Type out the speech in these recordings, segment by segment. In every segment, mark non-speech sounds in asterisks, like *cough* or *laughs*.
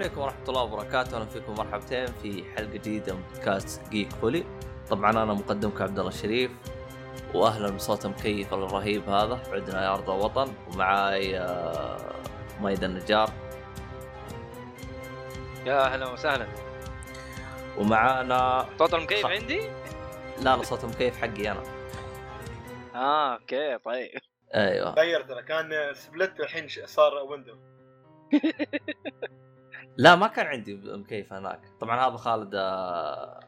السلام عليكم ورحمة الله وبركاته، أهلا فيكم مرحبتين في حلقة جديدة من بودكاست جيك فولي. طبعا أنا مقدمك عبد الله الشريف وأهلا بصوت مكيف الرهيب هذا، عدنا يا أرض الوطن ومعاي آه، ميد النجار يا أهلا وسهلا ومعانا صوت المكيف خ- عندي؟ لا لا صوت مكيف حقي أنا. آه أوكي طيب أيوه غير ترى كان سبلت الحين صار ويندو *laughs* لا ما كان عندي مكيف هناك، طبعا هذا خالد آه،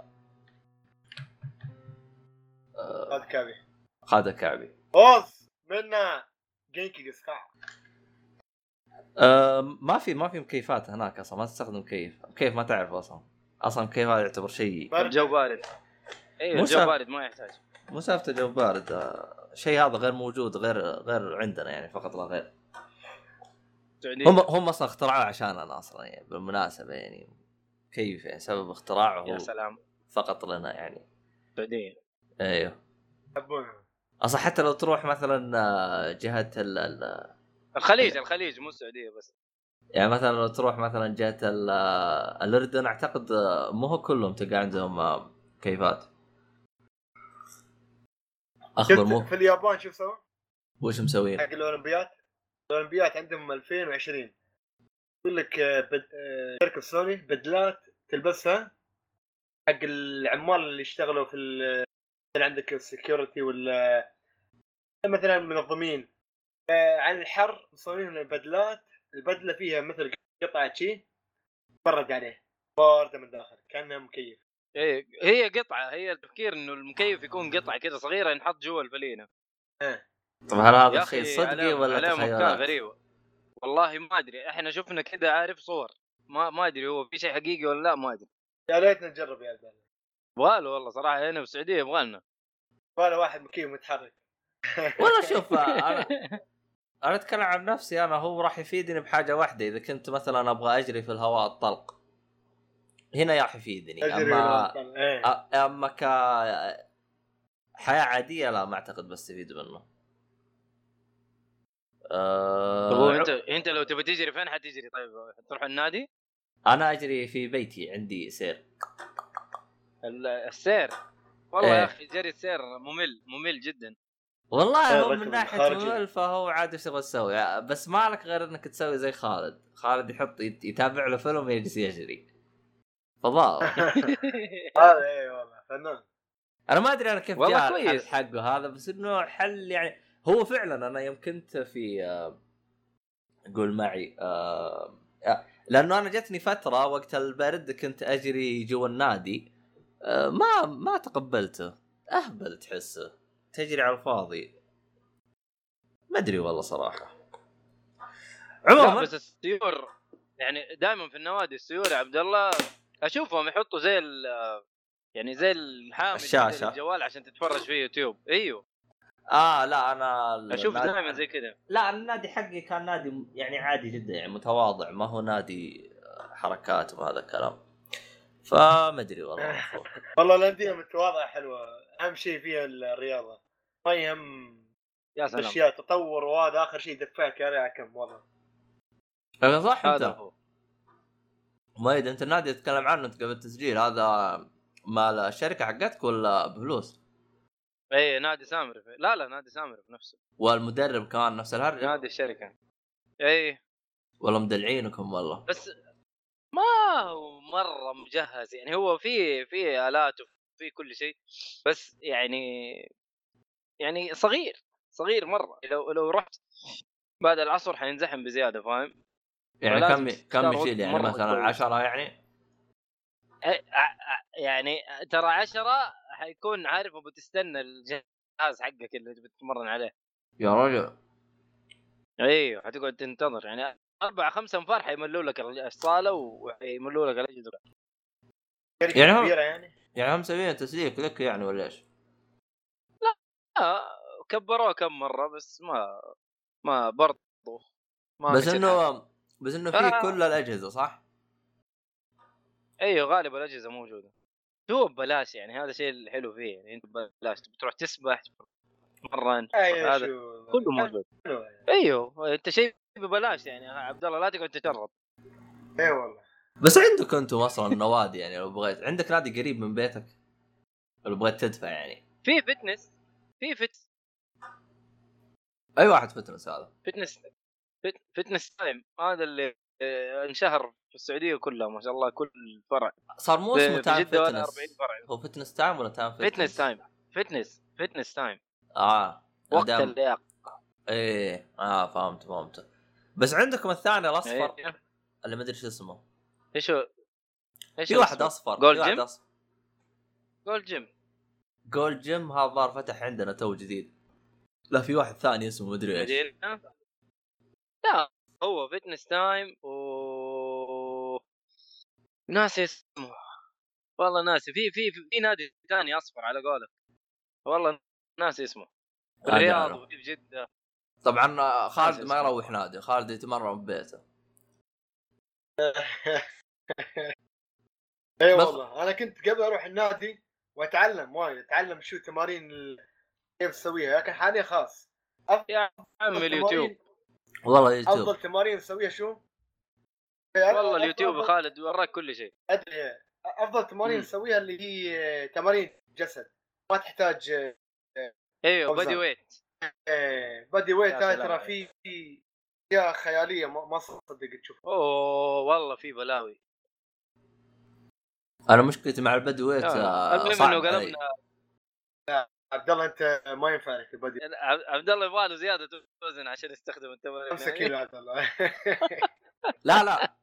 آه، هذا كابي خالد الكعبي. فوز منا جينكي قسقاع آه، ما في ما في مكيفات هناك أصلا ما تستخدم مكيف، مكيف ما تعرف أصلا. أصلا مكيف هذا يعتبر شيء. الجو بارد. أيوه الجو. بارد ما يحتاج. مو سالفه الجو بارد آه، شيء هذا غير موجود غير غير عندنا يعني فقط لا غير. سعودي هم هم أصلا اخترعوه عشاننا أصلا يعني بالمناسبة يعني. كيف يعني؟ سبب اختراعه يا سلام. فقط لنا يعني. سعوديه أيوه. يحبونه أصلا حتى لو تروح مثلا آه، جهة ال ال- الخليج الخليج مو السعودية بس. يعني مثلا لو تروح مثلا جهة ال- آه، الأردن أعتقد آه، مو هو كلهم تلقى عندهم كيفات. اخضر مو في اليابان شوف سووا وش مسوين حق الأولمبيات؟ الأولمبيات عندهم 2020 يقول لك آه، بد... آه، شركة سوني بدلات تلبسها حق العمال اللي يشتغلوا في ال... مثلا عندك السكيورتي ولا مثلا منظمين. آه، عن الحر مسوين لهم بدلات البدلة فيها مثل قطعة شي برد عليه. بارده من داخل كأنها مكيف. إيه هي قطعة هي التفكير إنه المكيف يكون قطعة كذا صغيرة ينحط جوا الفلينة. طب هل هذا أخي صدقي ولا تخيلات؟ غريبة. والله ما أدري. إحنا شفنا كذا عارف صور. ما ما أدري هو في شيء حقيقي ولا لا ما أدري. يا ليتنا نجرب يا عبد يبغاله والله صراحة هنا في السعودية يبغالنا ولا واحد مكيف متحرك. *laughs* والله شوف أنا *laughs* أنا أتكلم عن نفسي أنا هو راح يفيدني بحاجة واحدة. إذا كنت مثلا أبغى أجري في الهواء الطلق هنا راح يفيدني. أما إيه. أما ك حياة عادية لا ما أعتقد بستفيد منه. طب هو أه... انت أنت لو تبي تجري فين حتجري طيب تروح النادي؟ أنا أجري في بيتي عندي سير ال- السير والله إيه. يا أخي جري السير ممل ممل جدا والله هو من ناحية. ممل فهو عاد إيش تبغى تسوي بس ما لك غير إنك تسوي زي خالد خالد يحط يت- يتابع له فيلم يجلس يجري فضاء *laughs* هذا اي والله فنان أنا ما أدري أنا كيف جاء الحل. حقه هذا بس إنه حل يعني هو فعلا أنا يوم كنت في آه، قول معي آه، آه، لأنه أنا جتني فترة وقت البرد كنت أجري جوا النادي ما ما تقبلته. أهبل تحسه. تجري على الفاضي. ما أدري والله صراحة. عموما بس السيور يعني دائما في النوادي السيور يا عبد الله أشوفهم يحطوا زي ال يعني زي الحامل الشاشة. زي الجوال عشان تتفرج فيه يوتيوب. إيوه. آه لا أنا أشوف النادي- دائما زي كذا. لا النادي حقي كان نادي يعني عادي جدا يعني متواضع ما هو نادي حركات وهذا الكلام. فما أدري والله والله الأندية متواضعة حلوة. أهم شيء فيها الرياضة. ما يهم يا سلام. أشياء تطور وهذا آخر شيء يدفعك عليها كم والله صح هذا انت هو مؤيد أنت النادي تتكلم عنه أنت قبل التسجيل هذا مال الشركة حقتك ولا بفلوس؟ اي نادي سامر في... لا لا نادي سامر في نفسه. والمدرب كمان نفس الهرجة؟ نادي الشركة. اي ولا مدلعينكم والله. بس ما هو مرة مجهز. يعني هو في في آلات وفي كل شيء. بس يعني يعني صغير صغير مرة. لو لو رحت بعد العصر حينزحم بزيادة فاهم؟ يعني كم كم يشيل؟ يعني مثلا كويس. 10 يعني؟ أ- يعني ترى عشرة حيكون عارف بتستنى الجهاز حقك اللي تبي تتمرن عليه. يا رجل. أيوه حتقعد تنتظر. يعني أربع خمسة انفار حيملوا لك الصالة وحيملوا لك الأجهزة. يعني هو- كبيرة يعني. يعني هم مسويين تسليك لك يعني ولا إيش؟ آه كبروه كم مرة بس ما ما برضو ما بس إنه بس إنه في آه. كل الأجهزة صح؟ أيوه غالب الأجهزة موجودة. هو ببلاش يعني هذا الشيء الحلو فيه يعني أنت ببلاش بتروح تسبح تتمرن أيوه هذا شو. كله موجود يعني. أيوه أنت شيء ببلاش يعني عبد الله لا تقعد تجرب اي والله. بس عندكم أنتم أصلا نوادي يعني لو بغيت عندك نادي قريب من بيتك؟ لو بغيت تدفع يعني. في fitness في fit أي واحد fitness هذا؟ fitness fit... Fitness Time هذا اللي انشهر في السعودية كلها ما شاء الله كل فرع. صار مو اسمه Time Fitness 40 فرع. هو Fitness Time ولا Time Fitness؟ Fitness Time fitness Fitness Time آه. وقت اللياقة. إيه. آه فهمت فهمت. بس عندكم الثاني الأصفر إيه. اللي ما أدري شو اسمه. إيش هو؟ إيش في واحد؟ أصفر. Gold's Gym؟ Gold's Gym Gold's Gym هذا الظاهر فتح عندنا تو جديد. لا في واحد ثاني اسمه ما أدري إيش. لا. هو Fitness Time. و ناسي اسمه. والله ناسي. في في في نادي ثاني أصفر على قولك. والله ناسي اسمه. الرياض. وفي جدة. طبعا خالد ما. يروح نادي. خالد يتمرن ببيته *laughs* اي والله. أنا كنت قبل أروح النادي وأتعلم وايد. أتعلم شو تمارين كيف اسويها لكن حاليا خلاص. يا عم اليوتيوب. والله يوتيوب أفضل تمارين اسويها شو؟ والله اليوتيوب أفضل- خالد وراك كل شيء أدري أفضل تمارين مم. اسويها اللي هي تمارين جسد ما تحتاج أيوه. body weight body weight يا ترى. في في أشياء خيالية ما ما تصدق تشوفها أوه والله في بلاوي أنا مشكلتي مع ال body weight آه، آه، المهم انه. قلبنا عبد الله أنت ما ينفع لك ال body عبد- عبد الله يبغى له زيادة وزن عشان يستخدم التمارين. 5 كيلو عبد الله. *laughs* لا لا.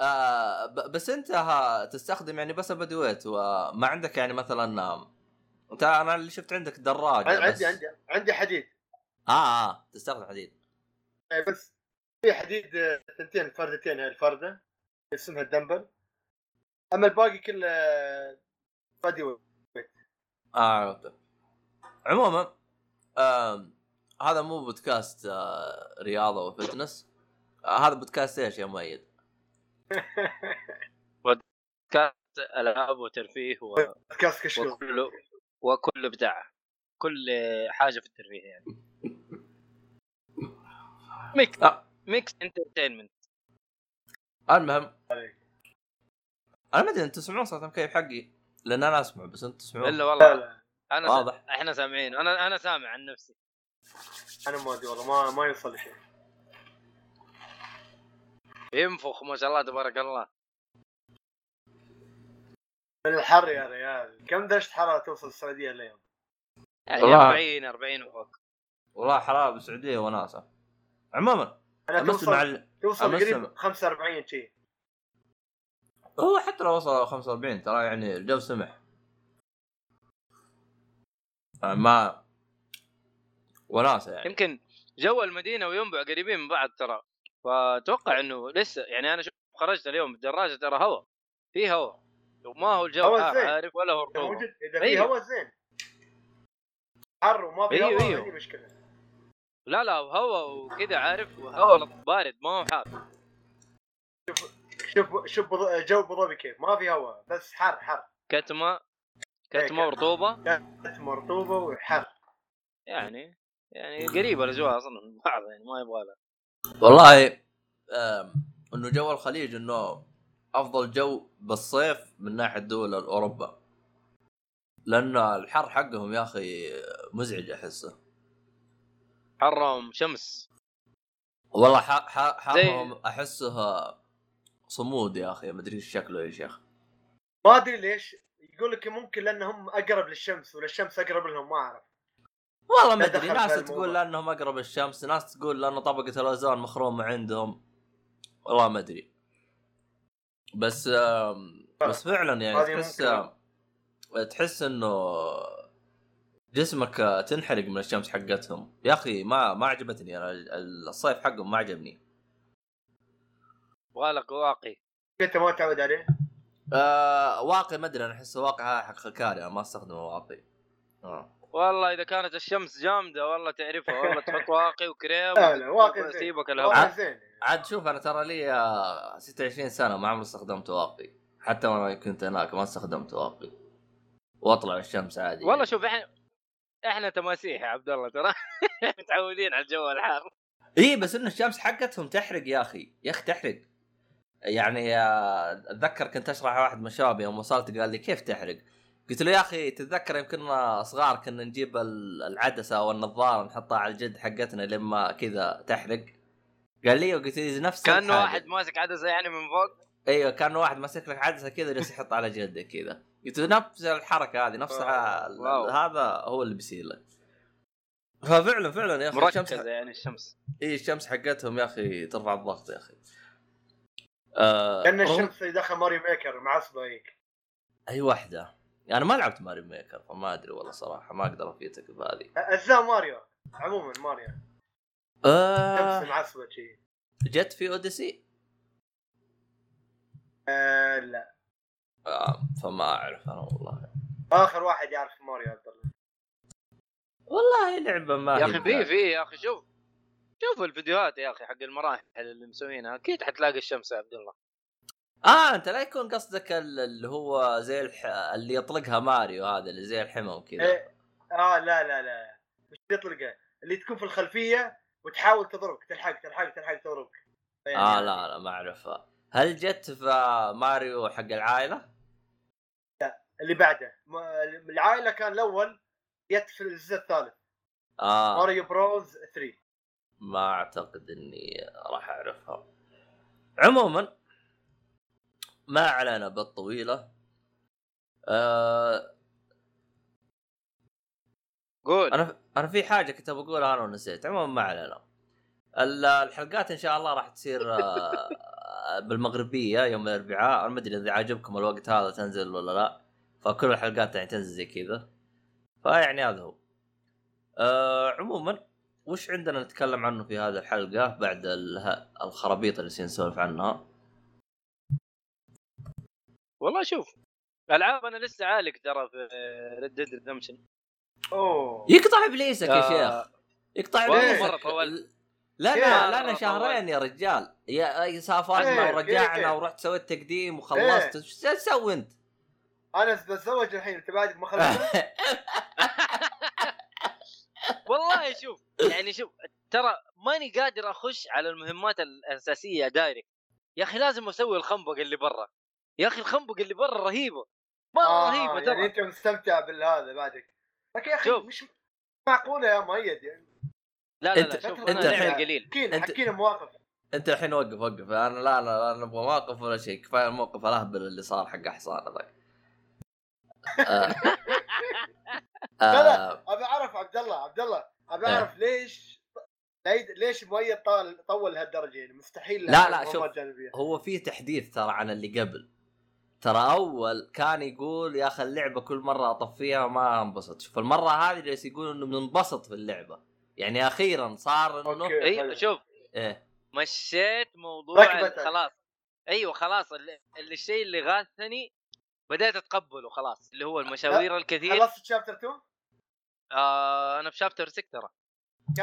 آه بس أنت ها تستخدم يعني بس ال body weight وما عندك يعني مثلا آه، أنت أنا اللي شفت عندك دراجة بس. عندي عندي عندي حديد. آه آه تستخدم حديد. إيه، بس في حديد آه، ثنتين فردتين هاي الفردة اسمها الدمبل. أما الباقي كله آه، body weight آه عرفت عموما آه هذا مو بودكاست آه رياضة و fitness آه هذا بودكاست إيش يا مؤيد؟ *laughs* كانت ألعاب وترفيه و... كاس كشكول. وكل وكل إبداع. كل حاجة في الترفيه يعني. mix. mix entertainment المهم أنا ما أدري أنتم تسمعون صوت المكيف حقي؟ لأن أنا أسمع بس أنتم تسمعون. إلا لا والله أنا واضح. إحنا سامعين. أنا أنا سامع عن نفسي. أنا ما أدري والله ما ما يوصل لي. شيء ينفخ ما شاء الله تبارك الله. من الحر يا ريال. كم درجه حرارة توصل السعودية اليوم؟ يعني والله. 40 40 وفوق. والله حرارة بالسعودية وناسه عموما أنا أمس مع توصل ال... توصل قريب مع- 45 شيء هو حتى لو وصل 45 ترى يعني الجو سمح. ما وناسه يعني. يمكن جو المدينة وينبع قريبين من بعض ترى. فأتوقع إنه لسه يعني أنا شوف خرجت اليوم بالدراجه ترى هواء في هواء. وما هو الجو. عارف ولا هو رطوبه موجود إذا في أيوه. هواء زين. حر وما في أيوه، هواء أيوه. مشكلة. لا لا هواء وكذا عارف هواء. بارد ما هو حار. شوف شوف بض- جو ابو ظبي كيف ما في هواء بس حر حر. كتمة كتمه ورطوبه كتمه رطوبه وحر. يعني يعني قريبة الاجواء أصلا من بعض يعني ما يبغى لها. والله إنه جو الخليج إنه أفضل جو بالصيف من ناحية دول أوروبا. لأن الحر حقهم يا أخي مزعج أحسه. حرهم شمس. والله ح- ح- حرهم أحسه صمود يا أخي ما أدري شكله يا شيخ. ما أدري ليش يقول لك ممكن لأنهم أقرب للشمس ولا الشمس أقرب لهم ما أعرف. والله ما لا أدري ناس تقول. لأنهم أقرب الشمس ناس تقول لأنه طبقة الأوزون مخرومه عندهم. والله ما أدري. بس آم، بس فعلا يعني تحس ممكن. تحس إنه جسمك تنحرق من الشمس حقتهم. يا أخي ما ما عجبتني. أنا الصيف حقهم ما عجبني. يبغى لك واقي أنت ما تعود عليه؟ آه واقي ما أدري أنا أحس واقي حق خكاري أنا ما استخدم واقي آه. والله إذا كانت الشمس جامدة والله تعرفها والله تحط *laughs* واقي وكريم لا لا واقي سيبك الهواء. عاد شوف أنا ترى لي آه، 26 سنة ما عمري استخدمت واقي حتى وأنا كنت هناك ما استخدمت واقي وأطلع الشمس عادي. والله شوف إحنا إحنا تماسيح يا عبد الله ترى *laughs* متعودين على الجو الحار. اي بس انه الشمس حقتهم تحرق يا أخي. يا أخي تحرق. يعني أتذكر كنت أشرح واحد من الشباب يوم وصلت قال لي كيف تحرق؟ قلت له يا أخي تتذكر يوم كنا صغار كنا نجيب ال- العدسة والنظاره نحطها على الجد حقتنا لما كذا تحرق قال لي قلت لي نفس كانه الحاجة. واحد ماسك عدسة يعني من فوق أيوه كان واحد ماسك لك عدسة كذا جالس يحط على جلدك كذا قلت له نفس الحركة هذه نفس. هذا هو اللي بيصير لك ففعلا فعلا يا أخي الشمس يعني الشمس اي الشمس حقتهم يا أخي ترفع الضغط يا أخي آه كأن رغم- الشمس دخل Mario Maker معصبه هيك. أي واحدة أنا ما لعبت Mario Maker فما أدري والله صراحة ما أقدر افيدك بهذه أجزاء ماريو عموما ماريو. آه معصبه شي. جت في أوديسي؟ آه لا. آه فما أعرف أنا والله. آخر واحد يعرف ماريو عبد الله والله لعبة ما يا أخي في في يا أخي شوف. شوف الفيديوهات يا أخي حق المراحل اللي مسوينها أكيد حتلاقي الشمس يا عبد الله. آه أنت لا يكون قصدك ال- اللي هو زي الح... اللي يطلقها ماريو هذا اللي زي الحمم كذا. إيه. آه لا لا لا. مش يطلقه؟ اللي تكون في الخلفية وتحاول تضربك تلحق تلحق تلحق تضربك. يعني آه لا لا ما أعرفها. هل جت في ماريو حق العائلة؟ اللي بعده. العائلة كان الأول جت في الجزء الثالث. آه. ماريو بروز 3 ما أعتقد إني راح أعرفها. عموما ما علينا بالطويله آه قول. أنا أنا في حاجة كنت بقولها أنا ونسيت عموما ما علينا ال- الحلقات إن شاء الله راح تصير آه، بالمغربية يوم الأربعاء. أنا ما أدري إذا عاجبكم الوقت هذا تنزل ولا لا. فكل الحلقات يعني تنزل زي كذا. فيعني هذا هو. آه عموما وش عندنا نتكلم عنه في هذه الحلقة بعد ال- الخرابيط اللي نسولف عنها والله شوف العاب أنا لسه عالق ترى في Red Dead Redemption أوه يقطع إبليسك يا آه. شيخ يقطع إبليسك كيف؟ لا لا مرة شهرين يا رجال يا سافرنا كيف؟ ورجعنا كيف؟ ورحت سويت تقديم وخلصت إيه. إيش تسوي أنت؟ أنا بتزوج الحين أنت بعد ما خلصت *laughs* والله شوف يعني شوف ترى ماني قادر أخش على المهمات الأساسية direct. يا أخي لازم أسوي الخنبق اللي برا. يا أخي الخنبق اللي برا رهيبة. مره آه رهيبة ترى. يعني أنت مستمتع بالهذا بعدك. لكن يا أخي شوف. مش معقولة يا مؤيد يعني. لا لا لا شوف أنا الحين- قليل. حكينا أنت- حكينا مواقف. أنت الحين وقف وقف. أنا لا لا لا نبغى مواقف ولا شيء. كفاية الموقف الأهبل اللي صار حق حصان هذاك. آه. *laughs* لا آه. لا أبي أعرف عبد الله عبد الله أبي إيه. أعرف ليش ليش- ليش مؤيد طول طول لهالدرجه يعني مستحيل لا، لا، شوف. جانبية. هو في تحديث ترى عن اللي قبل ترى أول كان يقول يا أخي اللعبة كل مرة اطفيها ما أنبسط شوف المرة هذه جالس يقول إنه بننبسط في اللعبة يعني أخيرا صار إنه أوكي. إي حلو. شوف إيه مشيت موضوع. خلاص أيوه خلاص اللي اللي- الشيء اللي غاثني بديت أتقبله خلاص اللي هو المشاوير الكثير. خلصت شابتر 2 آه أنا في شابتر 6 ترى.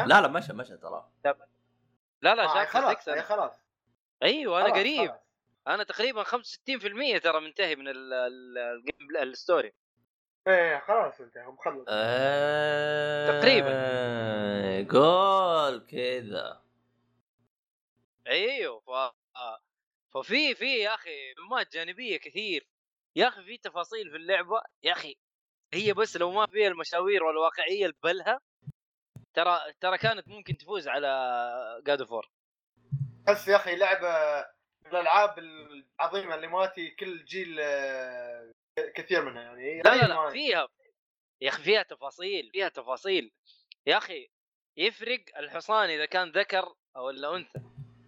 لا لا مشى مشى ترى. لا لا آه شابتر خلاص 6 يعني أنا. خلاص. أيوه أنا خلاص، قريب. خلاص. أنا تقريبا 65% ترى منتهي من ال- ال- الجيم الستوري إيه خلاص انت مخلص. آه تقريباً. قول كذا. أيوه ف... آه. ففي في يا أخي مهمات جانبية كثير. يا أخي في تفاصيل في اللعبة يا أخي هي بس لو ما فيها المشاوير والواقعية البلهة ترى ترى كانت ممكن تفوز على جاد فور بس يا أخي لعبة من الألعاب العظيمة اللي ماتي كل جيل آه، كثير منها يعني. لا لا لا فيها يا أخي فيها تفاصيل فيها تفاصيل. يا أخي يفرق الحصان إذا كان ذكر أو ولا انثى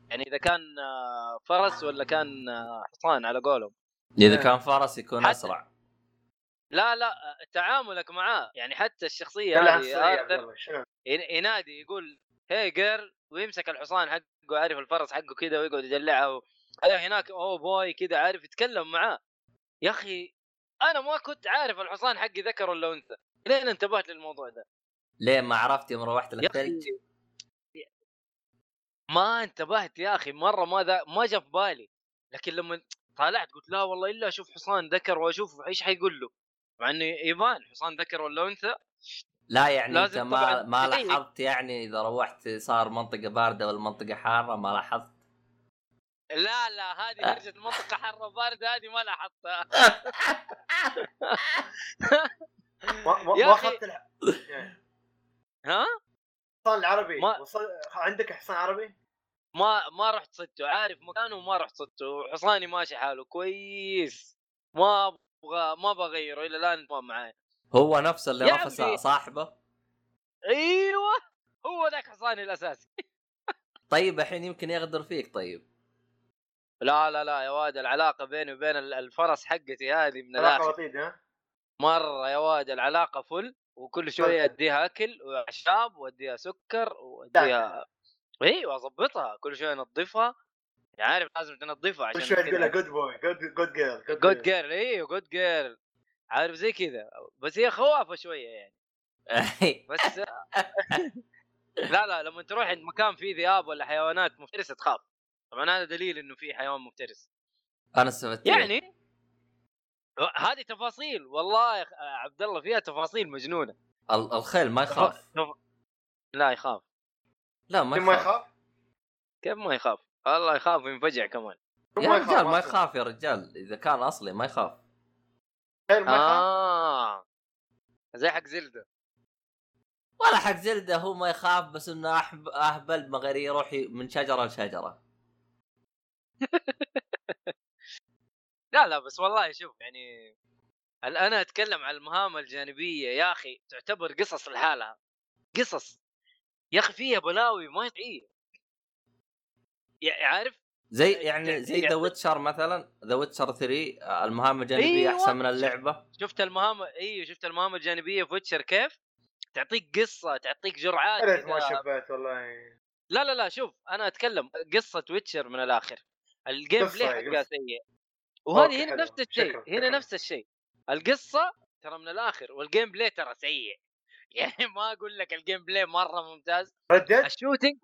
يعني إذا كان آه، فرس ولا كان آه، حصان على قولهم. إذا آه. كان فرس يكون حتى- أسرع. لا لا تعاملك معاه. يعني حتى الشخصية هذه ينادي يقول هي جيرل ويمسك الحصان حقه عارف الفرس حقه كذا ويقعد يدلعها و... هذا هناك أوه بوي كذا عارف يتكلم معاه. يا أخي أنا ما كنت عارف الحصان حقي ذكر ولا أنثى. لين انتبهت للموضوع ده؟ ليه ما عرفت يوم روحت للثلج ما انتبهت يا أخي مرة ما ذا ما جاء في بالي. لكن لما طالعت قلت لا والله إلا أشوف حصان ذكر وأشوف إيش حيقول له مع إنه يبان حصان ذكر ولا أنثى لا يعني أنت ما ما تدقق. *laughs* لاحظت يعني إذا روحت صار منطقة باردة ولا منطقة حارة ما لاحظت لا لا هذه آه. درجة المنطقة حارة بارده هذه ما لاحظتها *laughs* ما *laughs* يا. اخذت ها حصان العربي ما- وصل... عندك حصان عربي؟ ما ما رحت صدته عارف مكانه وما رحت صدته حصاني ماشي حاله كويس. ما أبغى ما بغيره إلى الآن ما معاي. هو نفس اللي رفس. صاحبه؟ أيوه هو ذاك حصاني الأساسي. طيب الحين يمكن يغدر فيك طيب. لا لا لا يا واد العلاقة بيني وبين ال- الفرس حقتي هذه من الآخر؟ مرة يا واد العلاقة full وكل شوية أديها أكل وأعشاب وأديها سكر وأديها أيوه اظبطها كل شوية انظفها يعني عارف لازم تنظفها كل عشان شوي تقول له good boy good good girl good girl أيوه good girl عارف زي كذا بس هي خوافة شوية يعني. *laughs* بس *laughs* لا لا لما تروح عند مكان فيه ذئاب ولا حيوانات مفترسة تخاف. طبعا هذا دليل إنه في حيوان مفترس. أنا استفدت يعني هذه تفاصيل والله يا عبد الله فيها تفاصيل مجنونة. ال- الخيل ما يخاف. لا يخاف. لا ما ما يخاف. يخاف؟ كيف ما يخاف؟ الله يخاف وينفجع كمان. يا رجال ما يخاف يا رجال. إذا كان أصلي ما يخاف. خير ما يخاف؟ آه. زي حق زلدة. ولا حق زلدة هو ما يخاف بس إنه أحب أهبل ما غير يروح من شجرة لشجرة. *laughs* لا لا بس والله شوف يعني أنا أتكلم عن المهام الجانبية؟ يا أخي تعتبر قصص لحالها. قصص. يا أخي فيها بلاوي ما طبيعيه يع- عارف زي يعني- يعني زي يعني- The Witcher مثلا The Witcher 3 آه، المهام الجانبية أيوة. أحسن من اللعبة شفت المهام أيوه شفت المهام الجانبية في Witcher كيف تعطيك قصة تعطيك جرعات يا ريت ما. شبيت والله لا لا لا شوف أنا أتكلم قصة Witcher من الآخر ال gameplay. حقها سيء وهذه هنا حلو. نفس الشيء هنا. نفس الشيء القصة ترى من الآخر وال gameplay ترى سيء *laughs* يعني ما أقول لك ال gameplay مرة ممتاز. ردد ال shooting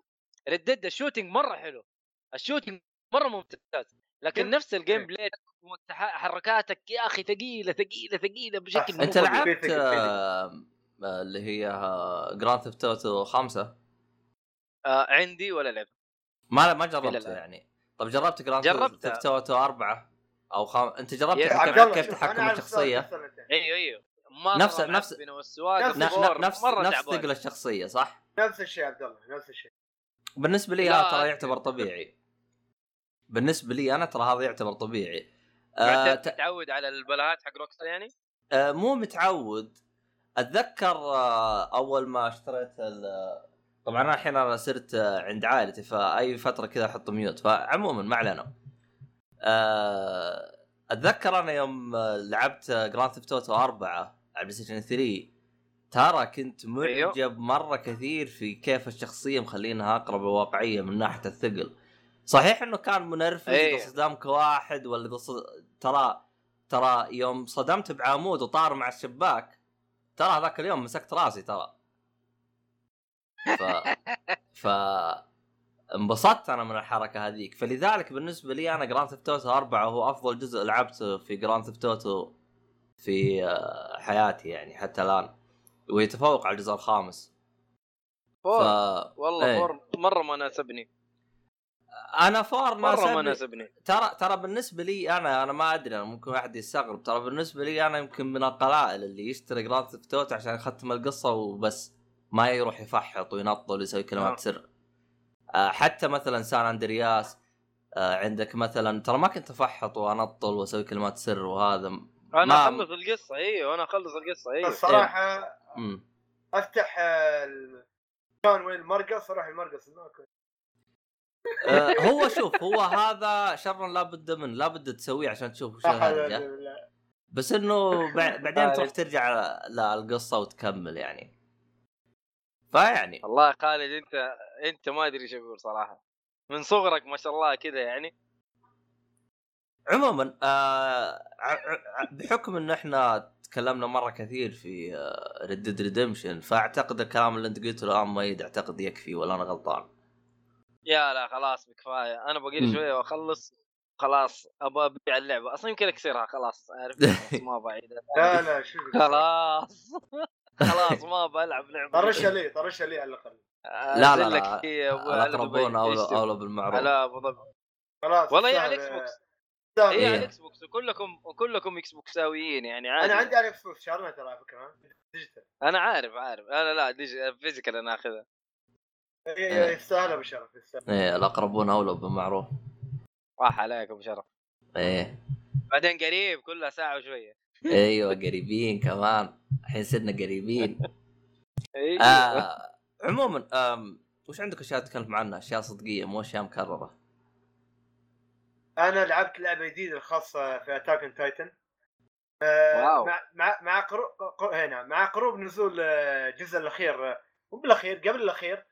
ردد ال shooting مرة حلو. ال shooting مرة ممتاز. لكن؟ نفس ال game. play حركاتك يا أخي ثقيلة ثقيلة ثقيلة بشكل أنت. لعبت اللي هي Grand Theft Auto خمسة؟ آه عندي ولا لعب ما ما جربتها الآن. يعني. طب جربت Grand. Theft Auto أربعة أو خم... أنت جربت يا كيف, تحكم الشخصية؟ أيوه أيوه. مرة نفس- نفس- نفس- ن- نفس. ثقل الشخصية صح؟ نفس الشيء عبد الله نفس الشيء. بالنسبة لي هذا ترى يعتبر طبيعي. بالنسبة لي أنا ترى هذا يعتبر طبيعي. آه ت... تتعود على البلاهات حق Rockstar يعني؟ آه مو متعود. أتذكر آه أول ما اشتريت ال... طبعا أنا الحين أنا صرت آه، عند عائلتي فأي فترة كذا أحط mute. فعموما ما علينا. آه، أتذكر أنا يوم آه، لعبت Grand Theft Auto 4 على PlayStation 3 ترى كنت أيوه. معجب مرة كثير في كيف الشخصية مخلينها أقرب للواقعيه من ناحية الثقل. صحيح إنه كان منرفز أيه. إذا صدامك واحد ولا إذا صد... ترى ترى يوم صدمت بعمود وطار مع الشباك ترى هذاك اليوم مسكت راسي ترى. ف *laughs* ف انبسطت أنا من الحركة هذيك. فلذلك بالنسبة لي أنا Grand Theft Auto 4 هو أفضل جزء لعبته في Grand Theft Auto في آه، حياتي يعني حتى الآن. ويتفوق على الجزء الخامس. ف... four والله إيه. four. مرة ما ناسبني. أنا four مرة ما ناسبني. ترى ترى بالنسبة لي أنا أنا ما أدري أنا ممكن واحد يستغرب. ترى بالنسبة لي أنا يمكن من القلائل اللي يشتري Grand Theft Auto عشان يختم القصة وبس. ما يروح يفحط وينطل ويسوي كلمات آه. سر. آه، حتى مثلا San Andreas آه، عندك مثلا ترى ما كنت أفحط وانطل وأسوي كلمات سر وهذا. أنا ما- أخلص القصة أيوه أنا أخلص القصة أيوه الصراحة مم. أفتح ال- كان وين المرقص أروح المرقص. هناك آه، هو شوف هو هذا شر لا بد منه لا بد تسويه عشان تشوف حول الهرجه. بس إنه بع- *laughs* بعدين تروح ترجع للقصة وتكمل يعني. فيعني. والله يا خالد انت أنت ما أدري إيش أقول صراحة. من صغرك ما شاء الله كذا يعني. عموما آه بحكم إن إحنا تكلمنا مرة كثير في Red Redemption فأعتقد الكلام اللي أنت قلته الآن ميد أعتقد يكفي ولا أنا غلطان. يا لا خلاص بكفاية. أنا باقي لي مم. شوية وأخلص. خلاص أبغى أبيع اللعبة. أصلا يمكن أكسرها خلاص عارف *laughs* ما بعيدها لا لا شوف خلاص. *laughs* خلاص ما بلعب لعبة. طرشها لي طرشها لي على الأقل. لا لا لا الاقربون اولى بالمعروف. على أبو ظبي خلاص والله على ال Xbox تستاهل. هي إيه. على ال Xbox وكلكم وكلكم إكس بوكساويين يعني عادي. أنا عندي على ال Xbox شارنا ترى على فكره؟ digital. أنا عارف عارف. أنا لا dig... physical أنا آخذها. إيه، إيه. يستاهل أبو شرف يستاهل إيه الأقربون أولى بالمعروف راح عليكم شرف. إيه. بعدين قريب كلها ساعة وشوية. أيوه قريبين كمان. الحين صرنا قريبين. أيوه. آه عموما وش عندك أشياء تتكلم عنها؟ أشياء صدقية مو أشياء مكررة. أنا لعبت لعبة جديدة الخاصة في Attack on Titan واو. مع مع مع قرو... قر- هنا مع group نزول آه، الجزء الأخير آه، مو بالأخير قبل الأخير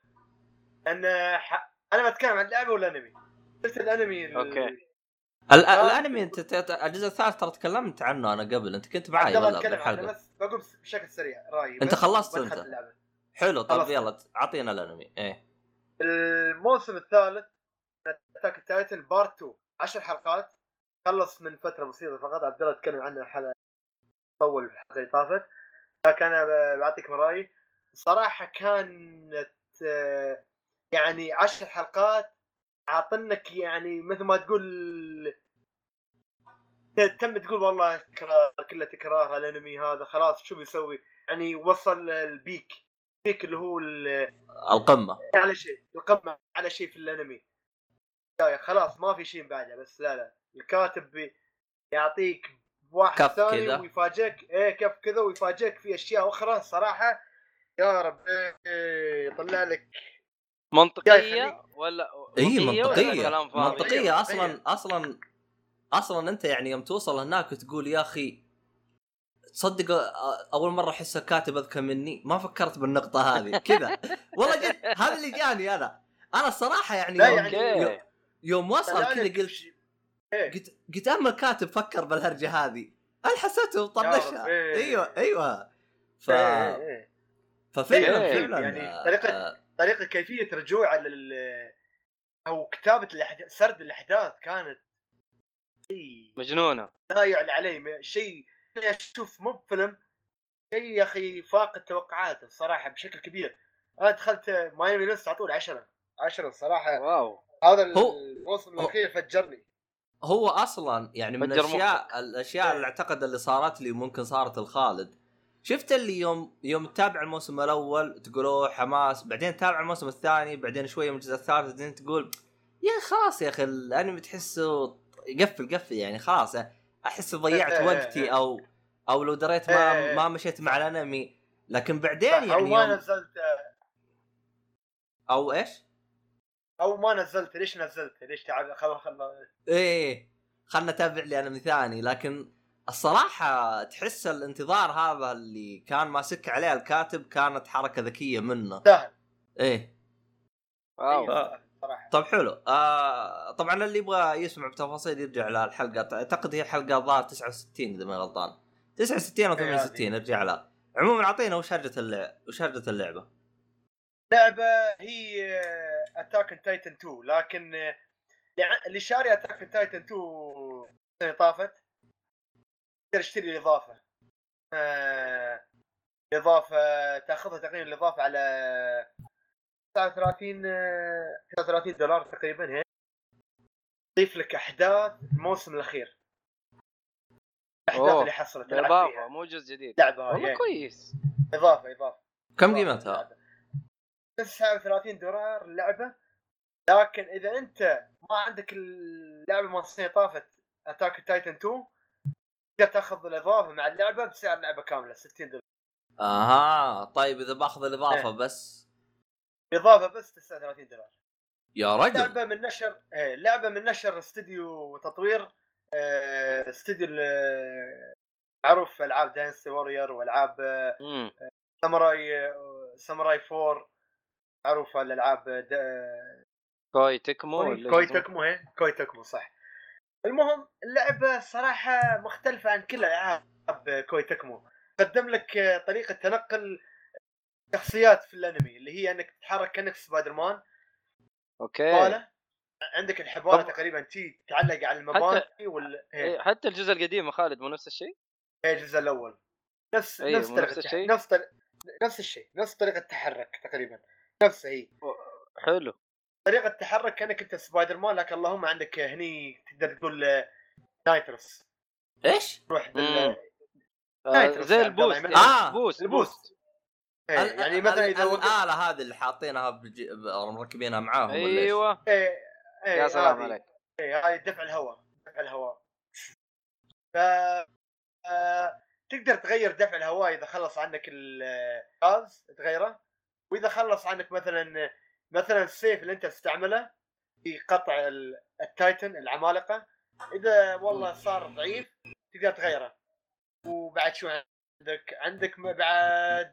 أن آه، ح... أنا بتكلم عن اللعبه والانمي شفت الأنمي ال- okay. ال- آه. الأنمي أنت ت- ت- الجزء الثالث ترى تكلمت عنه أنا قبل أنت كنت معي ولا بس بقول بشكل سريع رأيي أنت بس خلصت؟ اللعبة. حلو طيب. يلا أعطينا الأنمي إيه الموسم الثالث Attack Titan part 2 10 حلقات خلص من فترة بسيطة فقط. عبد الله تكلم عنه الحلقة طول الحلقة اللي طافت. لكن أنا ب- بعطيك من رأيي. الصراحه كانت آه، يعني 10 حلقات عاطنك يعني مثل ما تقول تم تقول والله تكرار كله تكرار الأنمي هذا خلاص شو بيسوي؟ يعني وصل ال peak ال peak اللي هو ال- القمة. على شيء القمة على شيء في الأنمي. لا، خلاص ما في شيء بعده بس لا لا. الكاتب بي- يعطيك واحد كف ثاني كذا. ويفاجئك. إيه كف كذا ويفاجئك في أشياء أخرى صراحة. يا رب. إيه يطلع لك. منطقية. ولا اي منطقية ولا منطقية. كلام فاضي؟ منطقية. منطقية. أصلا أصلا أصلا أنت يعني يوم توصل هناك وتقول يا أخي تصدق أول مرة أحس الكاتب أذكى مني؟ ما فكرت بالنقطة هذه. كذا. *laughs* والله جد هذا اللي جاني أنا. أنا الصراحة يعني لا يوم, يعني- يوم, وصل كذا قلت. إيه. قلت قلت أما الكاتب فكر بالهرجة هذه. أنا حسيته طنشها إيه. أيوه أيوه. ف... إيه، إيه، إيه. ففعلا إيه، فعلا يعني آه، طريقة- آه، طريقة كيفية رجوع لل أو كتابة الأحداث سرد الأحداث كانت شيء مجنونة. لا يعلى عليه م- شيء أنا أشوف مو بفيلم. شيء يا أخي فاق التوقعات الصراحة بشكل كبير. أنا دخلت مايامي ليست على طول 10 10 الصراحة. واو. هذا هو- الموسم الأخير فجرني هو أصلا يعني من الاشياء الأشياء اللي أعتقد اللي صارت لي ممكن صارت الخالد شفت اللي يوم يوم تتابع الموسم الأول تقول اوه حماس بعدين تتابع الموسم الثاني بعدين شوية من الجزء الثالث بعدين تقول يا خلاص يا أخي الأنمي تحسه يقفل قفل يعني خلاص أحس ضيعت *laughs* إيه، وقتي إيه. أو أو لو دريت ما إيه. ما مشيت مع الأنمي لكن بعدين أو يعني ما يوم نزلت أو إيش؟ أو ما نزلت ليش نزلت؟ ليش تعب؟ خل خل إيه خلنا نتابع لي انمي ثاني لكن الصراحة تحس الانتظار هذا اللي كان ماسك عليه الكاتب كانت حركة ذكية منه. سهل. إيه. واو. إيه، صراحة. طب حلو. آه طبعا اللي يبغى يسمع بتفاصيل يرجع للحلقة. أعتقد هي الحلقة الظاهر 69 إذا ماني غلطان. 69 أو إيه، 68 ارجع لها. عموما أعطينا وش هرجة اللعبة وش هرجة اللعبة. لعبة هي Attack Titan 2 لكن آه، اللي شاري Attack Titan 2 السنة طافت تقدر تشتري الإضافة. آه، الإضافة تأخذها تقريبا الإضافة على 39 آه، 39 دولار تقريبا هيك تضيف لك أحداث الموسم الأخير. الاحداث أوه، اللي حصلت إضافة فيها. مو جزء جديد. لعبة والله هي كويس. إضافة إضافة. كم قيمتها؟ 39 دولار اللعبه لكن إذا أنت ما عندك اللعبة مال السنة طافت Attack Titan 2 تقدر تأخذ الإضافة مع اللعبة بسعر لعبة كاملة 60 دولار. آها طيب إذا بأخذ الإضافة إيه. بس. إضافة بس 39 دولار. يا رجل. لعبة من نشر إيه، لعبة من نشر استوديو تطوير استوديو ال- معروف ألعاب Dynasty Warriors وألعاب Samurai Samurai 4 معروفه الألعاب دا- Koei Tecmo Koei؟ Tecmo هي Koei Tecmo صح. المهم اللعبة صراحة مختلفة عن كل ألعاب Koei Tecmo. قدم لك طريقة تنقل شخصيات في الأنمي اللي هي إنك تتحرك كأنك Spider-Man okay. حباله عندك الحبالة طب- تقريبا تي تعلق على المباني وال هي إيه، حتى الجزء القديم خالد مو نفس الشيء؟ هي الجزء الأول. نفس أيوة، نفس طريقة نفس الشيء؟ نفس طريقة نفس الشيء نفس طريقة التحرك تقريبا. نفسها هي حلو. طريقة تحرك كأنك أنت سبايدر مان لكن اللهم عندك هني تقدر تقول آه، nitrous إيش؟ تروح مم. بال آه، nitrous زي يا عبد الله، ال boost يعني- آه، بوست البوست. إيه، ال- يعني مثلا إذا وقف الآلة هذه اللي حاطينها بج... مركبينها معاهم؟ أيوه. إيه، إيه، يا سلام. عليك. إيه هاي دفع الهواء دفع الهواء. ف آه، تقدر تغير دفع الهواء إذا خلص عنك الغاز تغيره. وإذا خلص عنك مثلا مثلا السيف اللي أنت تستعمله في قطع ال- التايتن العمالقة إذا والله صار ضعيف تقدر تغيره. وبعد شو عندك؟ عندك بعد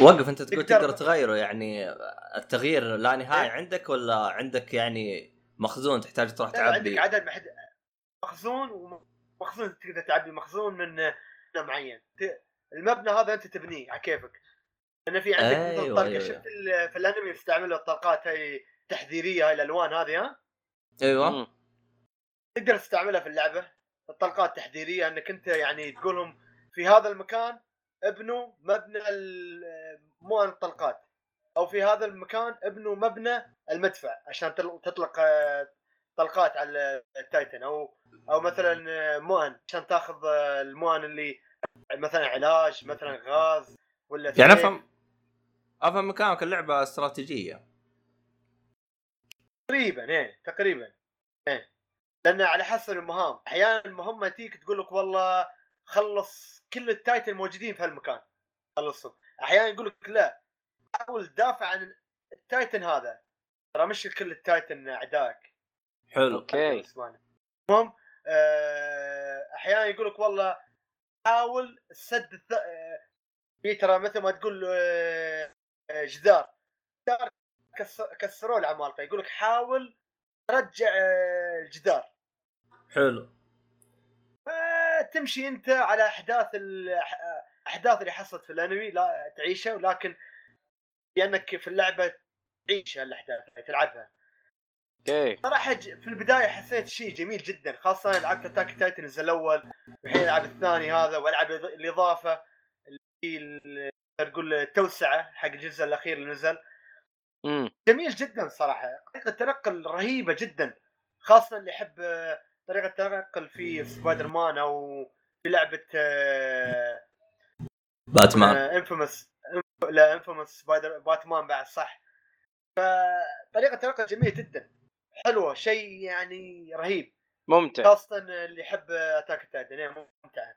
وقف أنت تقول تقدر- تقدر تغيره يعني التغيير لا نهايه إيه. عندك ولا عندك يعني مخزون تحتاج تروح لا، عندك تعبي؟ عدد محد... مخزون ومخزون تقدر تعبي مخزون من مبنى معين. المبنى هذا أنت تبنيه على كيفك. لأن في عندك أيوة، طلقه أيوة. شفت ال- في الأنمي يستعملوا الطلقات هاي تحذيرية هاي الألوان هذه ها أيوه مم. تقدر تستعملها في اللعبة الطلقات تحذيرية إنك أنت يعني تقول لهم في هذا المكان ابنوا مبنى ال- مو الطلقات أو في هذا المكان ابنوا مبنى المدفع عشان تل- تطلق آه، طلقات على التايتن أو أو مثلا آه، مؤن عشان تاخذ آه، المؤن اللي مثلا علاج مثلا غاز ولا يعني سيف. أفهم مكانك اللعبة استراتيجية. تقريبا إيه تقريبا إيه. لأن على حسب المهام. أحيانا المهمة تيك تقول لك والله خلص كل ال Titan موجودين في هالمكان. خلصهم أحيانا يقول لك لا حاول تدافع عن ال Titan هذا. ترى مش كل ال Titan أعدائك. حلو. okay. المهم آه، أحيانا يقول لك والله حاول سد الث... آه، في ترى مثل ما تقول آه، جدار جدار كس- كسروه العمالقه يقول لك حاول ترجع آه، الجدار. حلو. تمشي أنت على أحداث الاحداث اللي حصلت في الأنمي لا تعيشها ولكن لأنك في اللعبة تعيش هالاحداث تلعبها. okay. صراحة في البداية حسيت شيء جميل جدا خاصة لعبت Attack Titans الأول والحين ألعب الثاني هذا وألعب الإضافة اللي تقول التوسعه حق الجزء الأخير اللي نزل. امم جميل جدا صراحة. طريقة تنقل رهيبة جدا خاصة اللي يحب آه، طريقة تنقل في سبايدر مان أو في لعبة آه، باتمان. Infamous لا Infamous سبايدر باتمان بعد صح. فطريقه تنقل جميلة جدا. حلوة شيء يعني رهيب. ممتع. خاصة اللي يحب Attack Titan ممتعه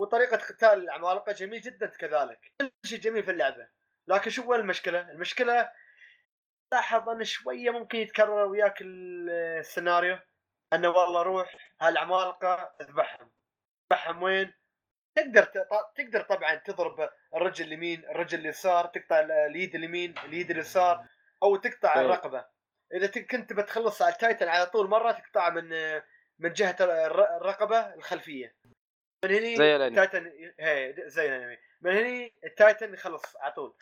وطريقة قتال العمالقه جميل جدا كذلك كل شيء جميل في اللعبة لكن شو وين المشكلة؟ المشكلة لاحظ أن شوية ممكن يتكرر وياك ال- السيناريو أنه والله روح هالعمالقة اذبحهم اذبحهم وين؟ تقدر تقدر طبعا تضرب الرجل اليمين الرجل اليسار تقطع ال- اليد اليمين اليد اليسار أو تقطع طيب. الرقبة إذا كنت بتخلص على التايتن على طول مرة تقطع من من جهة الر- الرقبة الخلفية من هني زي الأنمي. ال Titan هي زي الأنمي. من هني ال Titan يخلص على طول.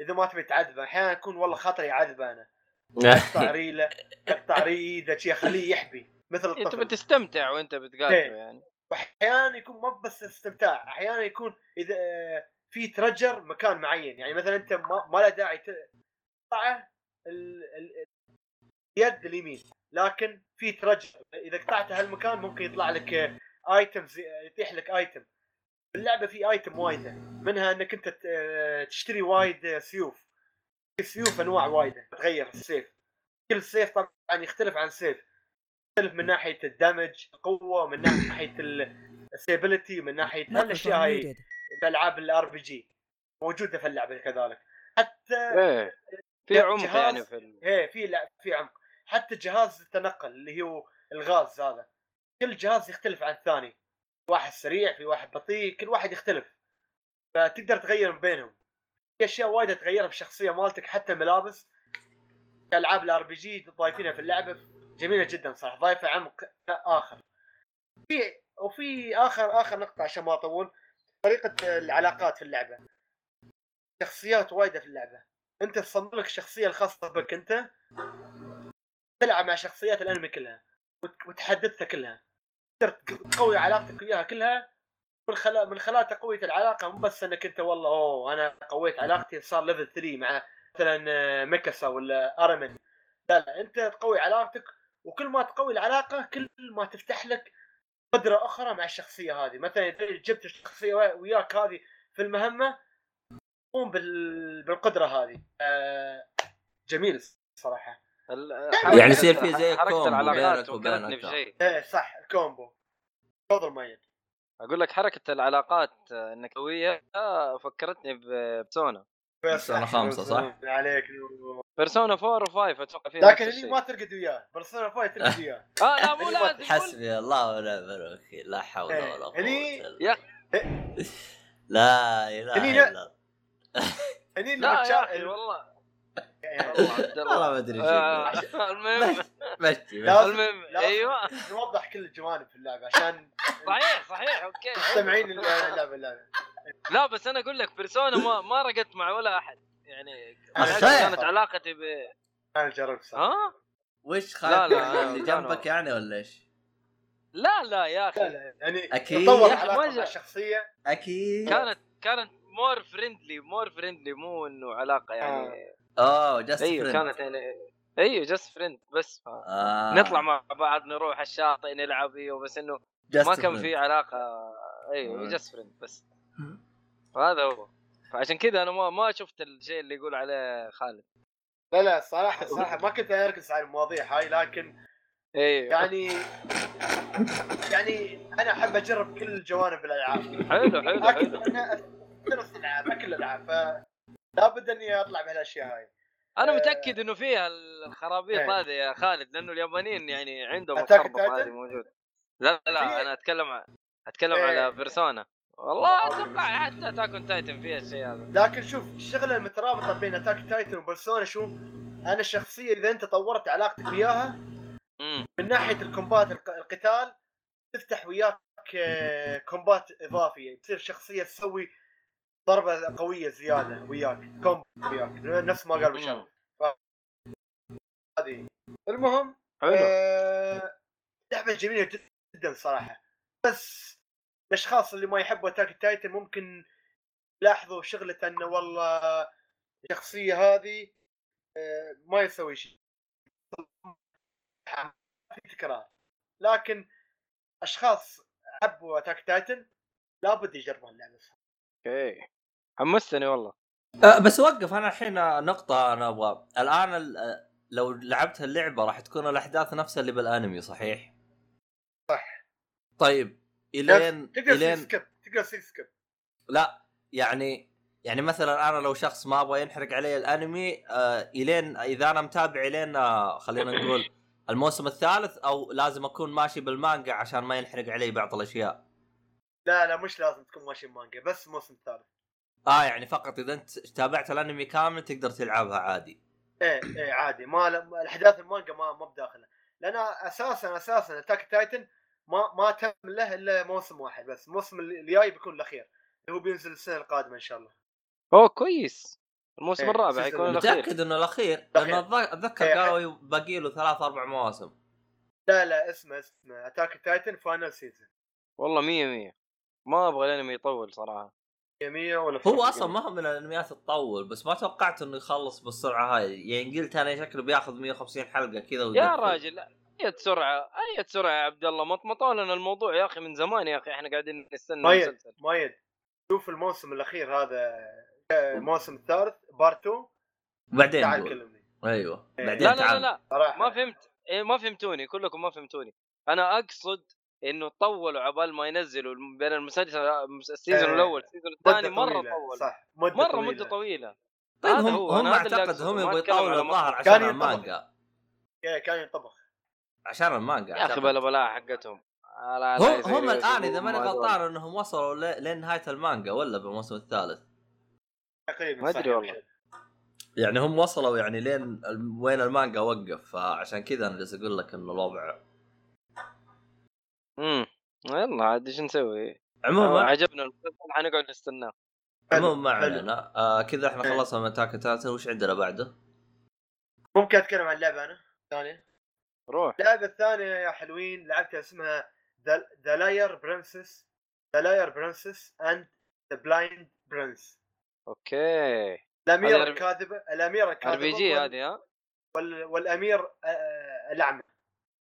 إذا ما تبي تعذبه أحيانا يكون والله خاطري يعذبه أنا. *laughs* أقطع ريله أقطع ريده شي أخليه يحبي. مثل إنت الطفل. بتستمتع وأنت بتقاتله إيه. يعني. واحيانا يكون مو بس استمتاع أحيانا يكون إذا آه، في trigger مكان معين. يعني مثلا أنت ما, ما له داعي تقطعه ال- ال- اليد اليمين. لكن في trigger. إذا قطعته هالمكان ممكن يطلع لك items يتيح لك item في اللعبة في item وايده منها إنك أنت ت- آه، تشتري وايد آه، سيوف. في سيوف أنواع وايده تغير السيف. كل سيف طبعا يختلف عن سيف يختلف من ناحية ال damage القوة من ناحية ال stability من ناحية هالاشياء هاي. Muted. في العاب ال RPG موجودة في اللعبة كذلك. حتى إيه في عمق يعني في ال... إيه في في عمق. حتى جهاز التنقل اللي هو الغاز هذا. كل جهاز يختلف عن الثاني. واحد سريع في واحد بطيء كل واحد يختلف. فتقدر تغير من بينهم. في أشياء وايد تغيرها في الشخصيه مالتك حتى الملابس. ألعاب ال RPG ضايفينها في اللعبة جميلة جدا صراحة ضايفة عمق آخر. في وفي آخر آخر نقطة عشان ما أطول. طريقة العلاقات في اللعبة. شخصيات وايدة في اللعبة. أنت تصمم لك الشخصيه الخاصة بك أنت. تلعب مع شخصيات الأنمي كلها. وت- وتحدثها كلها. تقدر تقوي علاقتك وياها كلها من خلال من خلال تقويه العلاقة مو بس إنك أنت والله أوه أنا قويت علاقتي صار level 3 مع مثلا ميكاسا ولا ارمن لا لا أنت تقوي علاقتك وكل ما تقوي العلاقة كل ما تفتح لك قدرة أخرى مع الشخصية هذه. مثلا إذا جبت الشخصية وياك هذه في المهمة قوم بال... بالقدرة هذه. آه جميل الصراحة. ال- يعني يصير في زي combo العلاقات أكثر. بشيء إيه صح ال combo تفضل مايد أقول لك حركة العلاقات آه، انك قويه آه، فكرتني ب Persona Persona خمسة، صح؟ عليك. Persona 4 و5 أتوقع فيها لكن الشيء. ما ترقد وياه. بيرسونا 5 ترقد *laughs* وياه. آه لا مو لازم حسبي الله ونعم الوكيل لا حول إيه. ولا قوة يا- بالله. *laughs* لا إله هني إلا لا- الله. هني لا لما يا أخي تشا- والله. والله ما أدري إيش آه،. *laughs* المهم. مشي المهم. أيوه. نوضح كل الجوانب في اللعبة عشان صحيح صحيح أوكي. المستمعين اللعبه اللعبة لا. بس أنا أقول لك بيرسونا ما ما رقدت مع ولا أحد. يعني. كانت علاقتي ب أنا جربت صح ها؟ وش لا، لا، اللي جنبك. يعني ولا إيش؟ لا لا يا أخي. لا يعني أكيد. تطور علاقة ما مع الشخصية. أكيد. كانت كانت more friendly more friendly مو انه علاقه يعني أوه just أيوه كانت يعني أيوه just friend بس. ف... آه. نطلع مع بعض نروح الشاطئ نلعب أيوه بس إنه ما كان في علاقة. أيوه آه. just friend بس. وهذا هو. فعشان كذا أنا ما ما شفت الشيء اللي يقول عليه خالد. لا لا صراحة صراحة ما كنت أركز على المواضيع هاي لكن أيوه. يعني يعني أنا أحب أجرب كل جوانب الألعاب. حلو حلو لكن حلو. أنا ثلاث العاب كل الألعاب لابد إني أطلع بهالأشياء هاي أنا آه. متأكد إنه فيها الخرابيط إيه. هذه يا خالد لأنه اليابانيين يعني عندهم الخربط؟ هذه موجود لا لا أنا أتكلم عن أتكلم إيه. على Persona والله أتوقع حتى Attack on Titan فيها الشيء هذا لكن شوف الشغلة المترابطة بين Attack Titan و Persona شو أنا الشخصيه إذا أنت طورت علاقتك وياها من ناحية ال combat الق- القتال تفتح وياك آه، combat اضافي تصير شخصيه تسوي ضربة قوية زيادة وياك combo وياك نفس ما قال بشار هذه المهم حلو. آه، لعبة جميلة جدا صراحة. بس الأشخاص اللي ما يحبوا Attack Titan ممكن يلاحظوا شغلة انه والله الشخصية هذه آه، ما يسوي شيء. في تكرار. لكن أشخاص حبوا Attack Titan لابد يجربون اللعبة. okay. حمستني والله. أه بس وقف أنا الحين نقطة أنا أبغى. الآن ال- أه، لو لعبت اللعبة راح تكون الأحداث نفسها اللي بالأنمي صحيح؟ صح. طيب إلين تقدر إلين skip تقدر skip. لا يعني يعني مثلا أنا لو شخص ما أبغى ينحرق علي الأنمي آه إلين إذا أنا متابع إلين آه خلينا نقول الموسم الثالث أو لازم أكون ماشي بالمانجا عشان ما ينحرق علي بعض الأشياء. لا لا مش لازم تكون ماشي مانجا بس موسم ثالث آه يعني فقط إذا أنت تابعت الأنمي كامل تقدر تلعبها عادي. إيه إيه عادي. ما ل- الأحداث المانجا ما ما بداخله لأن أساسا أساسا Attack Titan ما ما تم له إلا موسم واحد بس. الموسم اللي اللي جاي بيكون الأخير. اللي هو بينزل السنة القادمة إن شاء الله. أوه كويس. الموسم إيه، الرابع. يكون الأخير. متأكد إنه الأخير؟ الأخير. لأنه أتذكر إيه، قالوا باقي له ثلاث أربع مواسم. لا لا اسمه اسمه Attack Titan Final Season والله مية مية. ما أبغى الأنمي يطول صراحة. 100 ولا هو أصلا ما هو من الأنميات تطول بس ما توقعت إنه يخلص بالسرعة هاي. يعني قلت أنا شكله بياخذ 150 حلقة كذا يا. راجل أي سرعة أي سرعة يا عبد الله؟ مطمطوا لنا الموضوع يا أخي من زمان يا أخي إحنا قاعدين نستنى مايد المسلسل. مايد شوف الموسم الأخير هذا الموسم الثالث part 2 بعدين تعال. كلمني. أيوه. إيه. بعدين لا لا لا لا. ما فهمت. إيه ما فهمتوني كلكم ما فهمتوني. أنا أقصد إنه طولوا عبال ما ينزلوا بين المسلسل ال season إيه. الأول ال season مدة الثاني مرة طول صح مدة مرة طويلة. مدة طويلة طيب هذا هم هو، هم أعتقد هم يبغوا يطولوا الظاهر. عشان. المانجا إيه، كان ينطبخ عشان المانجا يا أخي. بلا بلا حقتهم لا- لا هم هم الآن إذا ماني غلطان إنهم وصلوا ل- لين نهايه المانجا ولا بالموسم الثالث تقريبا ما يا والله. يعني هم وصلوا يعني لين وين المانجا وقف فعشان كذا أنا جالس أقول لك انه الوضع امم يلا عاد إيش نسوي؟ آه، عموما عجبنا المسلسل حنقعد نستناه. عموما ما. علينا آه كذا إحنا إيه. خلصنا من أتاكا تاتا وش عندنا بعده؟ ممكن اتكلم عن لعبه أنا ثانية. روح. اللعبة الثانية يا حلوين لعبتها اسمها The Liar Princess The Liar Princess and the Blind Prince Okay. الاميره أر- الكاذبه الاميره R الكاذبه PG هذه ها؟ وال... والأمير آه، الأعمى.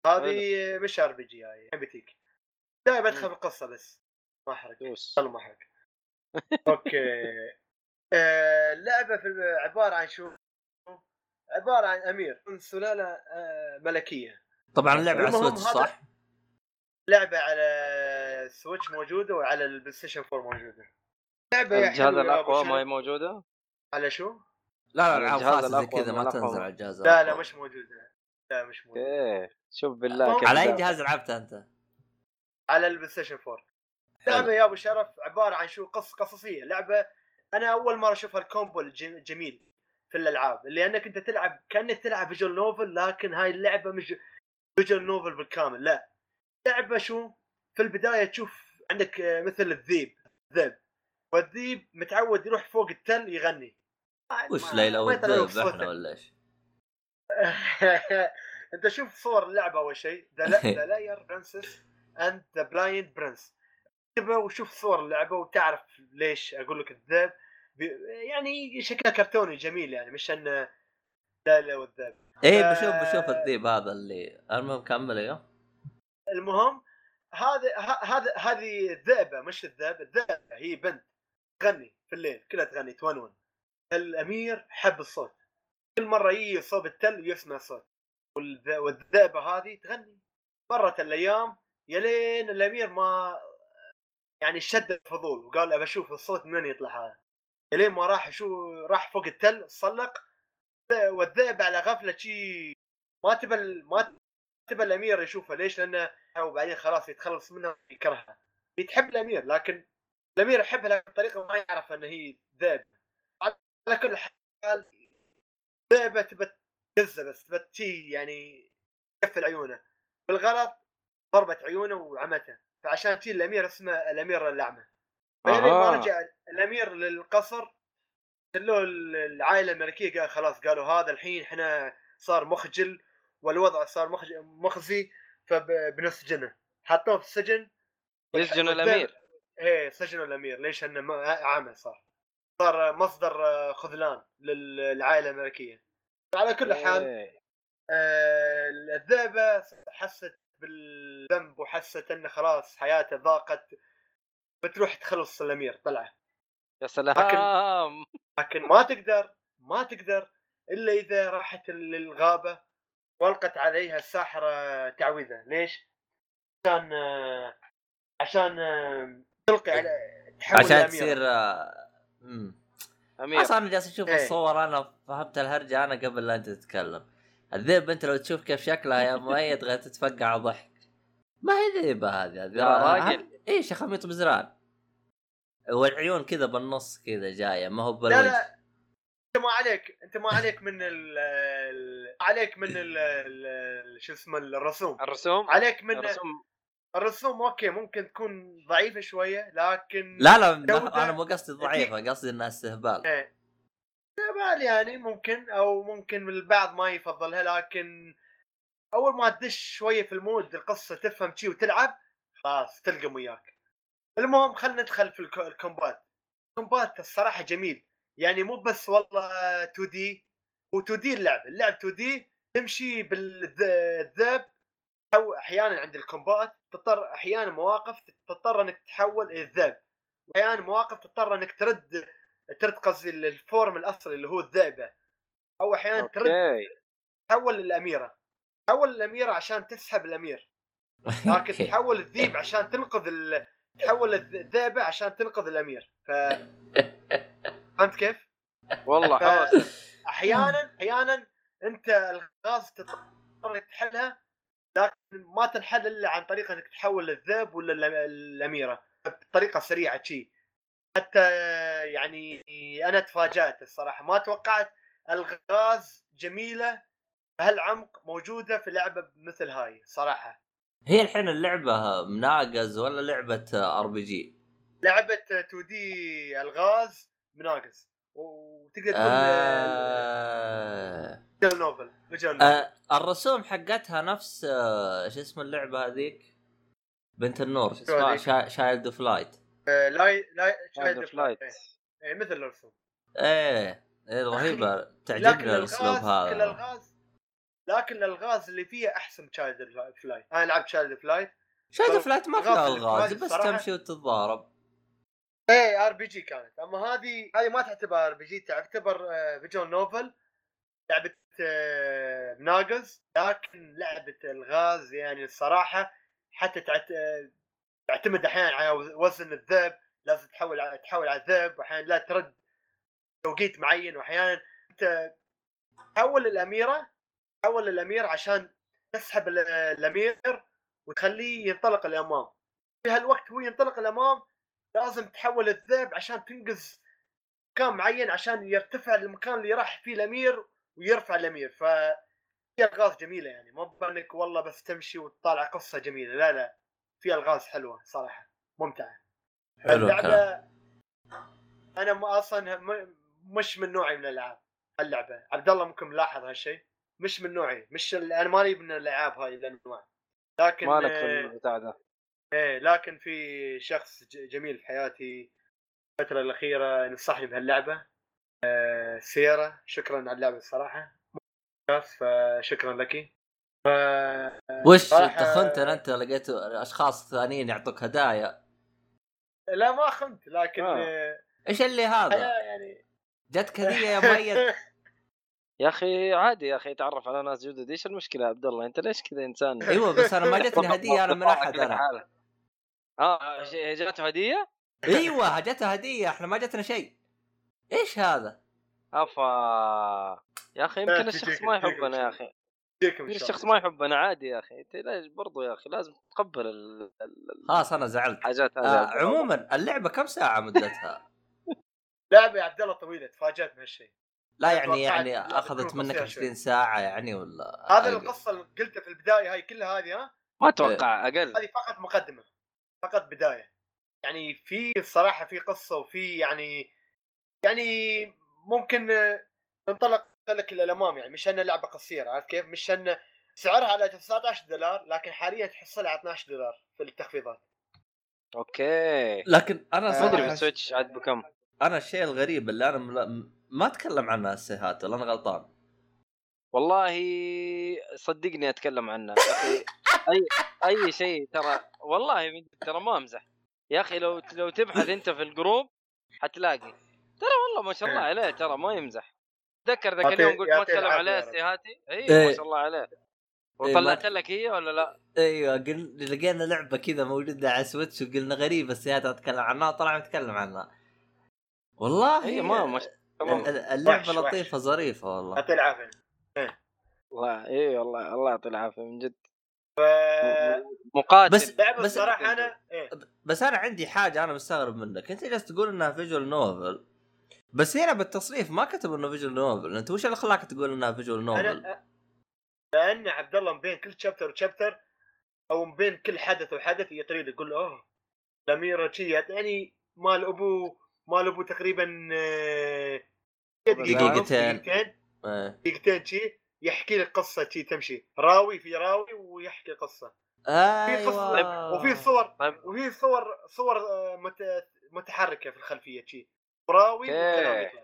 هذه مش RPG هاي بتيك دائما ادخل في القصة بس ما احرق دوس خلوا ما احرق okay *laughs* آه، اللعبة في عبارة عن شو عبارة عن أمير من سلالة آه، ملكية طبعا اللعبة على سويتش صح؟ لعبة على السويتش موجودة وعلى البلاي ستيشن 4 موجودة لعبة يا الجهاز الأقوى ما هي. موجودة على شو؟ لا لا العاب الجهاز الأقوى كذا ما. تنزل على الجهاز لا لا. مش موجودة لا مش موجودة إيه شوف بالله على أي. جهاز لعبتها أنت؟ على البلاي ستيشن 4 حلو. لعبة يا أبو شرف عبارة عن شو قص قصصية. لعبة أنا أول مرة أشوفها ال combo الج- الجميل في الألعاب اللي أنك أنت تلعب كأنك تلعب visual novel لكن هاي اللعبة مش visual novel بالكامل لا. لعبة شو؟ في البداية تشوف عندك آه، مثل الذيب ذئب والذيب متعود يروح فوق التل يغني. وش ما- ليلى والذئب. إحنا ولا إيش؟ *laughs* أنت شوف صور اللعبة أول شيء. The Liar Princess and the Blind Prince اكتبها وشوف صور اللعبة وتعرف ليش أقول لك الذئب. يعني شكلها كرتوني جميل يعني مش إنه لا والذئب. إيه بشوف بشوف الذيب هذا اللي المهم كمل إيوه. المهم هذا هذا هذه الذئبة مش الذئب الذئبة هي بنت تغني في الليل كلها تغني تونون الأمير حب الصوت. كل مرة يجي صوب التل ويسمع صوت. والذ- والذئبة هذه تغني. مرت الأيام يلين الأمير ما يعني شد الفضول وقال أبى أشوف الصوت من يطلع هذا. يلين ما راح شو راح فوق التل صلق والذئب على غفلة شي. ما تبى ما تبى الأمير يشوفها ليش؟ لأنه وبعدين خلاص يتخلص منها يكرهها هي تحب الأمير لكن الأمير يحبها لكن بطريقه ما يعرف إن هي ذئب. على كل حال ذئبة تبى تهزه بس تبى يعني تقفل عيونه. بالغلط ضربت عيونه وعمته. فعشان تشيل الأمير اسمه الأمير الأعمى. فلين ما أها. رجع الأمير للقصر دلوه العائلة الملكيه قال خلاص قالوا هذا الحين إحنا صار مخجل والوضع صار مخزي فبنسجنه حطوه في السجن. يسجنوا الأمير؟ إيه سجنوا الأمير. ليش؟ انه ما- اعمى صار. صار مصدر آه، خذلان للعائلة الملكيه على كل حال إيه. آه، الذئبة حست بالذنب وحست انه خلاص حياته ضاقت بتروح تخلص الأمير طلعه يا سلام لكن ما تقدر ما تقدر إلا إذا راحت للغابة والقت عليها الساحرة تعويذة ليش؟ عشان عشان تلقي على تحول عشان. تصير آه، امم امير أصلا أنا جالس أشوف إيه. الصور أنا فهمت الهرجة أنا قبل لا أنت تتكلم الذئب أنت لو تشوف كيف شكلها يا مؤيد غير تتفقع ضحك. ما هي ذئبة هذه؟ راجل. إيش خميط بزران والعيون كذا بالنص كذا جاية ما هو لا بالوجه. لا أنت ما عليك أنت ما عليك من ال ال- عليك من ال ال- شو اسمه الرسوم. الرسوم؟ عليك من الرسوم. الرسوم okay ممكن تكون ضعيفة شوية لكن لا لا أنا مو قصدي ضعيفة قصدي إنها استهبال. إيه. استهبال يعني ممكن أو ممكن البعض ما يفضلها لكن أول ما تدش شوية في ال mood القصة تفهم شي وتلعب خلاص تلقم وياك. المهم خلينا ندخل في الك- ال combat. ال combat الصراحة جميل. يعني مو بس والله 2D هو 2D اللعب. اللعب 2D تمشي بالذئب أو أحيانا عند الكومبات تضطر أحيانا مواقف تضطر إنك تتحول إلى الذئب. واحيانا مواقف تضطر إنك ترد ترد قصدي الفورم الأصلي اللي هو الذئبة. أو أحيانا ترد تحول للأميرة. تحول للأميرة عشان تسحب الأمير. لكن. *laughs* تحول الذيب عشان تنقذ ال... تحول الذ- الذئبة عشان تنقذ الأمير. ف *laughs* فهمت كيف؟ والله ف- أحيانا أحيانا أنت الغاز تضطر تحلها لكن ما تنحل إلا عن طريق إنك تحول للذئب ولا الأميرة. بطريقة سريعة شي. حتى يعني أنا تفاجأت الصراحة ما توقعت ألغاز جميلة بهالعمق موجودة في لعبة مثل هاي صراحة هي الحين اللعبة مناقز ولا لعبة RPG؟ لعبة 2D ألغاز مناقز وتقدر تقول آه... visual novel visual novel آه... الرسوم حقتها نفس آه... شو اسم اللعبة هذيك؟ بنت النور شو اسمها. Child of Light لاي لاي هذا of Light إيه، مثل الرسوم إيه إيه رهيبة. لكن تعجبني الاسلوب هذا الغاز لكن الالغاز اللي فيها أحسن من Child of Light أنا لعبت Child of Light Child of Light ما فيها الغاز بس. تمشي وتتضارب. إيه RPG كانت. أما هذه هذه ما تعتبر RPG تعتبر آه، visual novel. لعبة آه، مناقز لكن لعبة الغاز يعني الصراحة حتى تعت... تعتمد أحيانا على وزن الذئب لازم تحول على تحول على الذئب واحيانا لا ترد توقيت معين واحيانا أنت تحول الأميرة تحول الأمير عشان تسحب ال- الأمير وتخليه ينطلق الأمام. في هالوقت هو ينطلق الأمام لازم تحول الذئب عشان تنقذ مكان معين عشان يرتفع للمكان اللي راح فيه الأمير ويرفع الأمير. ف ألغاز جميلة يعني مو بأنك والله بس تمشي وتطالع قصة جميلة لا لا. في ألغاز حلوة صراحة ممتعة. حلو اللعبة أنا أصلا م- مش من نوعي من الألعاب اللعبة. عبد الله ممكن ملاحظ هالشيء؟ مش من نوعي مش ال- أنا مالي من الألعاب هاي الأنواع. لكن مالك في البتاع ده إيه لكن في شخص جميل في حياتي. الفترة الأخيرة نصحني بهاللعبة. آه سيارة. شكرا على اللعبة الصراحة. ممتاز فشكرا لك. ف... وش صراحة- انت لقيت اشخاص ثانيين يعطوك هدايا؟ لا ما خنت لكن آه. إيش اللي هذا؟ يعني. جتك هدية يا *laughs* مؤيد؟ يا أخي عادي يا أخي تعرف على ناس جدد إيش المشكلة يا عبد الله؟ أنت ليش كذا إنسان؟ *laughs* أيوه بس أنا ما جتني هدية أنا من احد أنا آه جاته هدية؟ أيوه جتها هدية إحنا ما جتنا شيء. إيش هذا؟ أفا يا أخي يمكن الشخص ما يحبنا يا أخي. شاء الشخص. ما يحبنا عادي يا أخي أنت ليش برضو يا أخي لازم تتقبل ال- خلاص أنا زعلت الحاجات هذه آه. عموما اللعبة كم ساعة مدتها؟ *laughs* لعبة يا عبد الله طويلة تفاجأت بهالشيء لا أنا يعني يعني لا، أخذت منك قصيرة 20 شوي. ساعة يعني ولا هذا أقل؟ القصة اللي قلتها في البداية هاي كلها هذه ها ما أتوقع أقل هذه فقط مقدمة فقط بداية يعني في الصراحة في قصة وفي يعني يعني ممكن ننطلق لك إلى الأمام يعني مش انها لعبة قصيرة عارف كيف؟ مش إنه سعرها على 19 دولار لكن حاليا تحصلها على 12 دولار في التخفيضات. أوكي. لكن أنا آه، ما أدري صراحة بالسويتش عاد بكم. أنا الشيء الغريب اللي أنا ملا... ما أتكلم عنها السيهات ولا أنا غلطان. والله صدقني أتكلم عنها يا أخي اي أي شيء ترى والله من- ترى ما أمزح. يا أخي لو لو تبحث أنت في الجروب حتلاقي. ترى والله ما شاء الله عليه ترى ما يمزح. تذكر ذاك اليوم قلت ما اتكلم العافية عليه. استيهاتي اي إيه. ما شاء الله عليه. إيه، وطلعت ما- لك هي ولا لا؟ أيوه قل... لقينا لعبة كذا موجودة على سويتش وقلنا غريبة السيهات اتكلم عنها طلع نتكلم عنها. والله هي ما ما شاء الله. ال- اللعبة. لطيفة ظريفة والله. يعطي العافية. والله اي والله الله يعطي العافية من جد. ف مقاتل. بس- بس- الصراحة أنا إيه. بس أنا عندي حاجة أنا مستغرب منك. أنت جالس تقول إنها visual novel بس هنا بالتصريف ما كتب إنه visual novel. انت وش اللي خلاك تقول إنها visual novel؟ أنا لأن عبد الله من بين كل شابتر وشابتر أو من بين كل حدث وحدث يطري يقول أوه الاميره شي يعني مال ابو مال أبو تقريبا آه، دقيقتين. دقيقتين. إيه. دقيقتين شي يحكي لك قصة شي تمشي. راوي في راوي ويحكي قصة. في قصه أيوه. وفي صور وفي صور صور آه، مت- متحركة في الخلفية شي. راوي أوكي. وكلام يطلع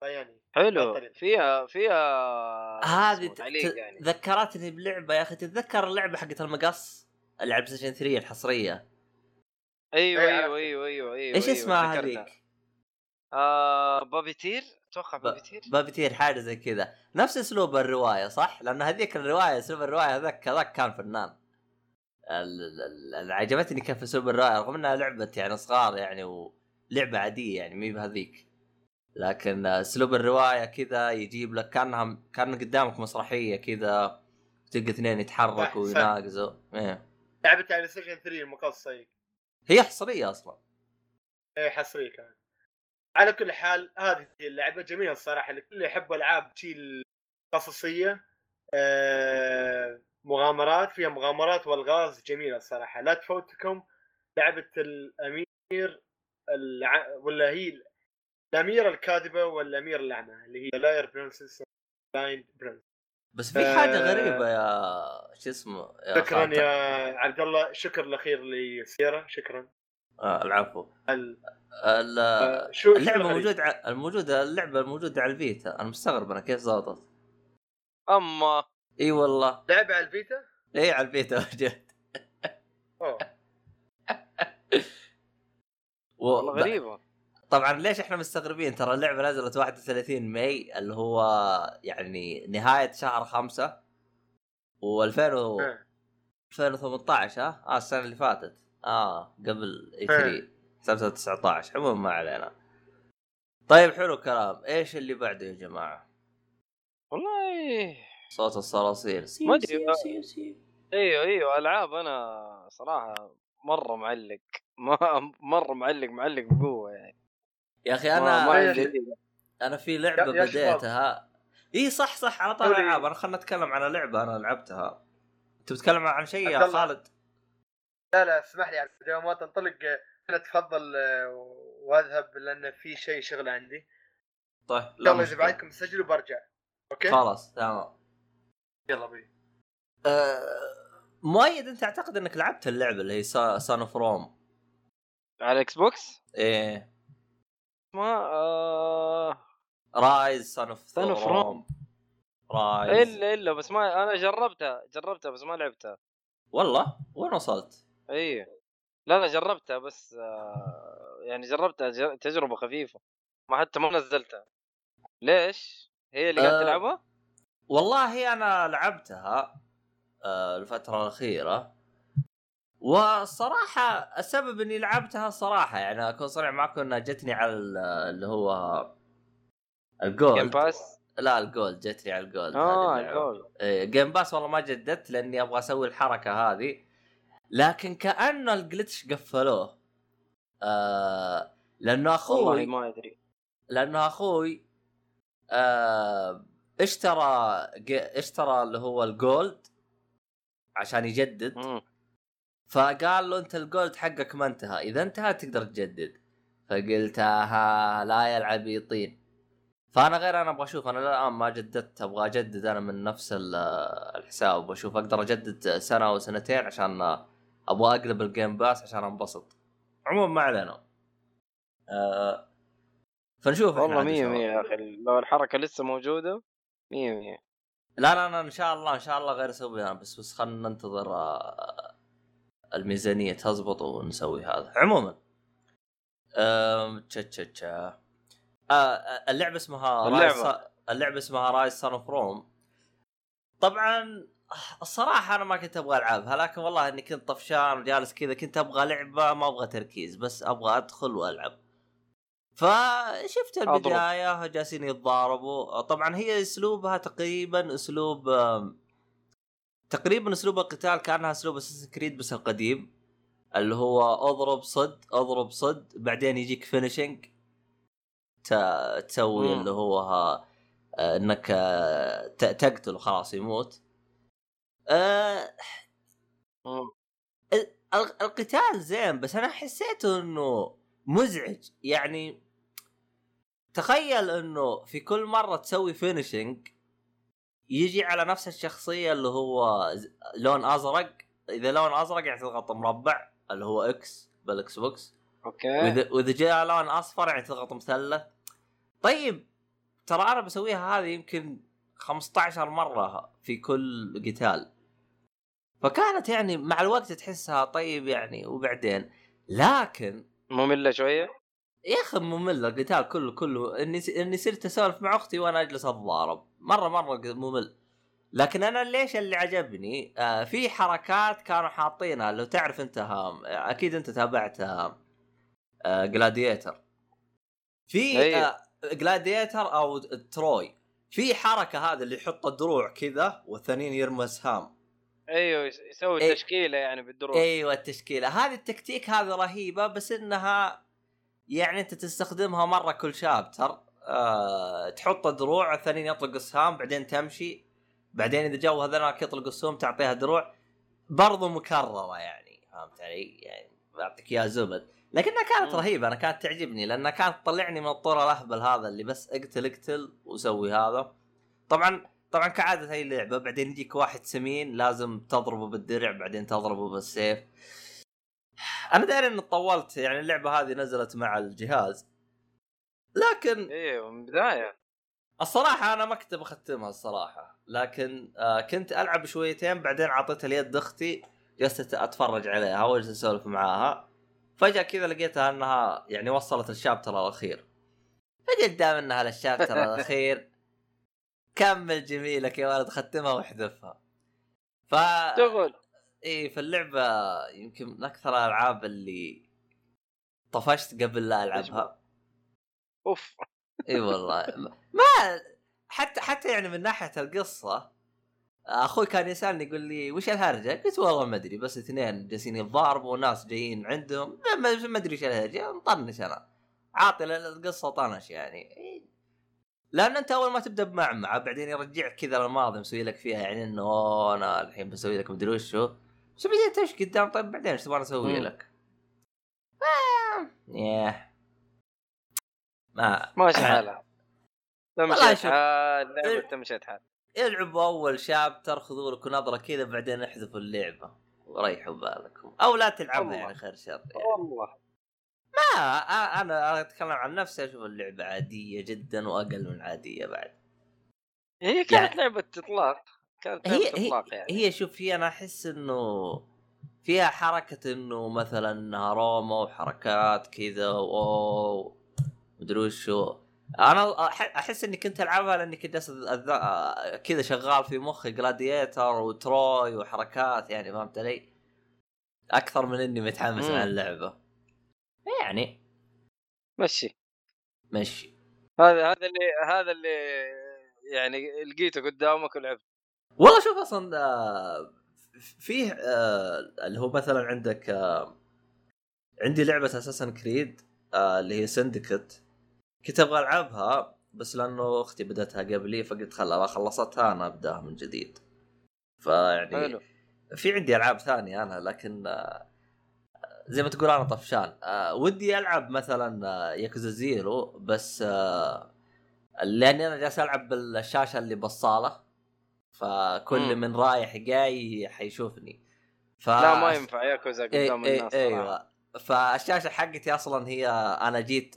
فيعني حلو. فيها فيها هذه يعني ذكرتني بلعبة يا أخي تتذكر اللعبة حقت المقص اللي على Play 3 الحصرية أيوه أيوه. أيوه أيوه أيوه إيش أيوة، اسمها. هذيك؟ آه Puppeteer أتوقع ب- Puppeteer بابي تير حاجة زي كذا نفس أسلوب الرواية صح؟ لأن هذيك الرواية أسلوب الرواية هذاك هذاك كان فنان ال- ال- ال- اللي عجبتني كيف أسلوب الرواية رغم إنها لعبة يعني صغار يعني ولعبه عادية يعني مي بهذيك. لكن أسلوب الرواية كذا يجيب لك كانها كأن قدامك مسرحية كذا تلقى اثنين يتحركوا. ويناقزوا. إيه. لعبة على Station 3 المقصه هي حصرية أصلا. إيه حصرية كمان. على كل حال هذه اللعبة جميلة الصراحة. لكل يحب ألعاب شي القصصية آه مغامرات فيها مغامرات والغاز جميلة الصراحة. لا تفوتكم لعبة الأمير الع... ولا هي الأميرة الكاذبة والامير الاعمى اللي هي Liar Princess Blind Prince بس في حاجة آه. غريبة يا شو اسمه يا شكرا. يا عبد الله شكر الأخير لسيرة شكرا. آه العفو. ال... ال- آه، شو اللعبة الغريب؟ موجود ع... الموجودة اللعبة الموجوده على ال Vita. أنا مستغرب أنا كيف ضبطت أما. إي والله. لعبة على ال Vita؟ إي على ال Vita *laughs* وجهت *laughs* والله غريبة. طبعا ليش إحنا مستغربين؟ ترى اللعبة نزلت 31 ماي اللي هو يعني نهاية شهر خمسة. و2000 إيه. 2018 ها؟ آه السنة اللي فاتت. آه قبل اي 3 سنه 19 عموما ما علينا. طيب حلو الكلام. إيش اللي بعده يا جماعة؟ والله صوت الصراصير. ما أدري. أيوه أيوه ألعاب أنا صراحة مرة معلق. ما *laughs* مرة معلق معلق بقوة يعني. يا أخي أنا ما إيه. عندي أنا في لعبة. بديتها. اي صح صح. على طول. العاب أنا خلنا نتكلم عن لعبة أنا لعبتها. أنت بتتكلم عن شيء يا. خالد؟ لا لا اسمح لي. يعني قبل ما تنطلق أنا اتفضل آه، وأذهب لأن في شيء شغل عندي. طيب لا يلا اذا. بعدكم مسجل وبرجع. أوكي؟ خلاص تمام. يلا بي أه... مؤيد أنت أعتقد إنك لعبت اللعبة اللي هي Son of Rome على ال Xbox إيه. ما آه... Ryse Son of Son of Rome Ryse إلا إلا بس ما أنا جربتها جربتها بس ما لعبتها والله؟ وين وصلت؟ إي. لا لا جربتها بس آه... يعني جربتها. تجربة خفيفة. ما حتى ما نزلتها ليش؟ هي اللي قاعد آه، تلعبها؟ والله أنا لعبتها آه، الفترة الأخيرة. والصراحه السبب إني لعبتها صراحة يعني أكون صريح معكم إنها جتني على ال- اللي هو Game ال Gold Pass؟ لا ال Gold جتني على ال Gold آه هذه اللعبة. ال Gold إيه، Game Pass والله ما جددت لأني أبغى أسوي الحركة هذه لكن كانه ال glitch قفلوه آه لأنه والله أخوي ما أدري لأنه أخوي آه اشترى اشترى اللي هو ال Gold عشان يجدد مم. فقال له انت ال Gold حقك ما انتهى إذا انتهى تقدر تجدد. فقلت ها لا يا العبيطين. فأنا غير أنا أبغى أشوف أنا الان ما جددت أبغى أجدد أنا من نفس ال- الحساب وأشوف أقدر أجدد سنة أو سنتين عشان أبغى أقلب ال Game Pass عشان أنبسط. عموما ما علينا. آه فنشوف والله مية. مية يا أخي لو الحركة لسه موجودة مية مية. لا لا لا إن شاء الله إن شاء الله غير اسويها بس بس خلينا ننتظر آه، الميزانية تزبط ونسوي هذا. عموما أم، تشا تشا تشا آه، آه، اللعبة اسمها اللعبة. Ryse اللعبة اسمها Ryse Son of Rome طبعا الصراحة أنا ما كنت أبغى ألعبها لكن والله إني كنت طفشان وجالس كذا كنت أبغى لعبة ما أبغى تركيز بس أبغى أدخل وألعب. فشفت أضرب. البداية جالسين يتضاربوا. طبعا هي أسلوبها تقريبا أسلوب آم، تقريبا أسلوب القتال كانها أسلوب أساس كريد بس القديم اللي هو أضرب صد أضرب صد بعدين يجيك فينيشنج تسوي. اللي هو ها آه، إنك آه، تقتله خلاص يموت. ال- القتال زين بس أنا حسيته إنه مزعج يعني تخيل إنه في كل مرة تسوي finishing يجي على نفس الشخصية اللي هو لون أزرق. إذا لون أزرق يعني تضغط مربع اللي هو X بال Xbox أوكي. واذا وإذا جاء لون أصفر يعني تضغط مثلث. طيب ترى أنا بسويها هذه يمكن 15 مرة في كل قتال. فكانت يعني مع الوقت تحسها طيب يعني وبعدين؟ لكن مملة شوية؟ يا أخي ممل القتال كله كله. إني إني صرت أسولف مع أختي وأنا أجلس أتضارب. مره مرة ممل. لكن أنا ليش اللي عجبني؟ آه في حركات كانوا حاطينها. لو تعرف أنت هام أكيد أنت تابعت آه جلاديتر في أيوه. آه جلاديتر أو تروي في حركة هذا اللي يحط الدروع كذا والثانيين يرموا اسهام أيوه يس- يسوي إيه. تشكيله يعني بالدروع. أيوه التشكيلة. هذه التكتيك هذه رهيبة بس إنها يعني أنت تستخدمها مرة كل شابتر. آه تحط دروع الثانيين يطلق اسهام بعدين تمشي. بعدين إذا جو هذاك يطلق السهم تعطيها دروع. برضو مكررة يعني فهمت علي؟ يعني بعطيك إياها زبد. لكنها كانت. رهيبة أنا كانت تعجبني لأنها كانت تطلعني من الطور الأهبل هذا اللي بس اقتل اقتل وسوي هذا. طبعا طبعا كعادة هي اللعبة بعدين يجيك واحد سمين لازم تضربه بالدرع بعدين تضربه بالسيف. أنا داري إني طولت يعني اللعبة هذه نزلت مع الجهاز. لكن أيوه من البداية. الصراحة أنا ما كنت بختمها الصراحة. لكن آه كنت ألعب شويتين بعدين أعطيتها اليد أختي جلست أتفرج عليها وجلست أسولف معاها. فجأة كذا لقيتها أنها يعني وصلت الشابتر الأخير. فقلت دام أنها للشابتر الأخير *laughs* كمل جميلك يا ولد ختمها واحذفها. ف شغل إي فاللعبة يمكن من أكثر الألعاب اللي طفشت قبل لا ألعبها. أوف. إي والله. *laughs* ما حتى حتى يعني من ناحية القصة أخوي كان يسألني يقول لي وش الهرجة؟ قلت والله ما أدري بس اثنين جالسين يتضاربوا وناس جايين عندهم. ما أدري وش الهرجة مطنش أنا عاطي القصة طنش يعني. لأن أنت أول ما تبدأ بمعمعة بعدين يرجعك كذا للماضي مسوي لك فيها يعني إنه أنا الحين بسوي لك مدري وشو. بس بعدين تمشي قدام؟ طيب بعدين إيش تبغى أسوي. لك؟ ياه. ما ماشي حالها والله تمشي شوف. حال إيه. لعبة تمشي حال العبوا أول شابتر خذوا لكم نظرة كذا بعدين احذفوا اللعبة وريحوا بالكم أو لا تلعبها والله. يعني خير شر يعني. والله ما أنا أتكلم عن نفسي أشوف اللعبة عادية جدا وأقل من عاديه بعد هي كانت يعني- لعبة إطلاق كانت هي لعبة هي اطلاق يعني هي شوف هي أنا أحس إنه فيها حركة إنه مثلا روما وحركات كذا واو مدري وشو. أنا أحس إني كنت ألعبها لأني كنت جالس أذ- كذا شغال في مخي جلاديتر وتروي وحركات يعني فهمت علي؟ أكثر من إني متحمس. مع اللعبة. يعني. مشي. مشي. هذا هذا اللي هذا اللي يعني لقيته قدامك ولعبت. والله شوف أصلا آه، فيه آه، اللي هو مثلا عندك آه، عندي لعبة أساسا كريد اللي هي سندكت كنت أبغى ألعبها بس لأنه أختي بدتها قبلي فقلت خلا خلصتها أنا أبدأها من جديد. فيعني حلو. في عندي ألعاب ثانية أنا لكن آه، زي ما تقول أنا طفشان. آه، ودي ألعب مثلا آه، ياكوزا زيرو بس لأني أنا جالس ألعب بالشاشة اللي بالصالة فكل. من رايح جاي حيشوفني. ف لا ما ينفع ياكوزا قدام الناس. أيوه. فالشاشة حقتي أصلا هي أنا جيت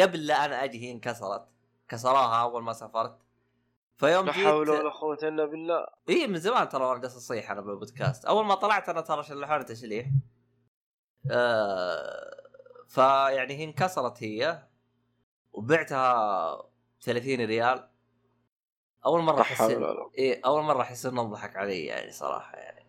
قبل لا أنا أجي هي انكسرت. كسروها أول ما سافرت. فيوم لا جيت حول ولا قوة إلا بالله. اي من زمان ترى وأنا جالس أصيح أنا بالبودكاست. أول ما طلعت أنا ترى شلحوني تشليح. آه فيعني هي انكسرت هي. وبعتها 30 ريال. أول مرة لا أحس إيه أول مرة أحس إنه ضحك علي يعني صراحة يعني.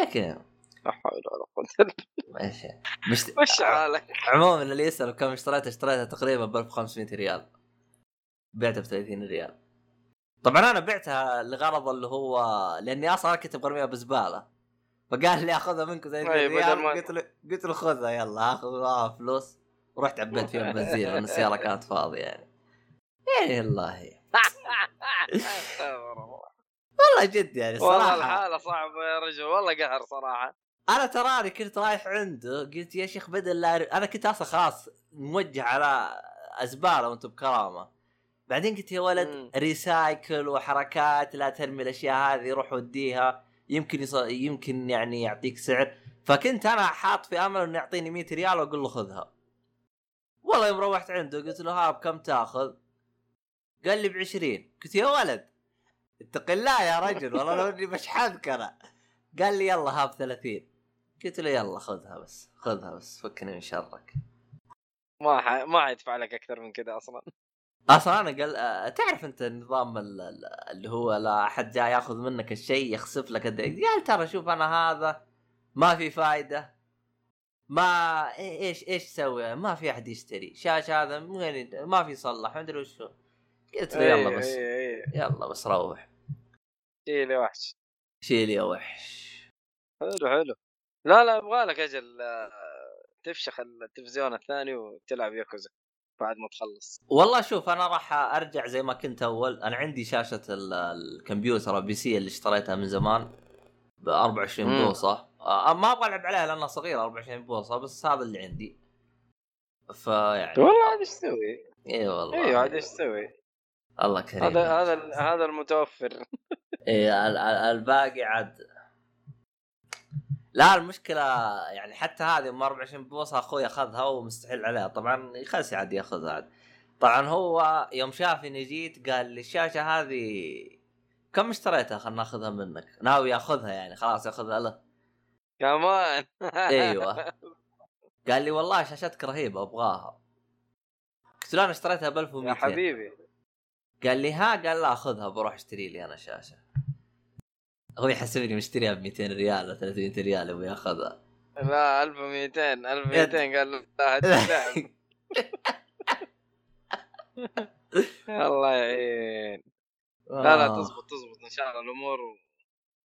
لكن لا حول ولا بالله. ماشي. مش مش حالك؟ عموما اللي يسأل كم اشتريتها اشتريتها تقريبا ب 1500 ريال. بعتها ب 30 ريال. طبعا أنا بعتها لغرض اللي هو لأني أصلا كنت برميها بزبالة. فقال لي أخذها منكم 30 أي، ريال قلت له قلت له خذها يلا آخذ فلوس. ورحت عبيت فيها بنزين لأن السيارة كانت فاضية يعني. يعني *laughs* الله. والله جد يعني والله صراحة. الحالة صعبة يا رجل والله قهر صراحة. أنا تراني كنت رايح عنده قلت يا شيخ بدل لا أنا كنت أصلا خلاص موجه على أزبالة وأنتم بكرامة. بعدين قلت يا ولد مم. ريسايكل وحركات لا ترمي الأشياء هذه روح وديها. يمكن يص... يمكن يعني يعطيك سعر. فكنت أنا حاط في أمل إنه يعطيني 100 ريال وأقول له خذها. والله يوم روحت عنده قلت له ها بكم تأخذ؟ قال لي ب 20 قلت يا ولد اتق الله يا رجل والله لو إني بشحذك أنا قال لي يلا ها ب 30 قلت له يلا خذها بس خذها بس فكني من شرك. ما ح... ما حيدفع لك أكثر من كذا أصلا. أصلا أنا قال آه، تعرف أنت النظام ال- ال- اللي هو لا أحد جاي يأخذ منك الشيء يخسف لك الد- قال ترى شوف أنا هذا ما في فايدة. ما إيش إيش تسوي؟ ما في أحد يشتري. شاشه هذا وين ما في يصلح ما أدري وشو. قلت له يلا إيه، بس. اي اي يلا بس روح. اي لي وحش. شيل يا وحش. حلو حلو. لا لا يبغى لك أجل آه، تفشخ التلفزيون الثاني وتلعب ياكوزا بعد ما تخلص. والله شوف أنا راح أرجع زي ما كنت أول. أنا عندي شاشة ال- الكمبيوتر ال PC اللي اشتريتها من زمان ب 24 مم. بوصة. آه ما أبغى ألعب عليها لأنها صغيرة 24 بوصة بس هذا اللي عندي. فيعني والله عاد إيش تسوي؟ إي والله. أيوه عاد إيش تسوي؟ الله كريم. هذا هذا هذا المتوفر. *laughs* ال- ال- الباقي عاد لا المشكلة يعني حتى هذه ام 24 بوصة أخوي أخذها ومستحيل عليها. طبعا يخلص عاد يأخذها عاد. طبعا هو يوم شافني جيت قال لي الشاشة هذه كم اشتريتها؟ خلنا نأخذها منك. ناوي يأخذها يعني. خلاص يأخذها له. كمان؟ أيوه. *laughs* قال لي والله شاشتك رهيبة أبغاها. قلت له أنا اشتريتها ب 1200 يا حبيبي. قال لي ها؟ قال لا خذها بروح أشتري لي أنا شاشة. هو يحسبني مشتريها ب 200 ريال ولا 300 ريال يبغى ياخذها. لا 1200 1200 قال لا *laughs* الله يعين. لا لا آه. تزبط تزبط إن شاء الله الأمور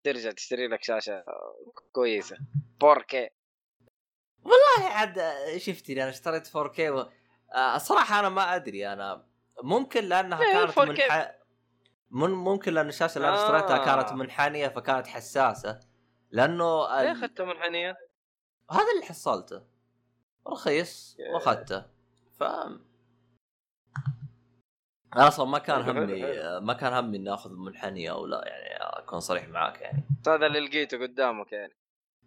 ترجع تشتري لك شاشة كويسة. 4K والله عاد شفتني أنا اشتريت 4K و... آه، الصراحه أنا ما أدري أنا ممكن لأنها إيه، كانت 4K. منح... من ممكن لأن الشاشة اللي أنا آه. اشتريتها كانت منحنية فكانت حساسة لأنه ليه ال... اخذتها منحنية؟ هذا اللي حصلته رخيص. وأخذته ف أصلا ما كان حلو، همي. ما كان همي إني آخذ منحنية أو لا يعني أكون صريح معاك يعني هذا اللي لقيته قدامك يعني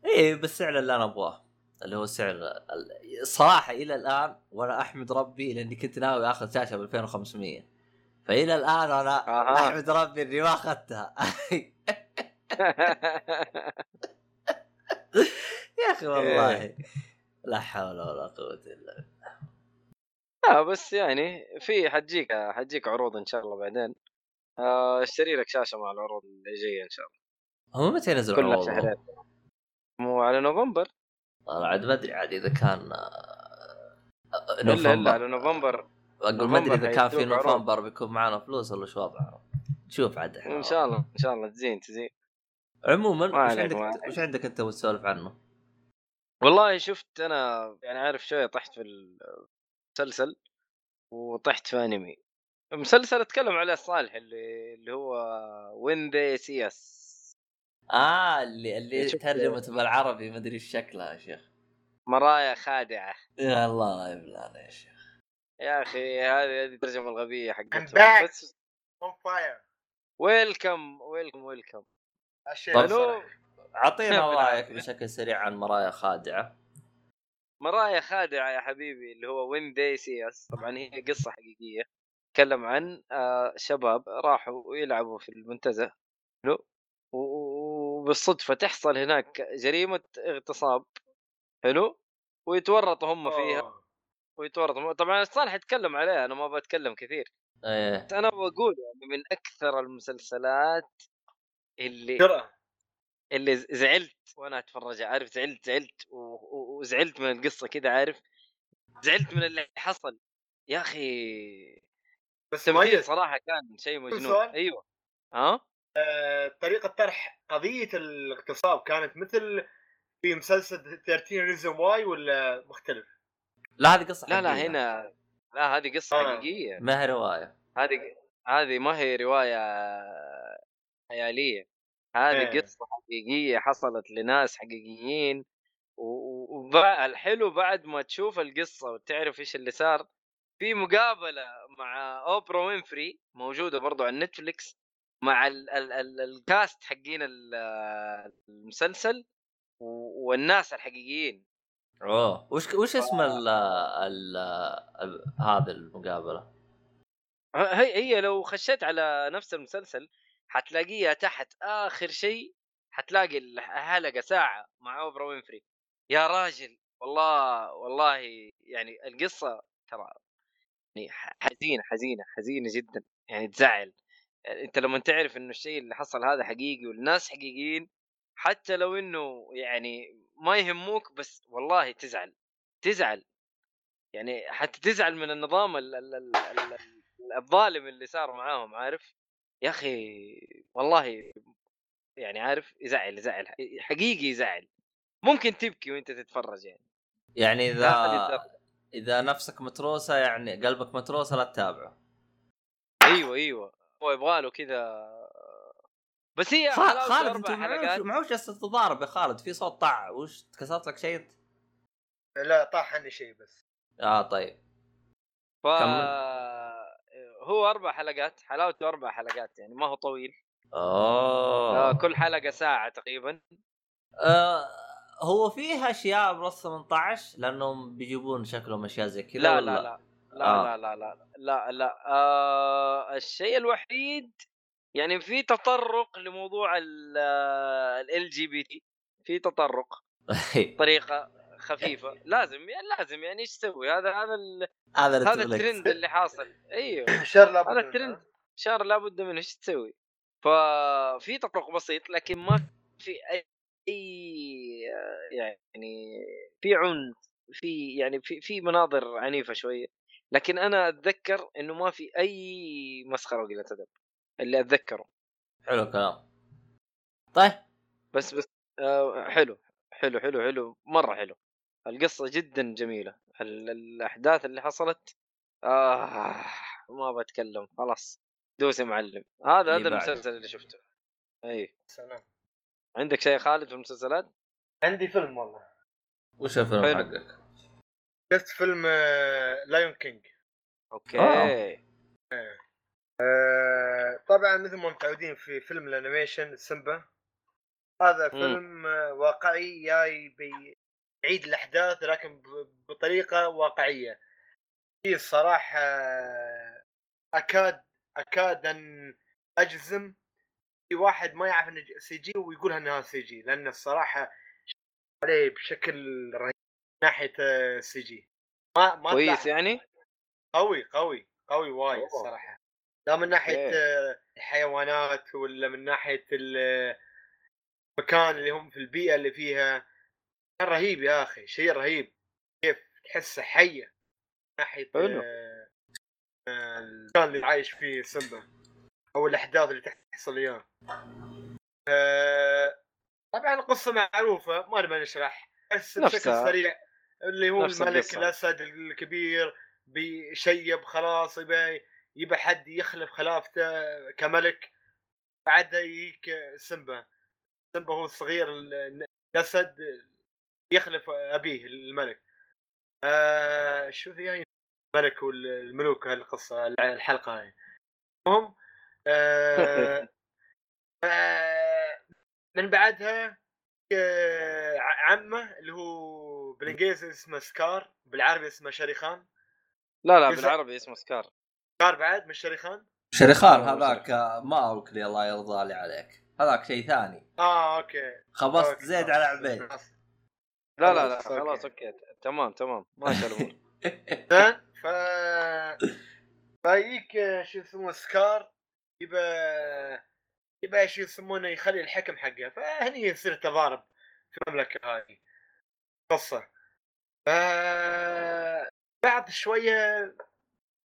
إيه بالسعر اللي أنا أبغاه اللي هو سعر الصراحه إلى الآن وأنا أحمد ربي لاني كنت ناوي آخذ شاشة ب 2500 فإلى الآن أنا أها. أحمد ربي إني ما أخذتها. *laughs* يا أخي والله. لا حول ولا قوة إلا بالله. لا بس يعني في حتجيك حتجيك عروض إن شاء الله بعدين. آه، اشتري لك شاشة مع العروض اللي جاية إن شاء الله. هو متى ينزل كلها عروضه؟ شهرين. مو على نوفمبر؟ والله عاد ما أدري عاد إذا كان آه، الا إلا نوفمبر. على نوفمبر. أقول ما أدري إذا كان في. نوفمبر بيكون معنا فلوس ولا شو وضعه. شوف عاد. إن شاء الله إن شاء الله. تزين تزين. عموما ما وش عندك. وش عندك أنت وتسولف عنه؟ والله شفت أنا يعني عارف شوية طحت في المسلسل وطحت في أنمي. مسلسل أتكلم عليه صالح اللي اللي هو When They See Us آه اللي اللي شفت- ترجمت بالعربي ما أدري إيش شكلها يا شيخ. مرايا خادعة. يا الله لا يبلانا يا شيخ. يا أخي هذه هذه الترجمة الغبية I'm حقتهم back. بس on fire welcome welcome welcome الصراحة. أعطينا. *laughs* رأيك بشكل سريع عن مرايا خادعة. مرايا خادعة يا حبيبي اللي هو When They See Us طبعا هي قصة حقيقية. تكلم عن آه، شباب راحوا يلعبوا في المنتزه. حلو. وبالصدفه تحصل هناك جريمة اغتصاب. حلو. ويتورطوا هم فيها. أوه. ويتورطوا طبعا صالح يتكلم عليها أنا ما بتكلم كثير. إيه. أنا بقول يعني من أكثر المسلسلات اللي جرأة اللي زعلت وأنا أتفرج عارف؟ زعلت زعلت وزعلت من القصة كذا عارف؟ زعلت من اللي حصل. يا أخي بس مؤيد. صراحة كان شيء مجنون؟ أيوه. ها؟ آه، طريقة طرح قضية الاغتصاب كانت مثل في مسلسل 13 Reasons Why ولا مختلف؟ لا هذه قصة لا لا حقيقية. هنا لا هذه قصة آه. حقيقية ما هي رواية هذه هذه ما هي رواية خيالية هذه إيه. قصة حقيقية حصلت لناس حقيقيين والحلو بعد ما تشوف القصة وتعرف إيش اللي صار في مقابلة مع أوبرا وينفري موجودة برضو على نتفليكس مع ال ال ال الكاست حقين ال- المسلسل و- والناس الحقيقيين أوه. وش وش اسم ال ال هذا المقابلة؟ هي هي لو خشيت على نفس المسلسل حتلاقيها تحت آخر شيء حتلاقي الحلقة ساعة مع أوبرا وينفري. يا راجل والله والله يعني القصة ترى يعني حزينة حزينة حزينة جدا يعني تزعل. يعني أنت لما تعرف إنه الشيء اللي حصل هذا حقيقي والناس حقيقيين حتى لو إنه يعني ما يهموك بس والله تزعل تزعل. يعني حتى تزعل من النظام ال ال ال ال ال الظالم اللي صار معاهم عارف؟ يا أخي والله يعني عارف يزعل يزعل حقيقي يزعل. ممكن تبكي وأنت تتفرج يعني. يعني إذا. إذا نفسك متروسة يعني قلبك متروسة لا تتابعه. أيوه أيوه. هو يبغى له كذا بس هي خالد أربع أنت معوش معوش جالس تتضارب يا خالد في صوت طع وش كسرت لك شيء؟ انت؟ لا طاح عني شيء بس. آه طيب. ف كمل. هو أربع حلقات حلاوته أربع حلقات يعني ما هو طويل. أوه. آه كل حلقة ساعة تقريبا. آه هو فيها أشياء plus 18 لأنهم بيجيبون شكلهم أشياء زي كذا لا ولا؟ لا لا لا آه. لا لا لا لا لا آه الشيء الوحيد يعني في تطرق لموضوع LGBT في تطرق *laughs* بطريقه خفيفة لازم يعني لازم يعني إيش تسوي هذا هذا ال- هذا هذا. الترند اللي حاصل أيوه *laughs* شر لابد هذا. الترند شر لابد منه إيش تسوي؟ ففي تطرق بسيط لكن ما في أي يعني في عنف في يعني في في مناظر عنيفة شوية لكن أنا أتذكر إنه ما في أي مسخرة وقلة أدب اللي أتذكره. حلو كلام طيب. بس بس آه حلو حلو حلو حلو مرة حلو. القصة جدا جميلة. ال- الأحداث اللي حصلت آه ما بتكلم خلاص. دوس يا معلم. هذا هذا. المسلسل اللي شفته. إي. سلام. عندك شيء خالد في المسلسلات؟ عندي فيلم والله. وش الفيلم حلو. حقك؟ شفت فيلم Lion King okay. آه. طبعا مثل ما متعودين في فيلم ال animation سيمبا هذا. فيلم آه، واقعي جاي بي- يعيد الأحداث لكن بطريقة واقعية في الصراحة آه، أكاد أكاد أن أجزم في واحد ما يعرف إنه CG ويقولها إنها CG لأن الصراحة عليه بشكل رهيب من ناحية CG ما ما كويس. يعني؟ قوي قوي قوي وايد. الصراحة لا من ناحية. آه، الحيوانات ولا من ناحية ال- المكان اللي هم في البيئة اللي فيها كان رهيب يا أخي شيء رهيب كيف تحسه حية من ناحية حلو. آه، المكان اللي عايش فيه سيمبا أو الأحداث اللي تحصل إياه آه، طبعا القصة معروفة ما نبي نشرح بس بشكل. سريع اللي هو الملك. الأسد الكبير بيشيب خلاص يبى يبى حد يخلف خلافته كملك بعدها يجيك سيمبا. سيمبا هو الصغير ال- الأسد يخلف أبيه الملك. آه شو في يعني؟ الملك والملوك هالقصه الحلقة هاي. المهم آه *laughs* آه من بعدها آه عمه اللي هو بالإنجليزي اسمه سكار بالعربي اسمه شريخان لا لا بالعربي اسمه Scar. Scar بعد مش شريخان؟ شريخان آه، هذاك آه، ماوكلي الله يرضى لي عليك. هذاك شيء ثاني. آه okay. خبصت okay، زيد. على عبيد. لا لا لا خلاص، أوكي. تمام تمام. ماشي الأمور *laughs* زين ف فيجيك شو يسمونه Scar. يبى يبى شو يسمونه يخلي الحكم حقه. فهني يصير تضارب في المملكة هذه قصة. ف بعد شوية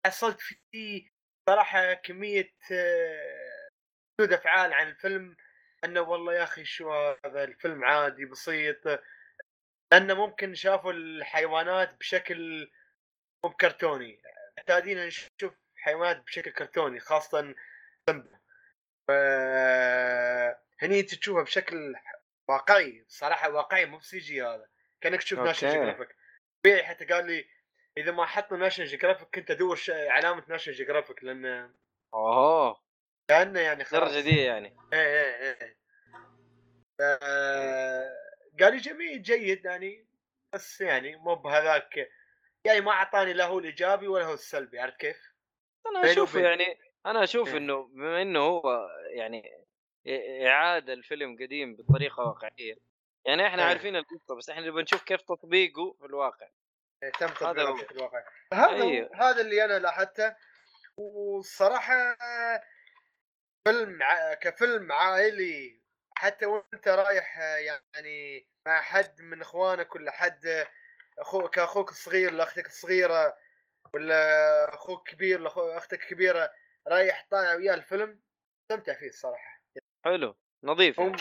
حصلت في صراحة كمية آه، ردود أفعال عن الفيلم. أنه والله يا أخي شو هذا الفيلم عادي بسيط. لأنه ممكن شافوا الحيوانات بشكل مو بكرتوني. معتادين نشوف حيوانات بشكل كرتوني خاصة سمبا هني تشوفها بشكل واقعي صراحة واقعي مو ب CG هذا. كأنك تشوف National. Geographic طبيعي حتى قال لي إذا ما حطوا National Geographic كنت أدور علامة National Geographic لأن اوه كانه يعني خلاص. الدرجه دي يعني. إيه إيه إيه ف- قال لي جميل جيد يعني. بس يعني مو بهذاك. يعني ما أعطاني لا هو الإيجابي ولا هو السلبي عرفت كيف؟ أنا أشوف يعني أنا أشوف إيه. إنه بما إنه هو يعني إعادة الفيلم قديم بطريقة واقعية. يعني إحنا إيه. عارفين القصة بس إحنا نبغى نشوف كيف تطبيقه في الواقع. إيه، تم هذا تطبيقه. بشكل واقعي هذا أيوه. هذا اللي أنا لاحظته والصراحه فيلم ع... كفيلم عائلي حتى وأنت رايح يعني مع حد من إخوانك ولا حد أخوك كأخوك الصغير لأختك الصغيرة ولا أخوك كبير ولا أخو- أختك كبيرة رايح طالع وياه الفيلم استمتع فيه الصراحة. حلو. نظيف هم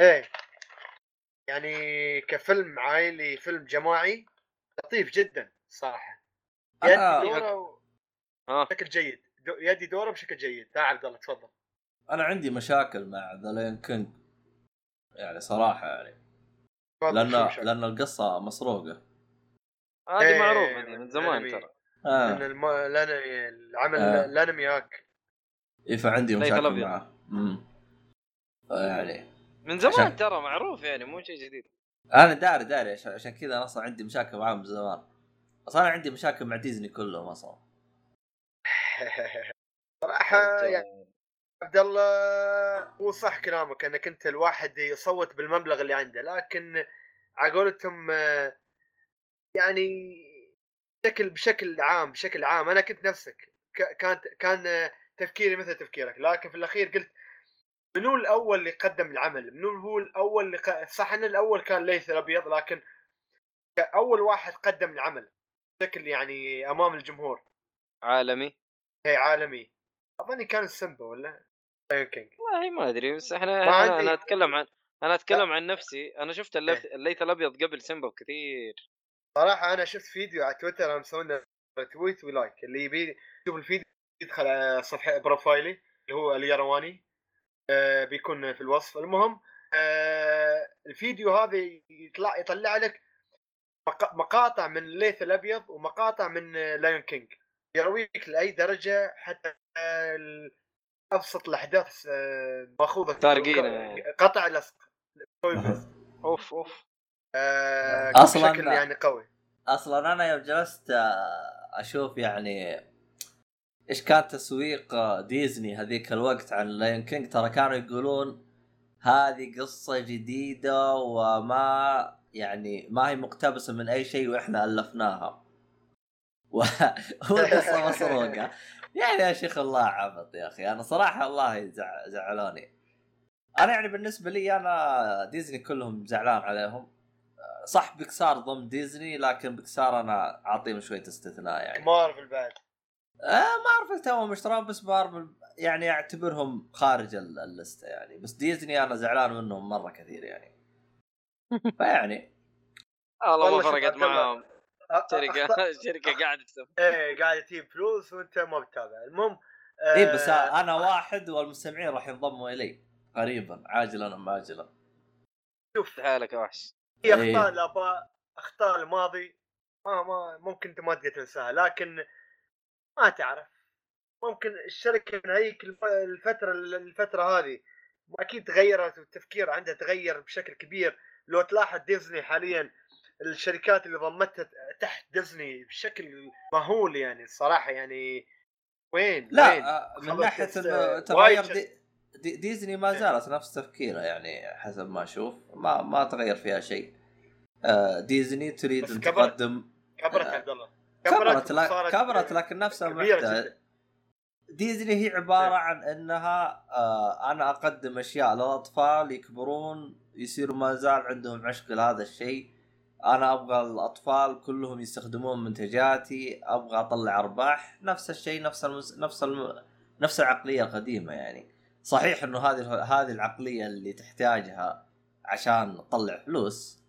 إيه. يعني كفيلم عائلي فيلم جماعي لطيف جدا صراحة. يدي أنا- دورة ها بشكل جيد. دو- يدي دورة بشكل جيد. ها عبد الله تفضل. أنا عندي مشاكل مع the Lion King. يعني صراحة يعني. لأن؟ لأن القصة مسروقة. هذه إيه، معروفة دي من زمان. ترى. آه. لأن الم... الانمي العمل آه. الأنمي هاك. إيه فعندي مشاكل. معاه امم يعني من زمان عشان- ترى معروف يعني مو شيء جديد. أنا داري داري عشان, كذا أنا أصلا عندي مشاكل معاه من زمان. أصلا أنا عندي مشاكل مع ديزني كلهم أصلا. *laughs* صراحة يعني عبد الله هو صح كلامك إنك أنت الواحد يصوت بالمبلغ اللي عنده لكن على قولتهم يعني بشكل بشكل عام بشكل عام أنا كنت نفسك كان آه، تفكيري مثل تفكيرك لكن في الأخير قلت منو الأول اللي قدم العمل؟ منو هو الأول اللي ق... صح ان الأول كان ليث الابيض لكن اول واحد قدم العمل بشكل يعني أمام الجمهور. عالمي. هي عالمي. اظني كان سيمبا ولا؟ King والله ما أدري بس إحنا أنا, أنا أتكلم عن أنا أتكلم عن نفسي. أنا شفت الليث, إيه. الليث الأبيض قبل سيمبا بكثير. صراحة أنا شفت فيديو على تويتر أنا مسوي له tweet و like اللي يبي يشوف الفيديو يدخل على صفحة profile ي اللي هو اليرواني. بيكون في الوصف. المهم آه الفيديو هذا يطلع يطلع لك مق- مقاطع من ليث الأبيض ومقاطع من آه، Lion King يرويك لأي درجة حتى آه، ابسط الأحداث آه، مأخوذة سارقينه يعني. قطع لصق. *laughs* أوف أوف. آه، أصلاً بشكل يعني قوي. أصلا أنا يوم جلست آه، أشوف يعني إيش كان تسويق آه، ديزني هذيك الوقت عن Lion King ترى كانوا يقولون هذه قصة جديدة وما يعني ما هي مقتبسة من أي شيء وإحنا ألفناها. *laughs* وقصة مسروقة يعني يا شيخ الله عبط يا أخي. أنا صراحة الله زعلوني. أنا يعني بالنسبة لي أنا ديزني كلهم زعلان عليهم. صح بيكسار ضمن ديزني لكن بيكسار أنا أعطيهم شوية استثناء يعني. مارفل بعد. آه مارفل توهم اشتراهم بس مارفل يعني أعتبرهم خارج ال- اللسته يعني. بس ديزني أنا زعلان منهم مرة كثير يعني. *laughs* فيعني. والله ما فرقت معاهم. شركه *laughs* شركة قاعدة تسوي. إيه قاعد تجيب فلوس وأنت ما بتتابع المهم آه، اي بس أنا واحد والمستمعين راح ينضموا إلي. قريبا. عاجلا أم اجلا شوف. حالك يا وحش. إيه. أخطاء الأباء أخطاء الماضي. ما ما ممكن أنت ما تقدر تنساها لكن ما تعرف. ممكن الشركة من هيك الف- الفترة الفترة هذه أكيد تغيرت والتفكير عندها تغير بشكل كبير. لو تلاحظ ديزني حاليا الشركات اللي ضمتها تحت ديزني بشكل مهول يعني الصراحة يعني وين؟ لا وين؟ آه، من ناحية تغير دي دي ديزني ما زالت نفس تفكيره يعني حسب ما أشوف. ما ما تغير فيها شيء. آه، ديزني تريد أن. تقدم كبرت آه، عبد الله. كبرت لا كبرت لكن نفسها محتاج. ديزني هي عبارة عن إنها آه أنا أقدم أشياء للأطفال يكبرون يصيروا ما زال عندهم عشق لهذا الشيء. أنا أبغى الأطفال كلهم يستخدمون منتجاتي أبغى أطلع أرباح. نفس الشيء نفس المس... نفس الم... نفس العقلية القديمة يعني. صحيح إنه هذه هذه العقلية اللي تحتاجها عشان تطلع فلوس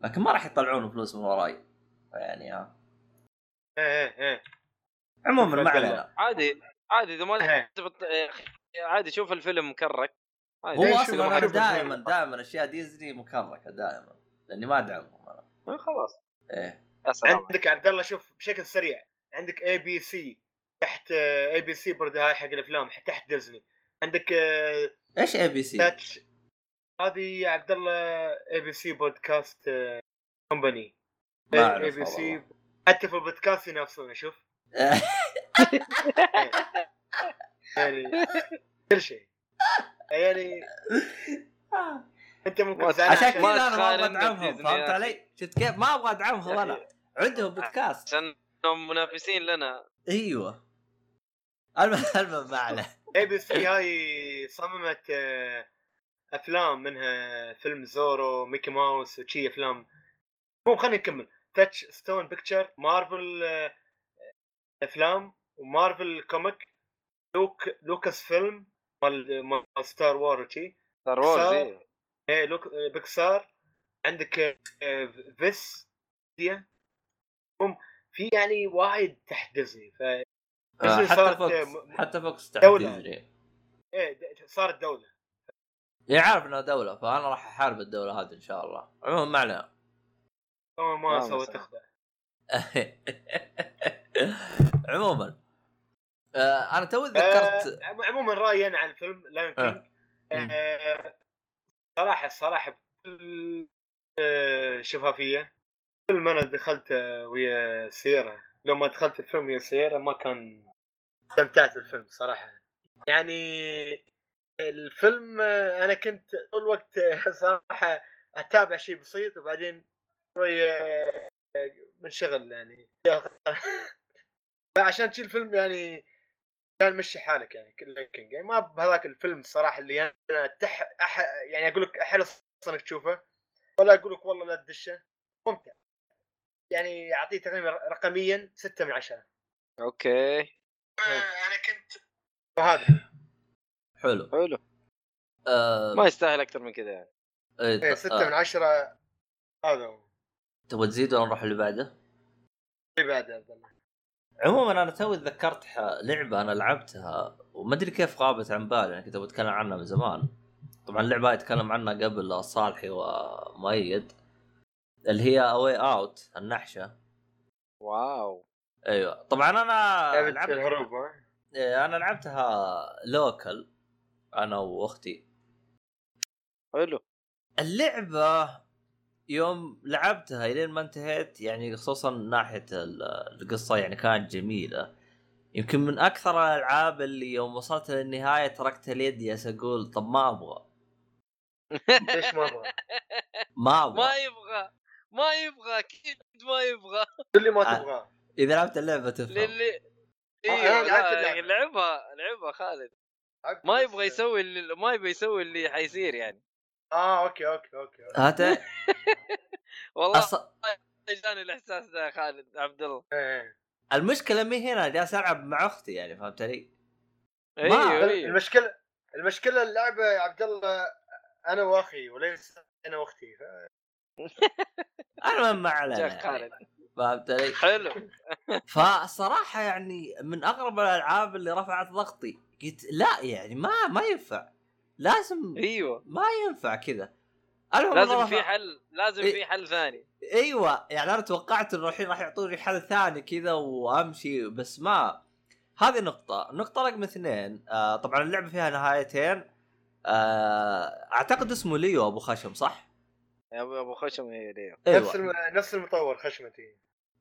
لكن ما راح يطلعون فلوس من وراي. يعني ها. إيه إيه إيه عموما ما. علينا عادي عادي إذا ما إيه. تبط... عادي شوف الفيلم مكرك. هو أصلا أنا دائما؟ دائما أشياء ديزني مكركة دائما لأني ما أدعمهم أنا خلاص إيه عندك عبد الله شوف بشكل سريع عندك اي بي سي تحت اي بي سي برضه هاي حق الأفلام تحت ديزني عندك آه، إيش ABC؟ Touch هذه يا عبد الله ABC podcast company ما ABC. حتى في البودكاست ينافسونه شوف *laughs* يعني كل شيء. يعني أنت ممكن عشان كذا أنا ما أبغى أدعمهم فهمت. علي؟ شفت كيف؟ ما أبغى أدعمهم أنا. عندهم بودكاست عشان منافسين لنا. أيوه. المهم المهم ما عليه ABC هاي صممت آه، أفلام منها فيلم زورو ميكي ماوس وشي أفلام. مو خلينا نكمل Touchstone Pictures Marvel آه، افلام و Marvel Comic لوك Lucasfilm مال مال Star War وشي Star Wars إيه. إيه لوك آه، بيكسار عندك آه، فيس ديا هم في يعني وايد تحت ديزني ف آه، حتى فوكس م- حتى فوكس تحت دولة. ديزني إيه صارت دولة. يعني عارف إنها دولة فأنا راح أحارب الدولة هذه إن شاء الله. عموما ما علينا. ما ما سوى. تخدع عموما آه أنا توي تذكرت آه، عم- عموما رأيي أنا عن الفيلم لاين آه. كينج آه، صراحة الصراحه بكل آه، شفافية فيلم أنا دخلت ويا سيارة لو ما دخلت الفيلم ويا سيارة ما كان استمتعت بالفيلم صراحة يعني الفيلم أنا كنت طول الوقت *laughs* صراحة أتابع شيء بسيط وبعدين شوية منشغل يعني. *laughs* فعشان شي الفيلم يعني كان مشي حالك يعني king يعني ما بهذاك الفيلم الصراحه اللي أنا تح أح... يعني أقول لك احرص انك تشوفه. ولا أقول لك والله لا تدشه. ممتع. يعني أعطيه تقريبا رقميا ستة من عشرة. أوكي. أنا كنت وهذا. حلو. حلو. آه ما يستاهل أكثر من كذا يعني. إيه، إيه ط- ستة من آه. عشرة. هذا هو. تبغى تزيد ولا نروح اللي بعده؟ اللي بعد يا عبد الله. عموما أنا توي تذكرت لعبة أنا لعبتها وما أدري كيف غابت عن بالي أنا كنت بتكلم عنها من زمان. طبعا اللعبة يتكلم عنها قبل صالحي ومؤيد. اللي هي A Way Out النحشة. واو. أيوه. طبعا أنا لعبت الهروب؟ إيه، أنا لعبتها local أنا وأختي. حلو. اللعبة يوم لعبتها إلين ما انتهيت يعني خصوصا ناحية ال- القصة يعني كانت جميلة. يمكن من أكثر الألعاب اللي يوم وصلت للنهاية تركت اليد يا أقول طب ما أبغى. *laughs* ليش مرة؟ ما أبغى. ما يبغى. ما يبغى أكيد ما يبغى. اللي ما آه. تبغاه إذا لعبت اللعبة تفهم. للي أيوه. لعبها لعبها خالد. ما يبغى يسوي اللي ما يبغى يسوي اللي حيصير يعني. آه أوكي أوكي أوكي هات *laughs* والله أص... جاني الإحساس ده يا خالد عبد الله إيه. المشكلة مي هنا جالس ألعب مع أختي يعني فهمت علي؟ إيوه إيوه المشكلة المشكلة اللعبة يا عبد الله أنا وأخي وليس أنا وأختي ف- *laughs* أنا ما علينا يعني. خالد فهمت علي؟ حلو *laughs* فصراحة يعني من أغرب الألعاب اللي رفعت ضغطي قلت لا يعني ما ما ينفع لازم أيوه. ما ينفع كذا. لازم في حل لازم إيه. في حل ثاني. أيوه يعني أنا توقعت إنه الحين راح يعطوني حل ثاني كذا وأمشي بس ما هذه نقطة، نقطة رقم اثنين آه طبعا اللعبة فيها نهايتين. آه أعتقد اسمه ليو أبو خشم صح؟ يا ابو أبو خشم إيه ليه نفس أيوه الم... نفس المطور خشمتي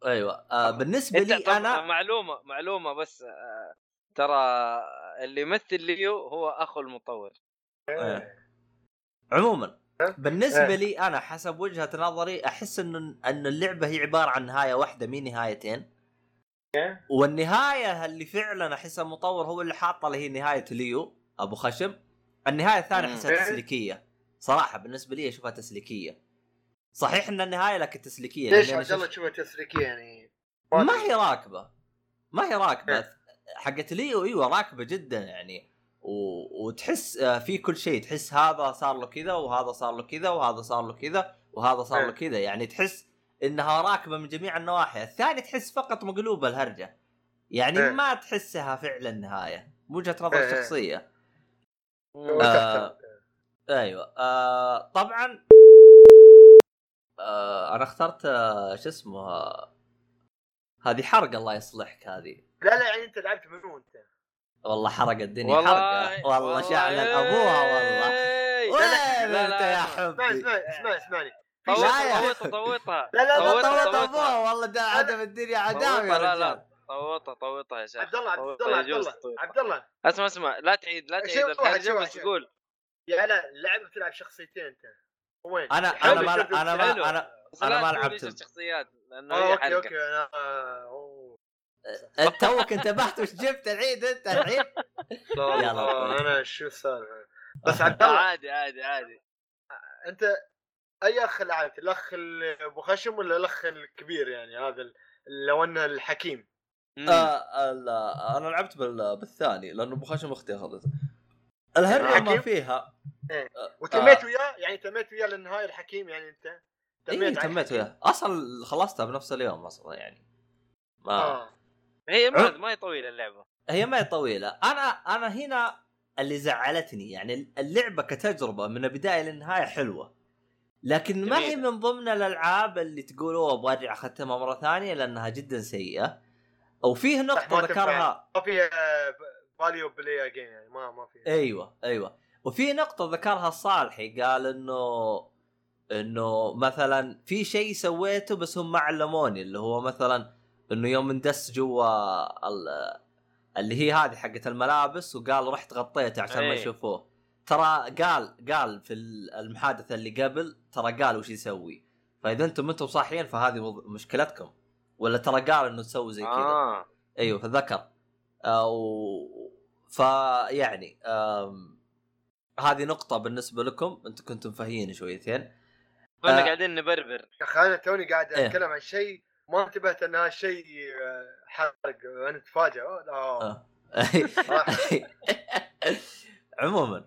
أيوه. آه بالنسبة لي طب أنا معلومة معلومة بس آه، ترى اللي يمثل ليو هو أخو المطور. إيه. عموما بالنسبة إيه. لي أنا حسب وجهة نظري أحس إن إن اللعبة هي عبارة عن نهاية واحدة مي نهايتين. إيه. والنهاية اللي فعلا أحسها المطور هو اللي حاطه اللي هي نهاية ليو أبو خشم. النهاية الثانية مم. أحسها إيه. تسليكية. صراحة بالنسبة لي أشوفها تسليكية. صحيح إن النهاية لكن تسليكية ليش عبد الله تشوفها تسليكية يعني؟ ما هي راكبة. ما هي راكبة. إيه. حقت ليو إيوه راكبة جدا يعني. و... وتحس آه، في كل شيء تحس هذا صار له كذا وهذا صار له كذا وهذا صار له كذا وهذا صار له إيه. كذا يعني تحس إنها راكبة من جميع النواحي الثاني تحس فقط مقلوبة الهرجة يعني إيه. ما تحسها فعلا نهاية وجهة نظر إيه. شخصية. آه. أيوه آه طبعا آه أنا اخترت آه شو اسمه هذه حرق الله يصلحك هذه لا لا يعني أنت لعبت منو انت؟ والله حرق الدنيا والله حرقه والله شعل أبوها والله. وين لا، انت لا، يا لا. حبي اسمعني اسمعني اسمعني لا يا- طوطها طوطها لا لا لا طوط طوطها، طوط طوطها. ابوها والله ده عدم الدنيا عداوي يا طوطها، لا رجال لا طوطها طوطها يا شيخ عبد الله عبد الله عبد الله طوطها. عبد الله اسمع اسمع لا تعيد لا تعيد شوف بس. قول يا لا اللعبة بتلعب شخصيتين أنت وين؟ أنا أنا ما أنا. ما أنا لا ما لعبت. الشخصيات لأنه آه هي أوكي أوكي أنا آه، أوه. انت توك انتبهت وش جبت العيد أنت الحين *laughs* لا يلا. أنا شو السالفة؟ بس عبد الله عادي عادي عادي. أنت أي أخ لعبت الأخ ال- أبو خشم ولا الأخ الكبير يعني؟ هذا لو أنه الحكيم. آه لا أنا لعبت بال- بالثاني لأنه أبو خشم أختي أخذته. الهرجه ما؟ فيها. وتميت وياه؟ يعني تميت وياه للنهاية الحكيم يعني أنت؟ اي على تميت؟ وياه. أصلا خلصتها بنفس اليوم أصلا يعني. ما آه. هي ما عد- ما هي طويلة اللعبة. هي ما هي طويلة. أنا أنا هنا اللي زعلتني يعني اللعبة كتجربة من البداية للنهاية حلوة. لكن ما هي. من ضمن الألعاب اللي تقول أوه أبغى أرجع أختمها مرة ثانية لأنها جدا سيئة. وفيه نقطة. ذكرها. ما فيها value play game يعني ما ما فيها أيوه أيوه. وفي نقطة ذكرها الصالحي قال إنه إنه مثلا في شيء سويته بس هم ما علموني اللي هو مثلا انه يوم اندس جوا ال- اللي هي هذه حقت الملابس وقال رحت غطيته عشان ما إيه. يشوفوه. ترى قال قال في ال- المحادثة اللي قبل ترى قال وش يسوي. فإذا أنتم أنتم صاحيين فهذه وض- مشكلتكم. ولا ترى قال إنه تسوي زي كذا. آه. أيوه فذكر. أو فيعني أم... هذه نقطة بالنسبة لكم. أنتم كنتم فاهيين شويتين. كنا آه. قاعدين نبربر. يا أخي أنا توني قاعد إيه. أتكلم عن شيء ما انتبهت إن هذا الشيء آه، حرق أنا اتفاجئ أوه، لا. آه. *laughs* عموما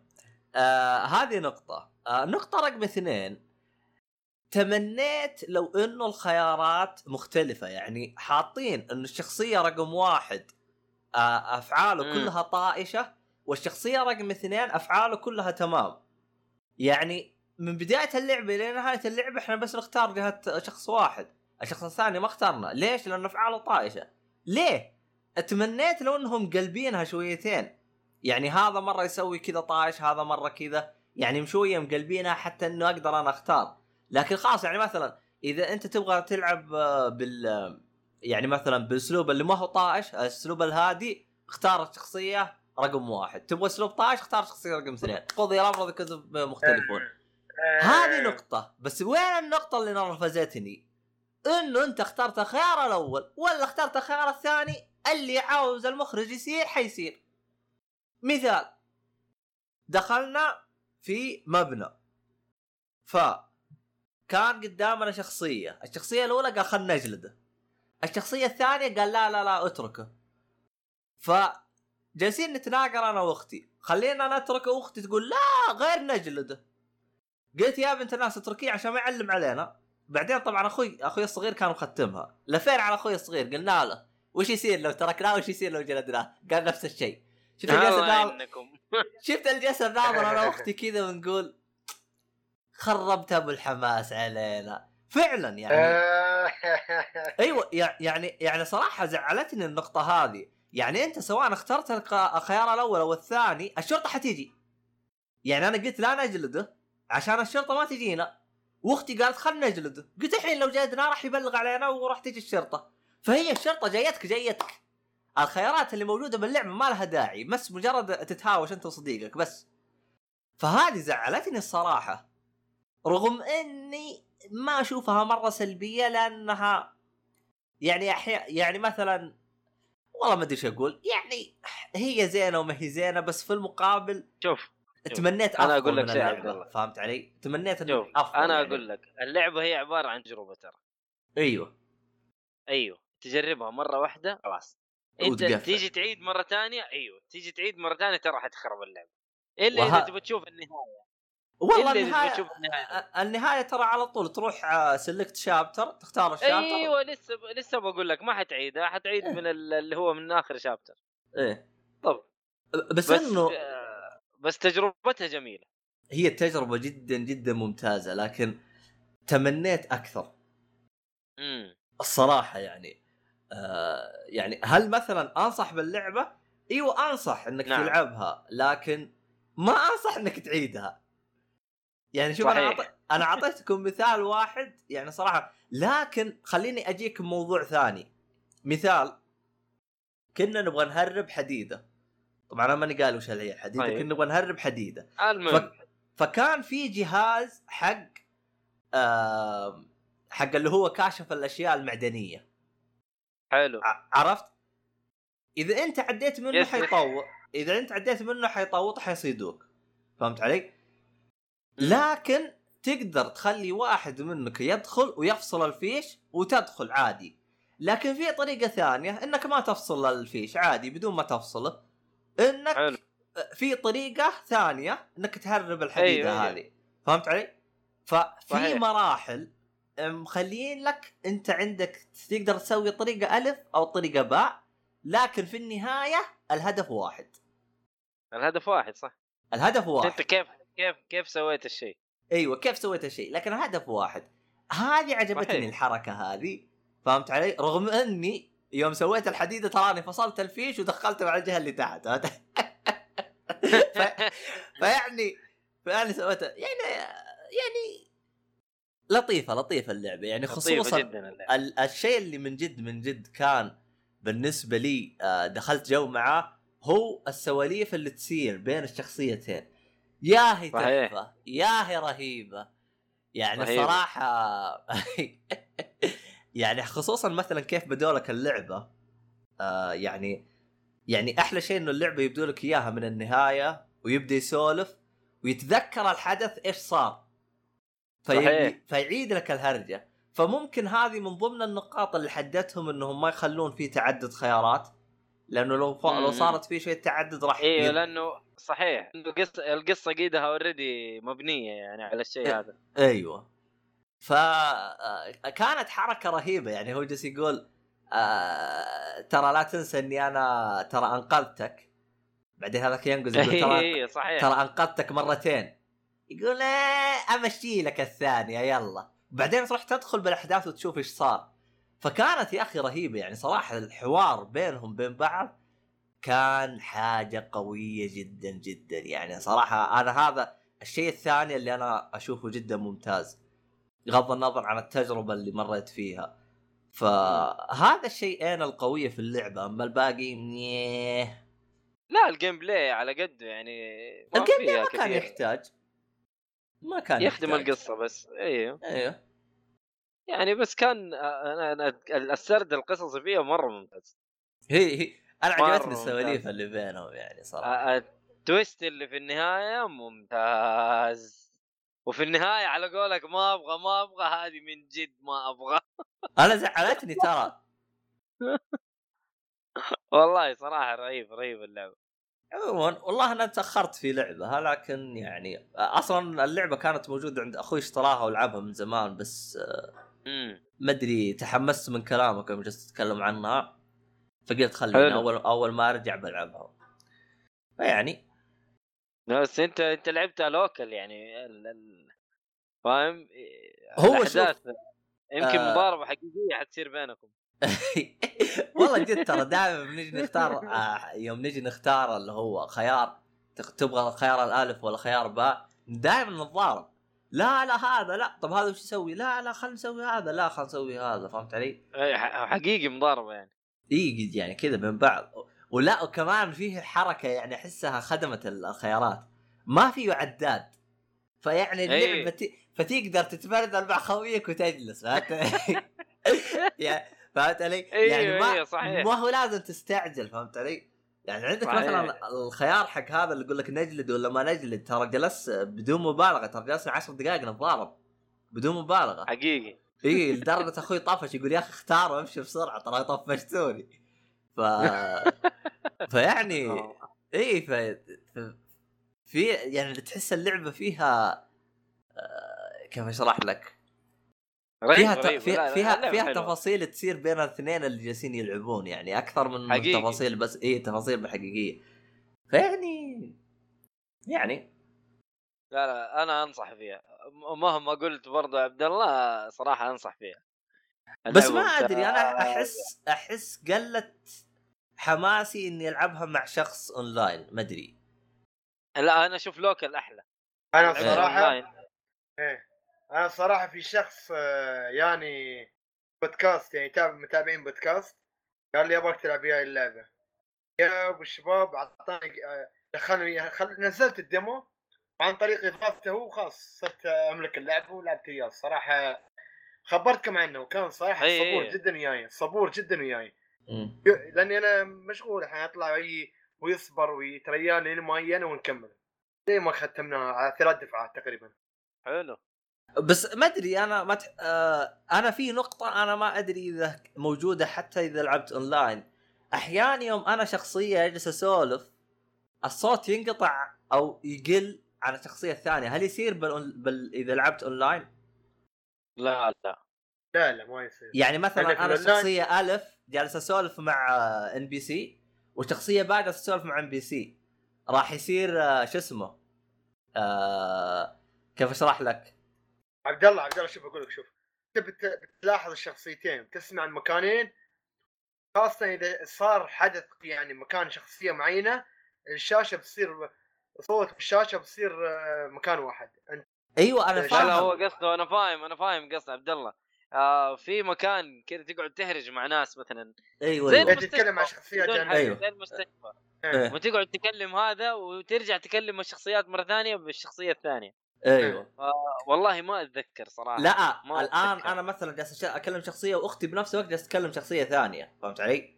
آه هذه نقطة. آه نقطة رقم اثنين. تمنيت لو إنه الخيارات مختلفة. يعني حاطين انه الشخصية رقم واحد آه أفعاله مم. كلها طائشة والشخصية رقم اثنين أفعاله كلها تمام. يعني من بداية اللعبة إلى نهاية اللعبة إحنا بس نختار جهة شخص واحد. الشخص الثاني ما اخترنا. ليش؟ لأن أفعاله طائشة ليه؟ تمنيت لو إنهم قلبينها شويتين. يعني هذا مرة يسوي كذا طايش هذا مرة كذا. يعني مشوية مقلبينها حتى إنه أقدر أنا أختار. لكن خلاص يعني مثلا إذا أنت تبغى تلعب آه، بال آه، يعني مثلا بالأسلوب اللي ما هو طائش الأسلوب الهادي اختار الشخصية رقم واحد. تبغى أسلوب طائش اختار شخصيه رقم اثنين. قضي الامر كنتم مختلفون. هذه نقطة. بس وين النقطة اللي نرفزتني؟ انه انت اخترت الخيار الأول ولا اخترت الخيار الثاني اللي عاوز المخرج يصير حيصير. مثال دخلنا في مبنى ف كان قدامنا شخصية، الشخصية الأولى قال خلنا نجلده. الشخصية الثانية قال لا لا لا اتركه. ف جالسين نتناقر أنا وأختي، خلينا نتركه واختي تقول لا غير نجلده. قلت يا بنت الناس اتركيه عشان ما يعلم علينا بعدين طبعا أخوي أخوي الصغير كان مختمها. لفينا على أخوي الصغير قلنا له وش يصير لو تركناه وش يصير لو جلدناه؟ قال نفس الشيء. شفت الجلسه يعينكم *laughs* شفت الجلسه ناظر أنا *laughs* وأختي كذا ونقول خربت أبو الحماس علينا. فعلا يعني. *laughs* أيوه يع- يعني يعني صراحة زعلتني النقطة هذه. يعني أنت سواء اخترت الخيار الأول أو الثاني الشرطة حتيجي. يعني أنا قلت لا نجلده عشان الشرطة ما تجينا. واختي قالت خلنا نجلده قلت الحين لو جلدناه راح يبلغ علينا وراح تجي الشرطة. فهي الشرطة جايتك جايتك. الخيارات اللي موجودة باللعبه ما لها داعي بس مجرد تتهاوش أنت وصديقك بس. فهذه زعلتني الصراحة. رغم إني ما أشوفها مرة سلبية لأنها يعني أحيانا يعني مثلا والله ما أدري إيش أقول. يعني هي زينة وما هي زينة بس في المقابل شوف تمنيت أنا افضل أقول لك من شيء عبد. الله. فهمت علي؟ تمنيت شوف افضل أنا يعني. أقول لك اللعبة هي عبارة عن تجربة ترى أيوه أيوه تجربها مرة واحدة خلاص أنت. تيجي تعيد مرة ثانية أيوه تيجي تعيد مرة ثانية ترى حتخرب اللعبة إلا وه- اذا تبغى تشوف النهاية والله النهاية. أ- النهاية ترى على طول تروح سلكت شابتر تختار الشابتر أيوه لسه لسه بقول لك ما حتعيدها حتعيد من ال- اللي هو من آخر شابتر إيه طب بس, بس إنه آه، بس تجربتها جميلة هي التجربة جدا جدا ممتازة لكن تمنيت أكثر امم الصراحة يعني آه يعني هل مثلا أنصح باللعبة؟ إيوه أنصح إنك نعم. تلعبها لكن ما أنصح إنك تعيدها. يعني شوف أنا صحيح. أعط... أنا أعطيتكم مثال واحد يعني صراحة لكن خليني أجيك بموضوع ثاني. مثال كنا نبغى نهرب حديدة. طبعا أنا ماني قال وش هي الحديده طيب. كنا نبغى نهرب حديدة. المهم ف... فكان في جهاز حق آه... حق اللي هو كاشف الأشياء المعدنية. حلو ع- عرفت؟ إذا أنت عديت منه. حيطوط إذا أنت عديت منه حيطوط حيصيدوك فهمت علي؟ لكن تقدر تخلي واحد منك يدخل ويفصل الفيش وتدخل عادي لكن في طريقة ثانية إنك ما تفصل الفيش عادي بدون ما تفصله إنك حلو. في طريقة ثانية إنك تهرب الحديدة أيوة، أيوة. هذه. فهمت علي؟ ففي صحيح. مراحل مخليين لك أنت عندك تقدر تسوي طريقة ألف أو طريقة باء لكن في النهاية الهدف واحد. الهدف واحد صح. الهدف واحد. انت كيف كيف كيف سويت الشيء؟ أيوه كيف سويت الشيء؟ لكن الهدف واحد. هذه عجبتني صحيح. الحركة هذه. فهمت علي؟ رغم أني يوم سويت الحديده تراني فصلت الفيش ودخلته على الجهة اللي تحت؟ *laughs* ف... فيعني فيعني سويت يعني يعني لطيفة لطيفة اللعبة يعني خصوصا جدا اللعبة. ال- الشيء اللي من جد من جد كان بالنسبة لي آه، دخلت جو معاه هو السواليف اللي تصير بين الشخصيتين يا هي. تحفة يا هي رهيبة يعني رهيبة. صراحة *laughs* يعني خصوصا مثلا كيف بدوا لك اللعبة آه يعني يعني أحلى شيء إنه اللعبة يبدو لك إياها من النهاية ويبدأ يسولف ويتذكر الحدث إيش صار في... صحيح. فيعيد لك الهرجة فممكن هذه من ضمن النقاط اللي حدتهم إنهم ما يخلون في تعدد خيارات لأنه لو ف... لو. صارت في شيء تعدد راح أيوه يد- لأنه صحيح القصة القصة قيدها اوريدي مبنية يعني على الشيء إيه. هذا أيوه فكانت حركة رهيبة. يعني هو جالس يقول آه ترى لا تنسى إني أنا ترى أنقذتك. بعدين هذاك ينقز يقول ترى اي صحيح. ترى أنقذتك مرتين. يقول إيه أمشي لك الثانية يلا. بعدين تروح تدخل بالأحداث وتشوف إيش صار. فكانت يا أخي رهيبة. يعني صراحة الحوار بينهم بين بعض كان حاجة قوية جدا جدا. يعني صراحة أنا هذا الشيء الثاني اللي أنا أشوفه جدا ممتاز. بغض النظر عن التجربة اللي مريت فيها. فهذا الشيئين القوية في اللعبة أما الباقي نيه لا ال gameplay على قده يعني ما ال gameplay ما كان. يحتاج. ما كان يخدم يحتاج. القصة بس. أيوه أيوه يعني بس كان أنا أنا السرد القصصي فيها مرة ممتاز. هي هي. أنا عجبتني السواليف. اللي بينهم يعني صراحة. ال twist اللي في النهاية ممتاز. وفي النهاية على قولك ما أبغى ما أبغى هذه من جد ما أبغى. *laughs* أنا زعلتني ترى. والله صراحة رهيب رهيب اللعبة. عموما والله أنا تأخرت في لعبة لكن يعني أصلا اللعبة كانت موجودة عند أخوي اشتراها ولعبها من زمان بس ما أدري تحمست من كلامك يوم جلست تتكلم عنها فقلت خليني. أول أول ما أرجع بلعبها. فيعني بس أنت أنت لعبتها لوكل يعني ال... ال... فاهم؟ هو الأحداث يمكن آه. مضاربة حقيقية حتصير بينكم. *laughs* والله جد ترى دائما بنجي نختار آه، يوم نجي نختار اللي هو خيار تبغى خيار الألف ولا خيار باء دائما نتضارب. لا لا هذا لا طب هذا وش يسوي؟ لا لا خلينا نسوي هذا لا خلينا نسوي هذا فهمت علي؟ إيه، حقيقي مضاربة يعني. إي يعني كذا بين بعض. ولا وكمان فيه حركة يعني أحسها خدمت الخيارات ما في عداد فيعني إيه. اللعبة ت... فتقدر تتبادل مع خويك وتجلس فهمت يعني *laughs* فهمت علي؟ يعني أيوه ما أيوه صحيح ما هو لازم تستعجل فهمت علي؟ يعني عندك صحيح. مثلا الخيار حق هذا اللي يقول لك نجلد ولا ما نجلد ترى جلس بدون مبالغة ترى جلسنا 10 دقائق نتضارب بدون مبالغة حقيقي اي لدرجة أخوي طفش يقول يا أخي اختار وامشي بسرعة ترى طفشتوني ف *laughs* فيعني آه. اي ف... في يعني تحس اللعبة فيها آه، كيف أشرح لك؟ فيها ت... رهيب. لا، فيها لا، فيها. تفاصيل تصير بين الاثنين اللي جالسين يلعبون يعني أكثر من حقيقي. تفاصيل بس اي تفاصيل حقيقيه فيعني يعني لا لا أنا أنصح فيها مهما قلت برضه عبد الله صراحة أنصح فيها بس ما. أدري أنا أحس أحس قلت حماسي إني ألعبها مع شخص اونلاين ما أدري لا أنا أشوف local أحلى أنا أونلاين. إيه أنا الصراحه في شخص آه، يعني بودكاست يعني يتابع متابعين بودكاست قال لي أبغاك تلعب وياي اللعبة يا أبو الشباب أعطاني آه، دخلني خل... نزلت ال demo وعن طريق إضافته هو خلاص صرت أملك اللعبة ولعبت وياه الصراحه خبرتكم عنه وكان صراحة إي صبور إي. جدا وياي صبور جدا وياي. لأني أنا مشغول الحين أطلع وي ويصبر ويتريان لين معينه ونكمل زي ما ختمناها على ثلاث دفعات تقريبا حلو بس ما أدري أنا ما تح... آه أنا في نقطة أنا ما أدري إذا موجودة حتى إذا لعبت أونلاين أحيانا يوم أنا شخصية أجلس أسولف الصوت ينقطع أو يقل عن الشخصية الثانية هل يصير بال... بال... إذا لعبت أونلاين؟ لا لا. لا لا ما يصير. يعني مثلا أنا الشخصية ألف جالس أسولف مع NPC والشخصية بعد تسولف مع NPC راح يصير آه، شو اسمه؟ آه كيف أشرح لك؟ عبد الله عبد الله شوف أقول لك شوف. أنت بت- بتلاحظ الشخصيتين بتسمع المكانين خاصة إذا صار حدث يعني مكان شخصية معينة الشاشة بتصير صوت الشاشة بتصير آه، مكان واحد. أنت أيوه أنا لا، لا هو فاهم قصده أنا فاهم أنا فاهم قصد عبد الله. آه في مكان كذا تقعد تهرج مع ناس مثلا. أيوه زي أيوه. إيه، تتكلم مع جانبية. حاجة، أيوه. زي المستشفى. إيه. وتقعد تكلم هذا وترجع تكلم الشخصيات مرة ثانية بالشخصية الثانية. أيوه. والله ما أتذكر صراحة. لا ما الآن أتذكر. أنا مثلا جالس أكلم شخصية وأختي بنفس الوقت جالس تكلم شخصية ثانية. فهمت علي؟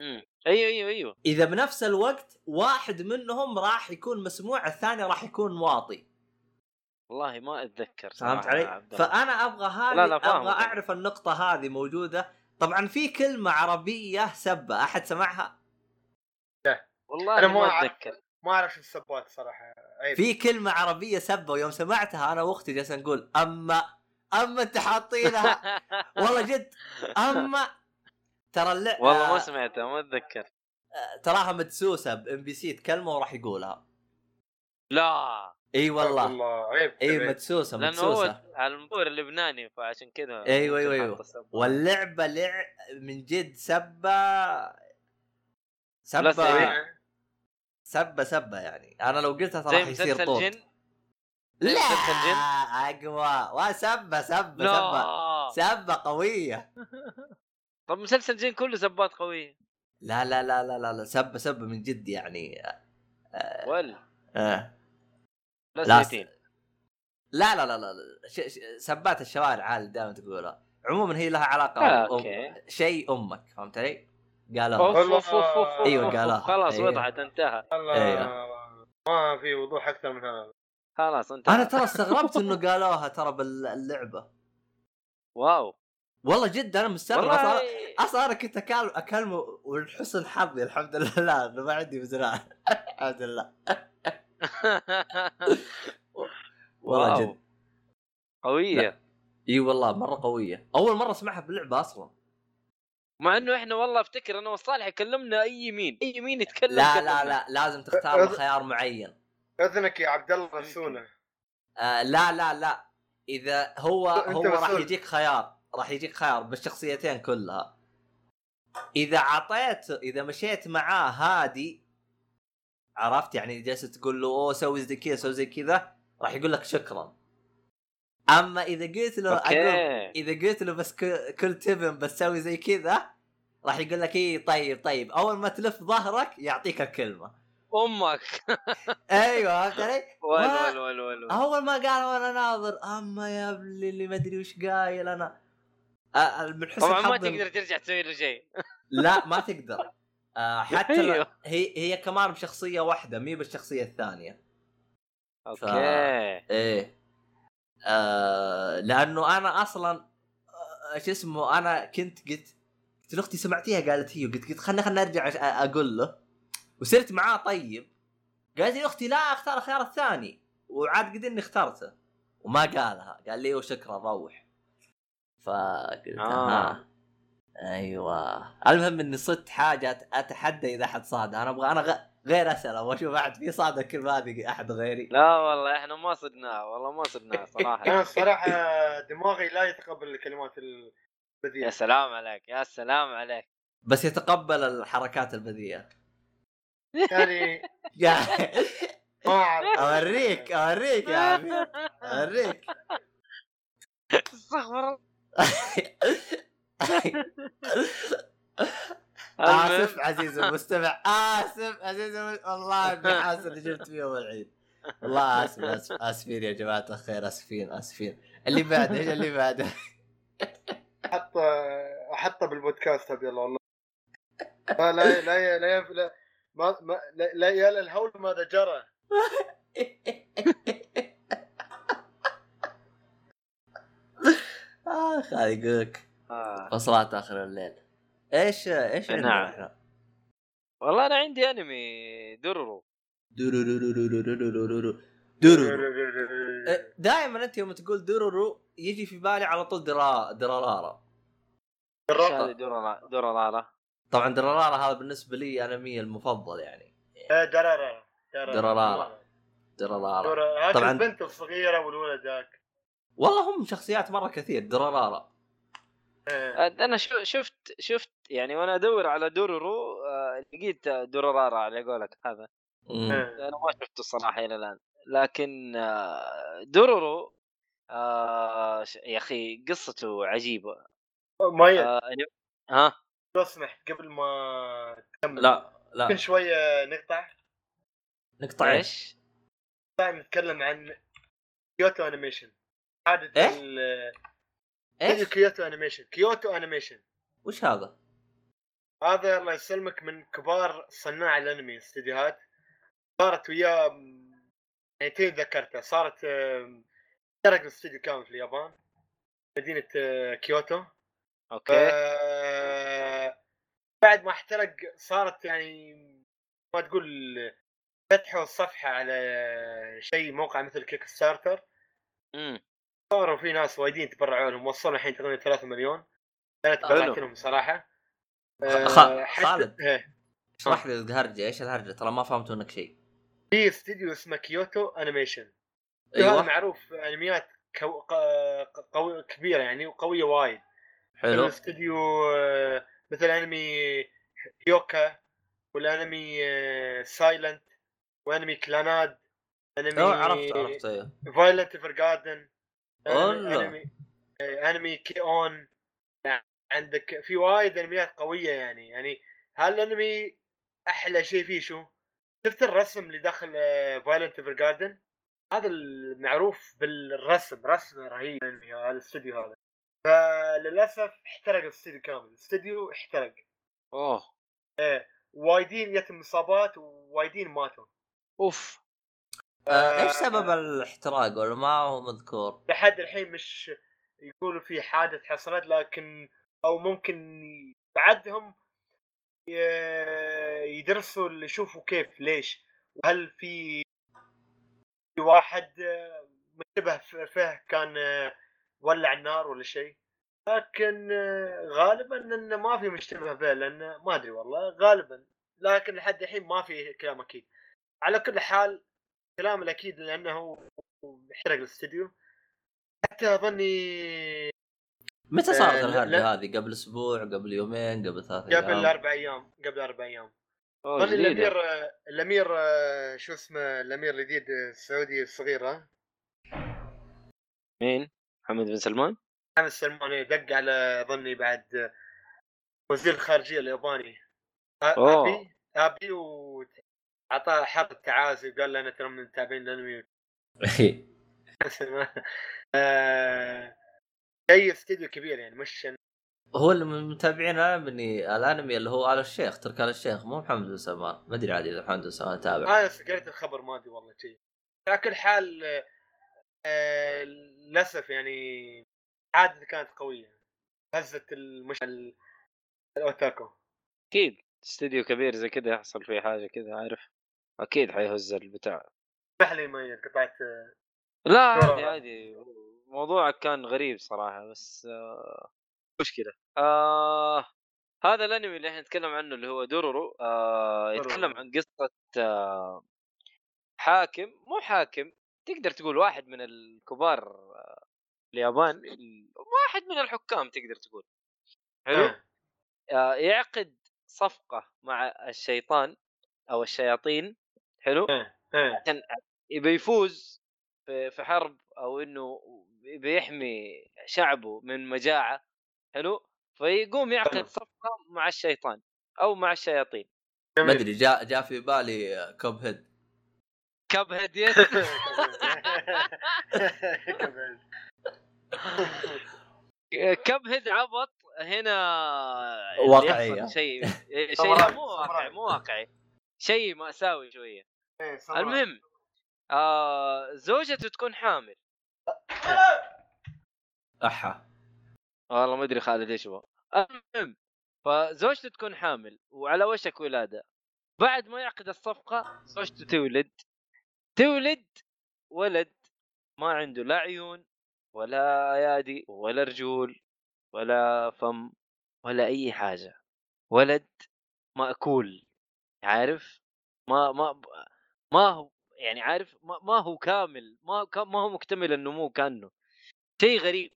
مم. أيوه أيوه أيوه. إذا بنفس الوقت واحد منهم راح يكون مسموع الثاني راح يكون واطي. والله ما أتذكر فهمت علي؟ فأنا أبغى هذه لا، لا، أبغى. أعرف النقطة هذه موجودة. طبعا في كلمة عربية سبة أحد سمعها؟ والله أنا ما. أتذكر. ما أعرف شو السبات صراحة عيب. في كلمة عربية سبة ويوم سمعتها أنا وأختي جالسه نقول اما اما أنت حاطينها؟ *laughs* والله جد اما ترى اللع... والله ما آه، سمعتها ما أتذكر. تراها مدسوسة ب NPC تكلمه وراح يقولها. لا. إي والله. والله عيب إي. مدسوسة لأنه هو مدسوسه المطور اللبناني فعشان كذا أيوة، حط السبب. واللعبة لع من جد سبة سبة إيه. سبة سبة يعني. أنا لو قلتها ترى يصير طوط. جن؟ لا زي مسلسل جن؟ أقوى. وسبه سبة سبة لا. سبة. قوية. *laughs* طب مسلسل جن كله سبات قوية. لا لا لا لا لا, لا. سبة سبة من جد يعني. آه ولا آه. لا لا، سنتين. لا لا لا. ش... ش... سبات الشوارع عال دائما تقولها. عموما هي لها علاقة آه، أم... أوكي. شيء أمك فهمت علي؟ والله- أوف، أوف، أوف، أوف، أوف، قالها. خلاص أيوة. وضحت انتهى. أيوة. ما في وضوح أكثر من هذا. خلاص انتهى. أنا ترى استغربت *laughs* إنه قالوها ترى باللعبه واو. والله جد أنا مستغرب. والله. أصلا أصلا أنا كنت. أكلمه ولحسن حظي الحمد لله. انه *laughs* ما عندي مزرعة. *laughs* الحمد لله. *laughs* والله. جد. قوية. إي والله مرة قوية. أول مرة أسمعها باللعبه أصلا. مع إنه إحنا والله أفتكر أنا وصالح يكلمنا أي يمين. أي يمين يتكلم. لا كلمنا. لا لا لازم تختار خيار معين. أذنك يا عبد الله رسولة. آه لا لا لا. إذا هو هو راح. يجيك خيار. راح يجيك خيار بالشخصيتين كلها. إذا عطيت إذا مشيت معاه هادي عرفت؟ يعني جالس تقول له أوه سوي زي كذا سوي زي كذا. راح يقول لك شكرا. أما إذا قلت له okay. إذا قلت له بس كل تبن بس سوي زي كذا راح يقول لك إيه طيب طيب. أول ما تلف ظهرك يعطيك الكلمة. أمك. *laughs* أيوه فهمت علي؟ ول ول ول ول ول. أول ما قال وأنا ناظر أما يا ابني اللي ما أدري وش قايل أنا. من حسن طبعا ما تقدر ترجع تسوي له شيء. لا *laughs* ما تقدر. آه حتى. أيوه. هي هي كمان بشخصية واحدة مي بالشخصية الثانية. okay. إيه. آه لأنه أنا أصلا آه، شو اسمه أنا كنت قلت قلت لاختي سمعتيها؟ قالت هي قلت قلت خلنا خلنا ارجع أقول له. وصرت معاه طيب. قالت لي أختي لا أختار الخيار الثاني. وعاد قد اني اخترته. وما قالها. قال لي وشكرا روح. فقلت آه. آه. أيوه. المهم إني صدت حاجة أتحدى إذا أحد صاد. أنا أبغى أنا غ... غير اسال أبغى أشوف أحد في صاد الكلمة هذه أحد غيري. لا والله إحنا ما صدناه والله ما صدناه صراحة. *laughs* أنا الصراحه دماغي لا يتقبل الكلمات يا البذيئه سلام عليك يا سلام عليك. بس يتقبل الحركات البذيئة. يعني يا *laughs* *laughs* ما أعرف. أوريك أوريك يا عمي. أوريك. استغفر الله. *laughs* اسف عزيزي المستمع. آسف عزيزي والله اني حاسس اني جبت فيهم العيد. والله آسف آسف آسفين يا جماعة الخير آسفين آسفين. اللي بعده إيش اللي بعده؟ أحط أحطه بالبودكاست أبي الله والله. لا لا لا لا, لا ما ما لا, لا يا للهول ماذا جرى. اخ هذا يقولك آه. فصلات آخر الليل إيش إيش نعم إحنا؟ والله أنا عندي أنمي دورورو دورورو دائما انت يوم تقول دورورو يجي في بالي على طول درا درارارا درارارا طبعا درارارا هذا بالنسبة لي انمي المفضل يعني درارارا درارارا درارارا طبعا البنت الصغيره والولد ذاك والله هم شخصيات مره كثير درارارا أنا شو- شفت شفت يعني وأنا أدور على دورورو آه، لقيت دورارارا على قولك هذا. إيه. أنا ما شفته الصراحة إلى الآن. لكن آه، دورورو آه يا أخي قصته عجيبة. مايد آه أنا- ها؟ لو سمحت قبل ما تكمل. لا لا. ممكن شوية نقطع. نقطع إيش؟ إيش؟ نتكلم عن Kyoto Animation. عادة إيه؟ إيش؟ استوديو Kyoto Animation. Kyoto Animation. وش هذا؟ هذا الله يسلمك من كبار صناع الانمي استديوهات. صارت وياه يعني تي ذكرته صارت آم، احترق الاستوديو كامل في اليابان مدينة آه، كيوتو. okay. ف- بعد ما احترق صارت يعني ما تقول فتحوا الصفحة على شيء موقع مثل Kickstarter امم صاروا في ناس وايدين تبرعوا لهم وصلوا الحين تقريبا 3 مليون. أنا. تبرعت لهم صراحة. آه، حتى- خالد. إيه. اشرح لي الهرجه إيش الهرجة؟ ترى ما فهمت منك شيء. في استديو اسمه Kyoto Animation. هذا أيوه. معروف انميات كو... قوي كبيرة يعني وقوية وايد. حلو. الاستديو آه، مثل انمي Hyouka والانمي Silent وانمي Clannad انمي أوه، عرفت عرفت أيوه. Violet Evergarden. أنمي أنمي K-On عندك في وايد أنميات قوية يعني. يعني هالأنمي أحلى شيء فيه شو؟ شفت الرسم اللي داخل Violet Evergarden؟ هذا المعروف بالرسم رسم رهيب. الانمي هذا الاستوديو هذا. فللأسف احترق الاستوديو كامل. الاستوديو احترق. أوه. وايدين يتم إصابات ووايدين ماتوا. أوف. آه، إيش سبب الاحتراق؟ ولا ما هو مذكور؟ لحد الحين مش يقولوا في حادث حصلت لكن أو ممكن بعدهم يدرسوا اللي يشوفوا كيف ليش؟ وهل في في واحد مشتبه فيه كان ولع النار ولا شيء؟ لكن غالبا انه ما في مشتبه به لأنه ما أدري والله غالبا. لكن لحد الحين ما في كلام أكيد. على كل حال كلام الأكيد لأنه هو احترق الاستديو حتى أظني متى صارت آه، الهرجة. هذه؟ قبل أسبوع؟ قبل يومين؟ قبل ثلاث قبل أيام؟ أربع أيام قبل أربع أيام اظن. الأمير الأمير آه، شو اسمه الأمير الجديد السعودي الصغير ها مين؟ محمد بن سلمان؟ محمد سلمان دق على ظني بعد وزير الخارجية الياباني آ- أوه. آبي آبي واعطاه حرب تعازي وقال له أنا ترى من متابعين الأنمي. *laughs* آه، شيء استديو كبير يعني مش هو اللي من متابعين الأنمي الأنمي اللي هو آل الشيخ ترك آل الشيخ مو محمد بن سلمان. ما أدري عاد إذا محمد بن سلمان تابع. أنا قريت الخبر ما أدري والله شيء. على كل حال آه، آه، للأسف يعني عادة كانت قوية. هزت المش ال- الأوتاكو. أكيد. استوديو كبير زي كذا يحصل فيه حاجة كذا عارف. أكيد حيهز البتاع اسمح لي ما قطعت لا عادي. عادي موضوعك كان غريب صراحة بس آه مشكلة آه هذا الأنمي اللي إحنا نتكلم عنه اللي هو دورورو آه يتكلم. عن قصة آه حاكم مو حاكم تقدر تقول واحد من الكبار آه اليابان ال- واحد من الحكام تقدر تقول حلو آه. آه يعقد صفقة مع الشيطان أو الشياطين حلو آه. آه. عشان يبي يفوز في في حرب أو إنه بيحمي شعبه من مجاعة حلو فيقوم. يعقد صفقة مع الشيطان أو مع الشياطين ما أدري جاء جاء في بالي كوب هيد كاب هديت *laughs* كمل. كاب هيد عبط هنا واقعية. يحصل شيء *laughs* شيء مو واقعي. مو واقعي شيء مأساوي شوية إيه، صراحة. المهم آه زوجته تكون حامل. أحا. والله ما أدري خالد إيش هو. المهم فزوجته تكون حامل وعلى وشك ولادة. بعد ما يعقد الصفقة زوجته تولد. تولد ولد ما عنده لا عيون ولا أيادي ولا رجول ولا فم ولا أي حاجة. ولد مأكول عارف؟ ما ما ما هو يعني عارف ما, ما هو كامل ما ما هو مكتمل النمو كأنه شيء غريب.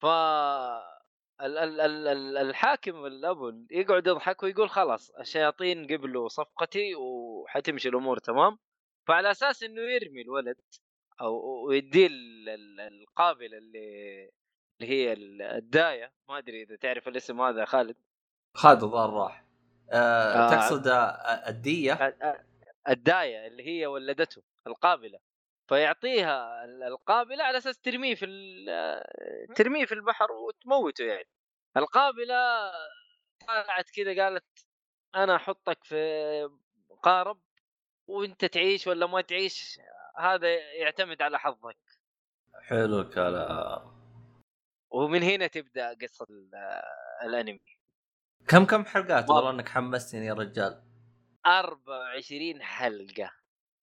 ف ال- ال- ال- ال- الحاكم الابو يقعد يضحك ويقول خلاص الشياطين قبلوا صفقتي وحتمشي الأمور تمام. فعلى أساس إنه يرمي الولد أو ويديه ال- القابلة اللي اللي هي ال- الداية ما أدري إذا تعرف الاسم هذا خالد. خالد الظاهر راح. آه آه. تقصد آه، الدية؟ الداية اللي هي ولدته القابلة. فيعطيها ال- القابلة على أساس ترميه في ال- ترميه في البحر وتموته يعني. القابلة طلعت كذا قالت أنا أحطك في قارب وأنت تعيش ولا ما تعيش هذا يعتمد على حظك. حلو الكلام. ومن هنا تبدأ قصة ال- الأنمي. كم كم حلقات؟ والله إنك حمستني يا رجال. 24 حلقة.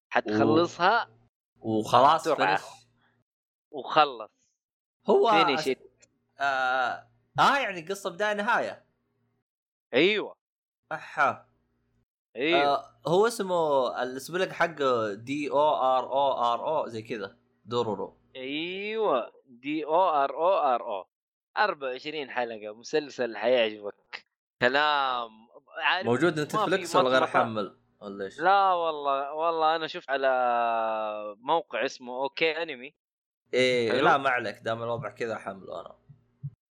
حتخلصها؟ وخلاص وخلص. هو آه, آه يعني قصة بداية نهاية. أيوه. أحا. أيوه. آه هو اسمه ال spelling حقه D O R O R O زي كذا. Dororo. أيوه. D O R O R O. 24 حلقة. مسلسل حيعجبك. كلام عارف موجود Netflix ولا غير. حمل ولا إيش؟ لا والله والله أنا شفت على موقع اسمه OK Anime. إيه حلو. لا ما عليك دام الوضع كذا حمله أنا.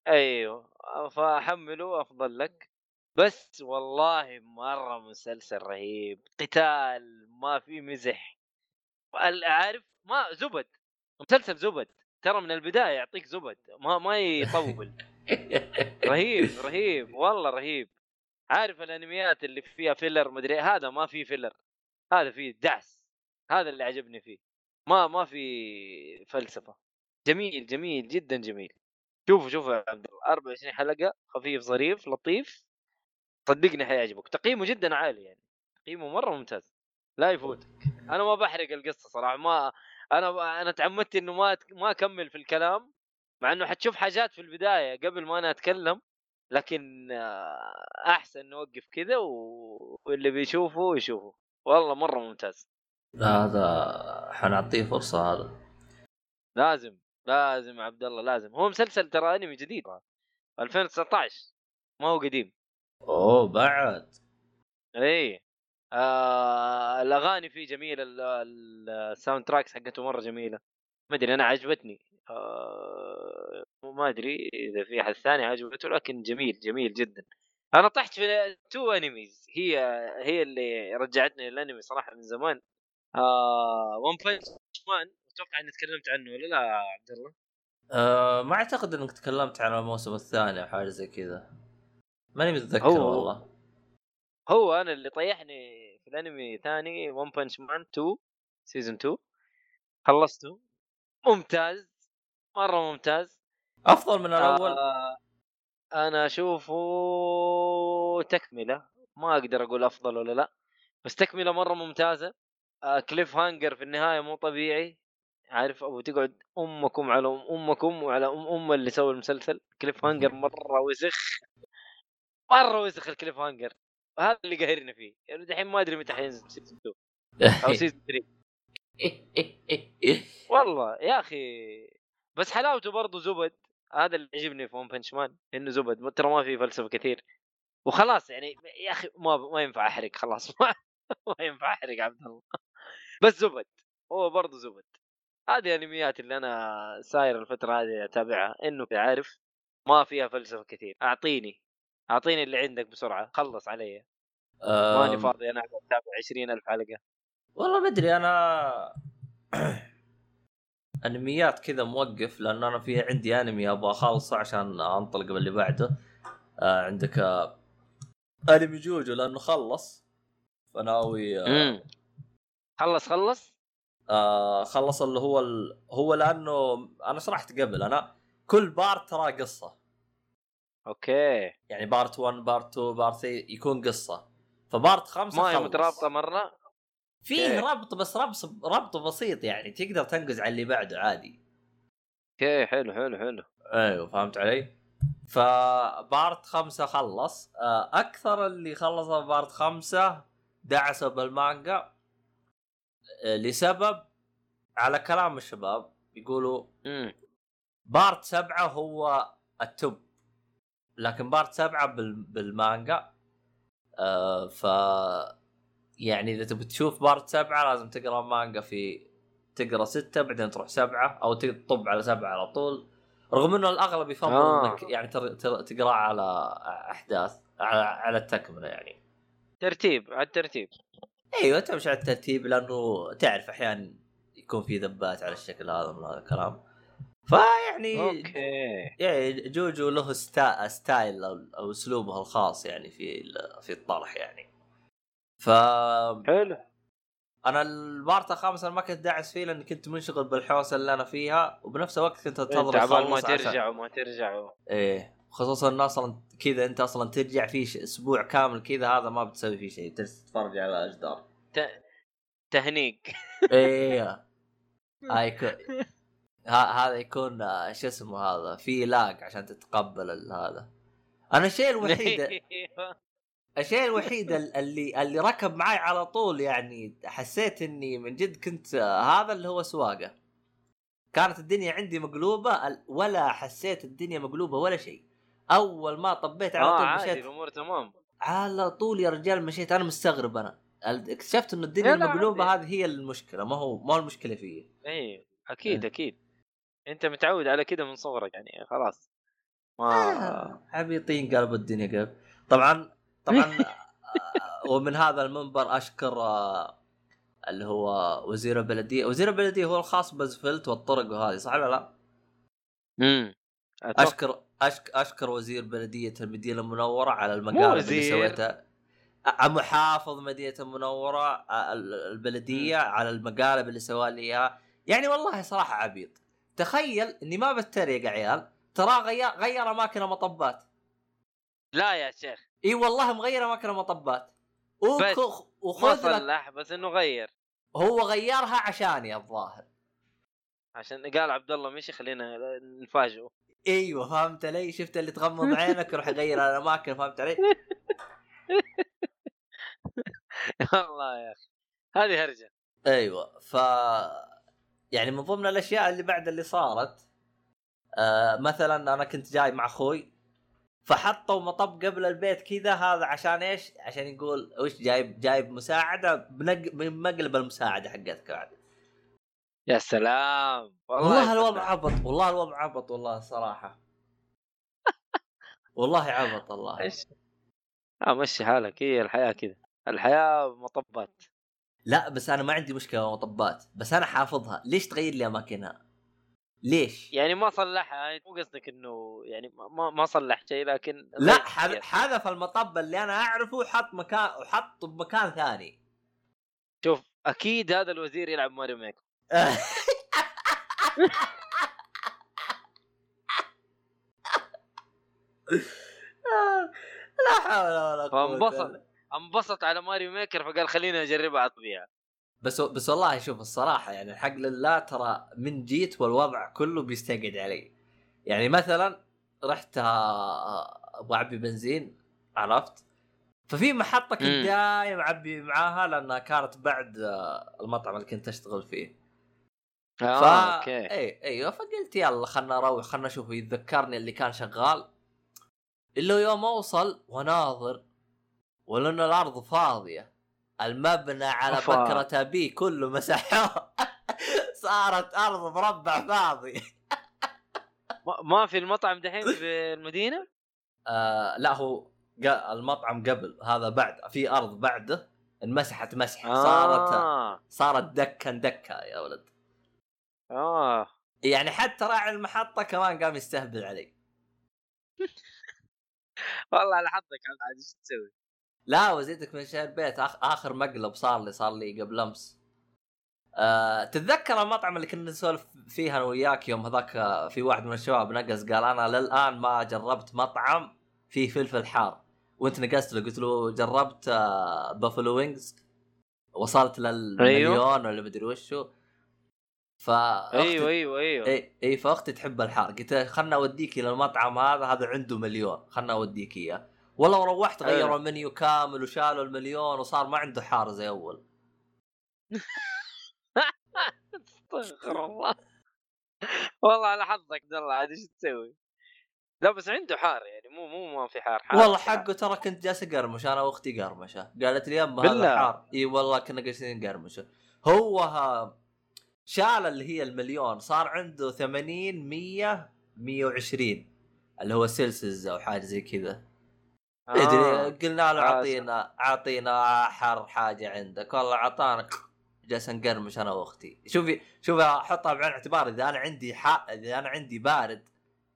أيوه فاحمله افضل لك. بس والله مرة مسلسل رهيب قتال ما في مزح. عارف ما زبد مسلسل زبد. ترى من البداية يعطيك زبد ما ما يطول. *laughs* رهيب رهيب والله رهيب. عارف الأنميات اللي فيها فيلر مدري إيه؟ هذا ما في فيلر هذا فيه دعس. هذا اللي عجبني فيه. ما ما في فلسفة. جميل جميل جدا جميل. شوفوا شوفوا يا عبد الله. 24 حلقة خفيف ظريف لطيف. صدقني حيعجبك. تقييمه جدا عالي يعني. تقييمه مرة ممتاز. لا يفوتك. أنا ما بحرق القصة صراحة. ما أنا أنا تعمدت إنه ما ما أكمل في الكلام مع إنه حتشوف حاجات في البداية قبل ما أنا أتكلم. لكن أحسن نوقف كذا و... واللي بيشوفه يشوفه. والله مرة ممتاز. لا هذا حنعطيه فرصة هذا. لازم لازم عبد الله لازم. هو مسلسل ترى أنمي جديد. 2019 ما هو قديم. أوه بعد. إي. آه الأغاني فيه جميلة ال- ال- ال soundtracks حقته مرة جميلة. ما أدري أنا عجبتني. آه ما أدري إذا في أحد ثاني عجبته لكن جميل جميل جدا. أنا طحت في two animes هي هي اللي رجعتني للأنمي صراحة من زمان. آه One Punch Man أتوقع إني تكلمت عنه ولا لا عبد الله؟ آه ما أعتقد إنك تكلمت عن الموسم الثاني أو حاجة زي كذا. ماني متذكر هو- والله. هو أنا اللي طيحني في الأنمي ثاني One Punch Man 2 season 2 خلصته. ممتاز. مرة ممتاز. أفضل من الأول؟ آه أنا أشوفه تكملة. ما أقدر أقول أفضل ولا لا. بس تكملة مرة ممتازة. آه cliffhanger في النهاية مو طبيعي. عارف أبو تقعد أمكم على ام أمكم وعلى ام أم اللي سوى المسلسل. cliffhanger *laughs* مرة وسخ مرة وسخ ال cliffhanger. هذا اللي قاهرني فيه. يعني دحين ما أدري متى حينزل season 2 أو season 3 والله يا أخي. بس حلاوته برضه زبد. هذا اللي يعجبني في One Punch Man إنه زبد ترى ما في فلسفة كثير. وخلاص يعني يا أخي ما ما ينفع أحرق خلاص. ما, *laughs* ما ينفع أحرق عبد الله. بس زبد هو برضه زبد. هذه انميات اللي أنا ساير الفترة هذه أتابعها إنه عارف ما فيها فلسفة كثير. أعطيني أعطيني اللي عندك بسرعة خلص علي. ماني فاضي أنا أتابع 20000 حلقة. والله ما أدري أنا أنميات كذا موقف لأن أنا في عندي أنمي أبغى أخلصه عشان أنطلق باللي بعده. آه عندك آه أنمي جوجو لأنه خلص. فناوي آه خلص خلص؟ آه خلص اللي هو ال... هو لأنه أنا شرحت قبل أنا كل بارت ترى قصة. okay. يعني part 1 part 2 part 3 يكون قصة. ف part خمسة ما هي. مترابطة مرة؟ فيه. ربط بس ربط ربط بسيط يعني تقدر تنقز على اللي بعده عادي. okay حلو حلو حلو. أيوه فهمت علي؟ ف part خمسة خلص. آه، أكثر اللي خلصوا part خمسة دعسوا بالمانجا آه، لسبب على كلام الشباب يقولوا part سبعة هو ال top لكن part سبعة بال- بالمانجا. آه، ف يعني إذا تبي تشوف part سبعة لازم تقرأ مانجا في تقرأ ستة بعدين تروح سبعة أو تطب على سبعة على طول. رغم إنه الأغلب يفضل آه. إنك يعني تقرا على أحداث على, على التكملة يعني. ترتيب على الترتيب. أيوه تمشي على الترتيب لأنه تعرف أحيانا يكون في ذبات على الشكل هذا من هذا الكلام. فيعني okay. يعني جوجو له sty... style أو أسلوبه الخاص يعني في في الطرح يعني. ف حلو. أنا ال part الخامس أنا ما كنت داعس فيه لأني كنت منشغل بالحوسة اللي أنا فيها وبنفس الوقت كنت انت انتظر عبال ما ترجع وما ترجع إيه خصوصا انه أصلا كذا أنت أصلا ترجع فيه أسبوع كامل كذا هذا ما بتسوي فيه شيء تتفرج على الأجدار. ت- تهنيق إيه. *laughs* هاي يكون ه- هذا يكون شو اسمه هذا في لاج عشان تتقبل هذا. أنا الشيء الوحيد *laughs* الشيء *laughs* الوحيد ال- اللي اللي ركب معي على طول يعني حسيت إني من جد كنت آه، هذا اللي هو سواقة. كانت الدنيا عندي مقلوبة ولا حسيت الدنيا مقلوبة ولا شيء. أول ما طبيت على آه طول عادي مشيت الأمور تمام. على طول يا رجال مشيت أنا مستغرب أنا. اكتشفت انه الدنيا المقلوبة عادي. هذه هي المشكلة ما هو ما هو المشكلة فيي. اي أكيد إيه. أكيد. أنت متعود على كذا من صغرك يعني خلاص. ما آه. عبيطين قلبوا الدنيا قلب طبعا طبعا *laughs* آه، ومن هذا المنبر أشكر آه، اللي هو وزير البلدية. وزير البلدية هو الخاص بزفلت والطرق وهذه صح ولا لا؟ امم أشكر أشك أشكر وزير بلدية المدينة المنورة على المقالب اللي. سويتها محافظ مدينة المنورة ال- البلدية على المقالب اللي سوى لي إياها. يعني والله صراحة عبيط. تخيل إني ما بتريق يا عيال. ترى غير غير أماكن مطبات لا يا شيخ. إي والله مغير اماكن مطبات. وخذ لك. بس إنه غير. هو غيرها عشاني الظاهر. عشان قال عبد الله مشي خلينا نفاجئه. إيوه فهمت علي؟ شفت اللي تغمض عينك يروح يغير الأماكن فهمت علي؟ *laughs* والله يا أخي. هذه هرجة. إيوه ف يعني من ضمن الأشياء اللي بعد اللي صارت آه مثلا أنا كنت جاي مع أخوي. فحطوا مطب قبل البيت كذا هذا عشان إيش؟ عشان يقول وش جايب جايب مساعدة بنق... من مقلب المساعدة حقتك بعد. يا سلام. والله يا الوضع. عبط والله الوضع عبط والله صراحة. *laughs* والله عبط والله. إيش؟ آه مشي حالك. هي الحياة كذا. الحياة مطبات. لا بس أنا ما عندي مشكلة مطبات بس أنا حافظها. ليش تغير لي أماكنها؟ ليش يعني ما صلحها يعني مو قصدك إنه يعني ما ما صلح شيء لكن لا كثير. حذف المطب اللي أنا أعرفه وحط مكان وحطه بمكان ثاني شوف أكيد هذا الوزير يلعب Mario Maker *laughs* لا حول ولا قوة فانبسط. انبسط على Mario Maker فقال خليني اجربها على الطبيعة بس بس والله شوف الصراحة يعني الحق لله ترى من جيت والوضع كله بيستقعد علي. يعني مثلا رحت آه، أبغى اعبي بنزين عرفت؟ ففي محطة كنت. دايم أعبي معاها لأنها كانت بعد آه، المطعم اللي كنت أشتغل فيه. آه فا okay. إي أيوه فقلت يلا خلنا أروح خلنا أشوف يتذكرني اللي كان شغال. إلا يوم أوصل وناظر ولأن الأرض فاضية. المبنى على أوفا. بكرة ابيه كله مسحوه *laughs* صارت أرض مربع فاضي. ما- في المطعم دحين في المدينة؟ آه لا هو المطعم قبل. هذا بعد. في أرض بعده انمسحت مسح. صارت آه. صارت دكا دكا يا ولد. آه. يعني حتى راعي المحطة كمان قام يستهبل علي. *laughs* والله عاد عاد إيش تسوي؟ لا وزيدك من شهر بيت. آخ... آخر مقلب صار لي صار لي قبل أمس. أه... تتذكر المطعم اللي كنا نسولف فيه أنا وياك يوم هذاك آه، في واحد من الشباب نقص قال أنا للآن ما جربت مطعم فيه فلفل حار. وأنت نقصت له قلت له جربت آه... Buffalo wings وصلت للمليون أيوه. ولا مدري وشو. فاختي أيوه أيوه أيوه. إي إي فأختي تحب الحار. قلت خلنا أوديك إلى المطعم هذا هذا عنده مليون. خلنا أوديك إياه. والله روحت حلو. غيروا المنيو كامل وشالوا المليون وصار ما عنده حار زي أول استغفر الله والله على حظك عبد الله عاد إيش تسوي؟ لا بس عنده حار يعني مو مو ما في حار, حار والله. حقه ترى كنت جالس أقرمش أنا وأختي قرمشة قالت لي يما هذا. حار إي والله كنا جالسين نقرمشه هو ها شال اللي هي المليون صار عنده 80 100 120 اللي هو سلسلز أو حاجة زي كذا. أدري قلنا له آه، اعطينا اعطينا حر حاجة عندك. والله اعطانا جالس نقرمش أنا وأختي. شوفي شوفي أحطها بعين الاعتبار إذا أنا عندي ح... إذا أنا عندي بارد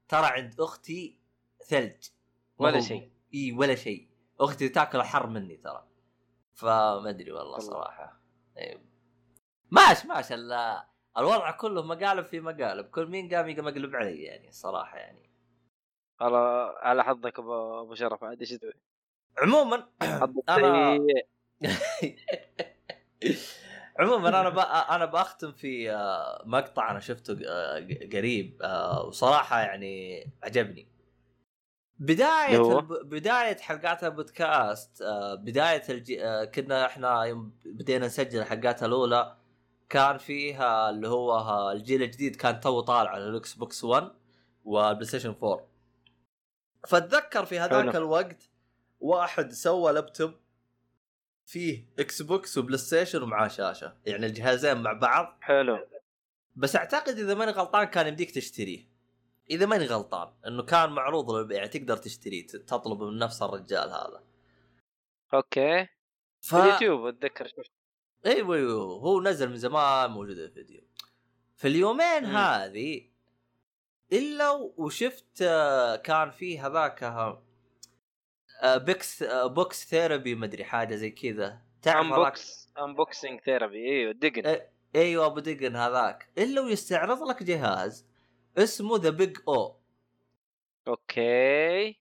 ترى عند أختي ثلج. ولا شيء. إي ولا شيء. أختي تاكل حر مني ترى. فما أدري والله. صراحة. إيه. ماش ماش ال- الوضع كله مقالب في مقالب. كل مين قام يقلب علي يعني الصراحه يعني. على على حظك أبو شرف عاد إيش تسوي؟ عموما سيء. *laughs* عموما أنا. أنا بأختم في آه، مقطع أنا شفته آه، قريب آه، وصراحة يعني عجبني بداية؟ الب... بداية حلقات البودكاست بداية الج... كنا إحنا يوم بدينا نسجل الحلقات الأولى كان فيها اللي هو الجيل الجديد كان تو طالع على ال Xbox 1 وال PlayStation 4 فاتذكر في هذاك. الوقت واحد سوى لابتوب فيه Xbox و PlayStation ومعاه شاشة. يعني الجهازين مع بعض. حلو. بس أعتقد إذا ماني غلطان كان يمديك تشتريه. إذا ماني غلطان إنه كان معروض للبيع تقدر تشتريه ت- تطلبه من نفس الرجال هذا. okay. ف... في اليوتيوب أتذكر شفت. أيوه أيوه هو نزل من زمان موجود الفيديو. في اليومين. هذه إلا وشفت آه، كان في هذاك آه، آه، بيكس Box Therapy مدري حاجة زي كذا. Unbox Unboxing Therapy إيوه دقن. إيوه أبو دقن هذاك. إلا ويستعرض لك جهاز اسمه The Big O okay.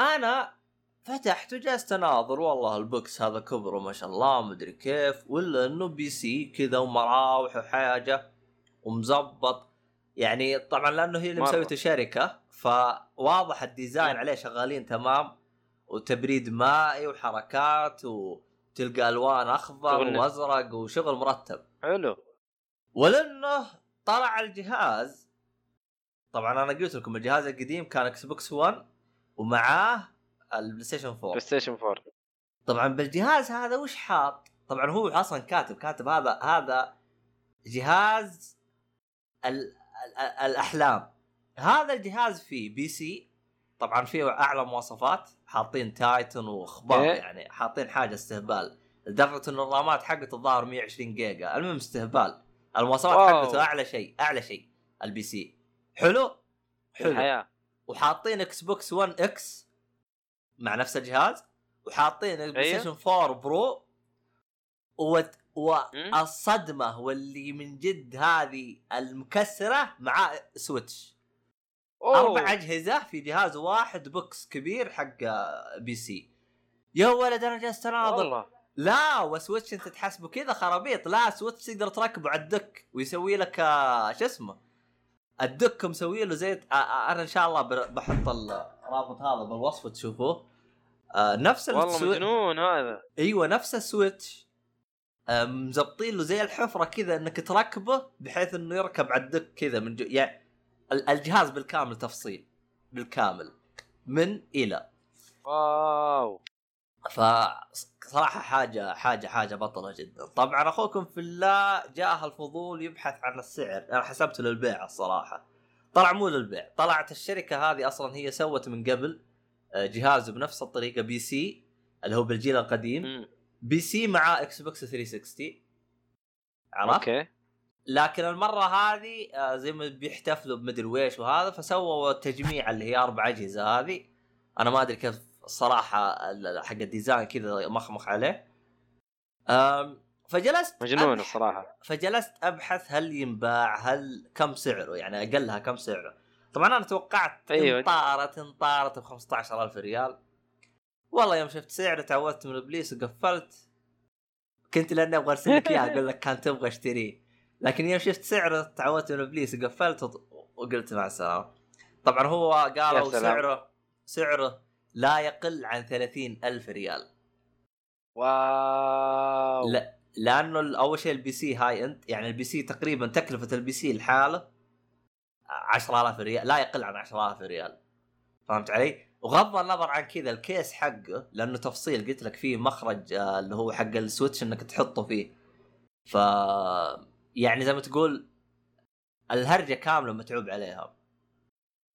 أنا فتحت وجلست أناظر والله ال box هذا كبره ما شاء الله مدري كيف ولا إنه PC كذا ومراوح وحاجة ومزبط. يعني طبعا لأنه هي اللي. مسويته شركه فواضح ال design عليه شغالين تمام وتبريد مائي وحركات وتلقى ألوان أخضر وأزرق وشغل مرتب. حلو. ولأنه طلع الجهاز طبعا أنا قلت لكم الجهاز القديم كان Xbox 1 ومعاه ال PlayStation 4 PlayStation 4 طبعا بالجهاز هذا وش حاط؟ طبعا هو أصلا كاتب كاتب هذا هذا جهاز ال الأحلام. هذا الجهاز فيه PC طبعا فيه أعلى مواصفات حاطين Titan وأخبار إيه. يعني حاطين حاجة استهبال. لدرجة إن الرامات حقته الظاهر 120 جيجا. المهم استهبال. المواصفات. حقته أعلى شيء أعلى شيء. ال PC. حلو؟ حلو. الحياة. وحاطين Xbox 1 X مع نفس الجهاز. وحاطين ال PlayStation 4 Pro. والصدمه واللي من جد هذه المكسرة مع Switch. أوه. أربع أجهزة في جهاز واحد box كبير حق PC. يا ولد أنا جالس أناظر. لا و Switch أنت تحسبه كذا خرابيط. لا Switch تقدر تركبه على ال dock ويسوي لك آه، شو اسمه ال dock مسوي له زي آه، آه، أنا إن شاء الله بحط الرابط هذا بالوصف تشوفوه نفس والله مجنون هذا. أيوه نفس ال Switch. مزبطين له زي الحفرة كذا إنك تركبه بحيث إنه يركب على ال dock كذا من جو يعني ال- الجهاز بالكامل تفصيل. بالكامل. من إلى. wow. فصراحه حاجة حاجة حاجة بطلة جدا. طبعا أخوكم في الله جاء الفضول يبحث عن السعر. أنا حسبته للبيع الصراحة. طلع مو للبيع. طلعت الشركة هذه أصلا هي سوت من قبل آه، جهاز بنفس الطريقة PC اللي هو بالجيل القديم. PC مع Xbox 360 عرفت؟ okay. لكن المرة هذه آه، زي ما بيحتفلوا بمدري ويش وهذا فسووا تجميع اللي هي أربع أجهزة هذه. أنا ما أدري كيف الصراحه ال- حق ال design كذا مخمخ عليه. فجلست مجنون الصراحة. فجلست أبحث هل ينباع هل كم سعره يعني أقلها كم سعره. طبعا أنا توقعت أيوة. انطارت انطارت ب 15000 ريال. والله يوم شفت سعره تعوذت من إبليس وقفلت. كنت لأني أبغى أرسل لك اياه أقول لك كان تبغى اشتريه. لكن يوم شفت سعره تعوذت من إبليس وقفلت وقلت مع السلامة. طبعا هو قالوا. سعره سعره لا يقل عن 30 ألف ريال. wow. لا لأنه أول شيء ال PC high end يعني ال PC تقريبا تكلفة ال PC لحاله 10000 ريال لا يقل عن 10000 ريال. فهمت علي؟ وغض النظر عن كذا ال case حقه لأنه تفصيل قلت لك فيه مخرج آه، اللي هو حق ال Switch إنك تحطه فيه ف يعني زي ما تقول الهرجة كاملة متعوب عليها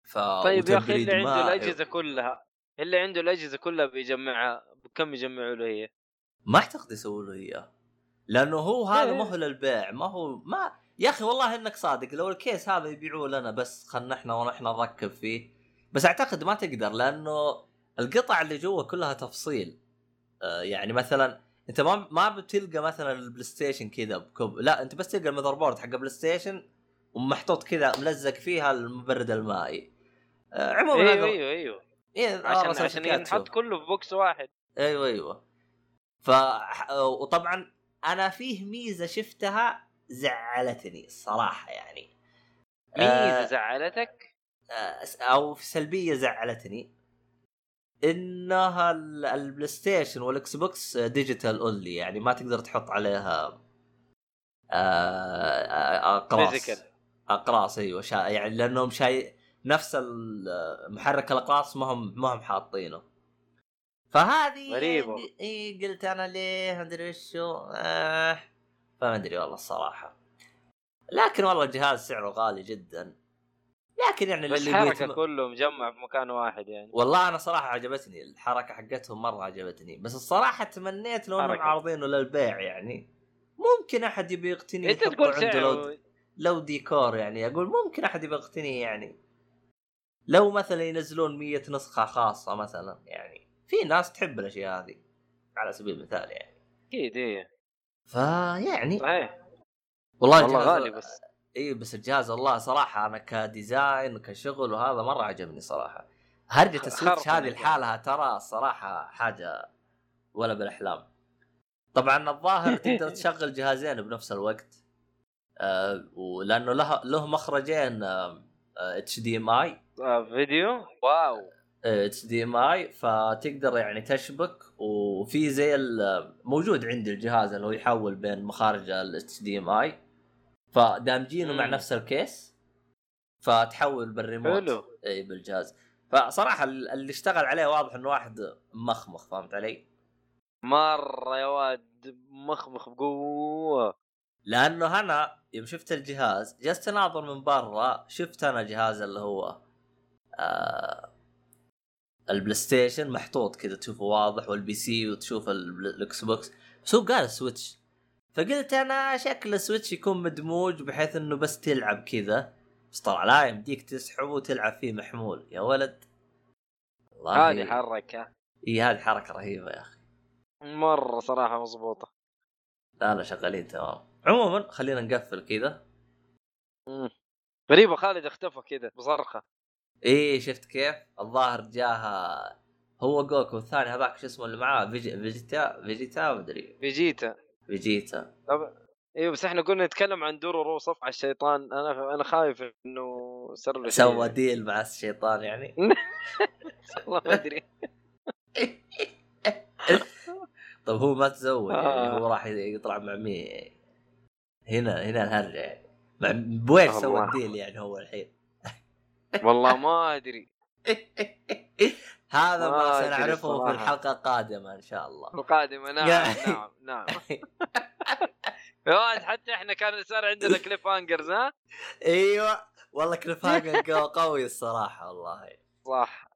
ف طيب يا أخي اللي عنده. الأجهزة كلها اللي عنده الأجهزة كلها بيجمعها بكم يجمعوا له هي؟ ما أعتقد يسووا له اياه لأنه هو هذا إيه. ما هو للبيع ما هو ما يا أخي والله إنك صادق لو ال case هذا يبيعوه لنا بس خلنا إحنا ونحن نركب فيه بس أعتقد ما تقدر لأنه القطع اللي جوا كلها تفصيل. آه يعني مثلا أنت ما ما بتلقى مثلا ال PlayStation كذا بكب لا أنت بس تلقى ال motherboard حق ال PlayStation ومحطوط كذا ملزق فيها المبرد المائي. آه عموما أيوه أيوه أيوه. إيه عشان أرسل عشان ينحط. كله في box واحد. أيوه أيوه. ف وطبعا أنا فيه ميزة شفتها زعلتني الصراحه يعني. ميزة آه، زعلتك؟ آه، أو سلبية زعلتني إنها ال- ال PlayStation وال Xbox digital only يعني ما تقدر تحط عليها آه، أقراص. Physical. أقراص أيوه شا... يعني لأنهم شاي نفس محرك الأقراص ما هم ما هم حاطينه. فهذه غريبة. يعني إي قلت أنا ليه؟ ما أدري وشو. آه فما أدري والله الصراحة. لكن والله الجهاز سعره غالي جدا. لكن يعني بس اللي بيتم... كله مجمع في مكان واحد يعني. والله أنا صراحة عجبتني الحركة حقتهم مرة عجبتني. بس الصراحة تمنيت لو إنهم. عارضينه للبيع يعني. ممكن أحد يبي يقتني انت يحطه تقول عنده لو, لو ديكور يعني. أقول ممكن أحد يبي يقتني يعني. لو مثلا ينزلون مية نسخة خاصة مثلا يعني. في ناس تحب الأشياء هذه على سبيل المثال يعني. أكيد إيه. فيعني صحيح. والله, والله غالي بس. إي بس الجهاز والله صراحة أنا ك design كشغل وهذا مرة عجبني صراحة. هرجة ال Switch هذه الجهاز. لحالها ترى الصراحه حاجة ولا بالأحلام. طبعا الظاهر *laughs* تقدر تشغل جهازين بنفس الوقت آه ولأنه له له مخرجين إتش دي إم آي. آه فيديو؟ واو. إتش دي إم آي فتقدر يعني تشبك وفي زي موجود عندي الجهاز اللي هو يحول بين مخارج ال HDMI. فدامجينه مع. نفس ال case فتحول بالريموت. حلو. إي بالجهاز. فصراحة ال- اللي اشتغل عليه واضح إنه واحد مخمخ فهمت علي؟ مرة يا واد مخمخ بقوة. لأنه أنا يوم شفت الجهاز جلست أناظر من برا شفت أنا جهاز اللي هو آه ال PlayStation محطوط كذا تشوفه واضح وال PC وتشوف ال- ال Xbox. بس هو قال Switch. فقلت أنا شكل ال Switch يكون مدموج بحيث إنه بس تلعب كذا. بس طلع لا يمديك تسحبه وتلعب فيه محمول. يا ولد. هذه حركة. إي هذه حركة رهيبة يا أخي. مرة صراحة مضبوطه لا لا شغالين تمام. عموما خلينا نقفل كذا. غريبة خالد اختفى كذا بصرخة. إيه شفت كيف؟ الظاهر جاها هو جوكو والثاني هذاك شو اسمه اللي معاه؟ فيجي... فيجيتا فيجيتا مدري فيجيتا. فيجيتا. طب أيوه بس إحنا قلنا نتكلم عن دورورو صف على الشيطان. أنا أنا خايف إنه صار له شيء. سوى ديل مع الشيطان يعني. *laughs* والله ما أدري. *laughs* طب هو ما تزوج يعني آه. هو راح يطلع مع مين هنا هنا الهرجة يعني. مع بويش سوى. الديل يعني هو الحين. والله ما أدري. *laughs* هذا ما سنعرفه في. الحلقة القادمة إن شاء الله. القادمة نعم نعم نعم. *laughs* يا واد حتى إحنا كان صار عندنا cliffhangers ها؟ إيوه والله cliffhanger قوي الصراحة والله. صح.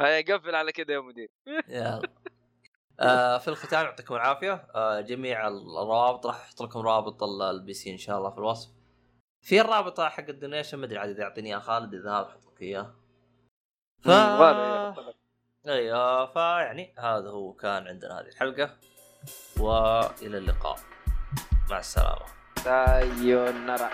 هيا قفل على كذا يا مدير يلا. *laughs* آه في الختام يعطيكم العافية. آه جميع الروابط راح أحط لكم رابط ال- ال PC إن شاء الله في الوصف. في الرابط حق ال donation ما أدري عاد إذا يعطيني اياه خالد إذا هذا أحط لك إياه. ف. أيوه فيعني هذا هو كان عندنا هذه الحلقة وإلى اللقاء. مع السلامة. سايونارا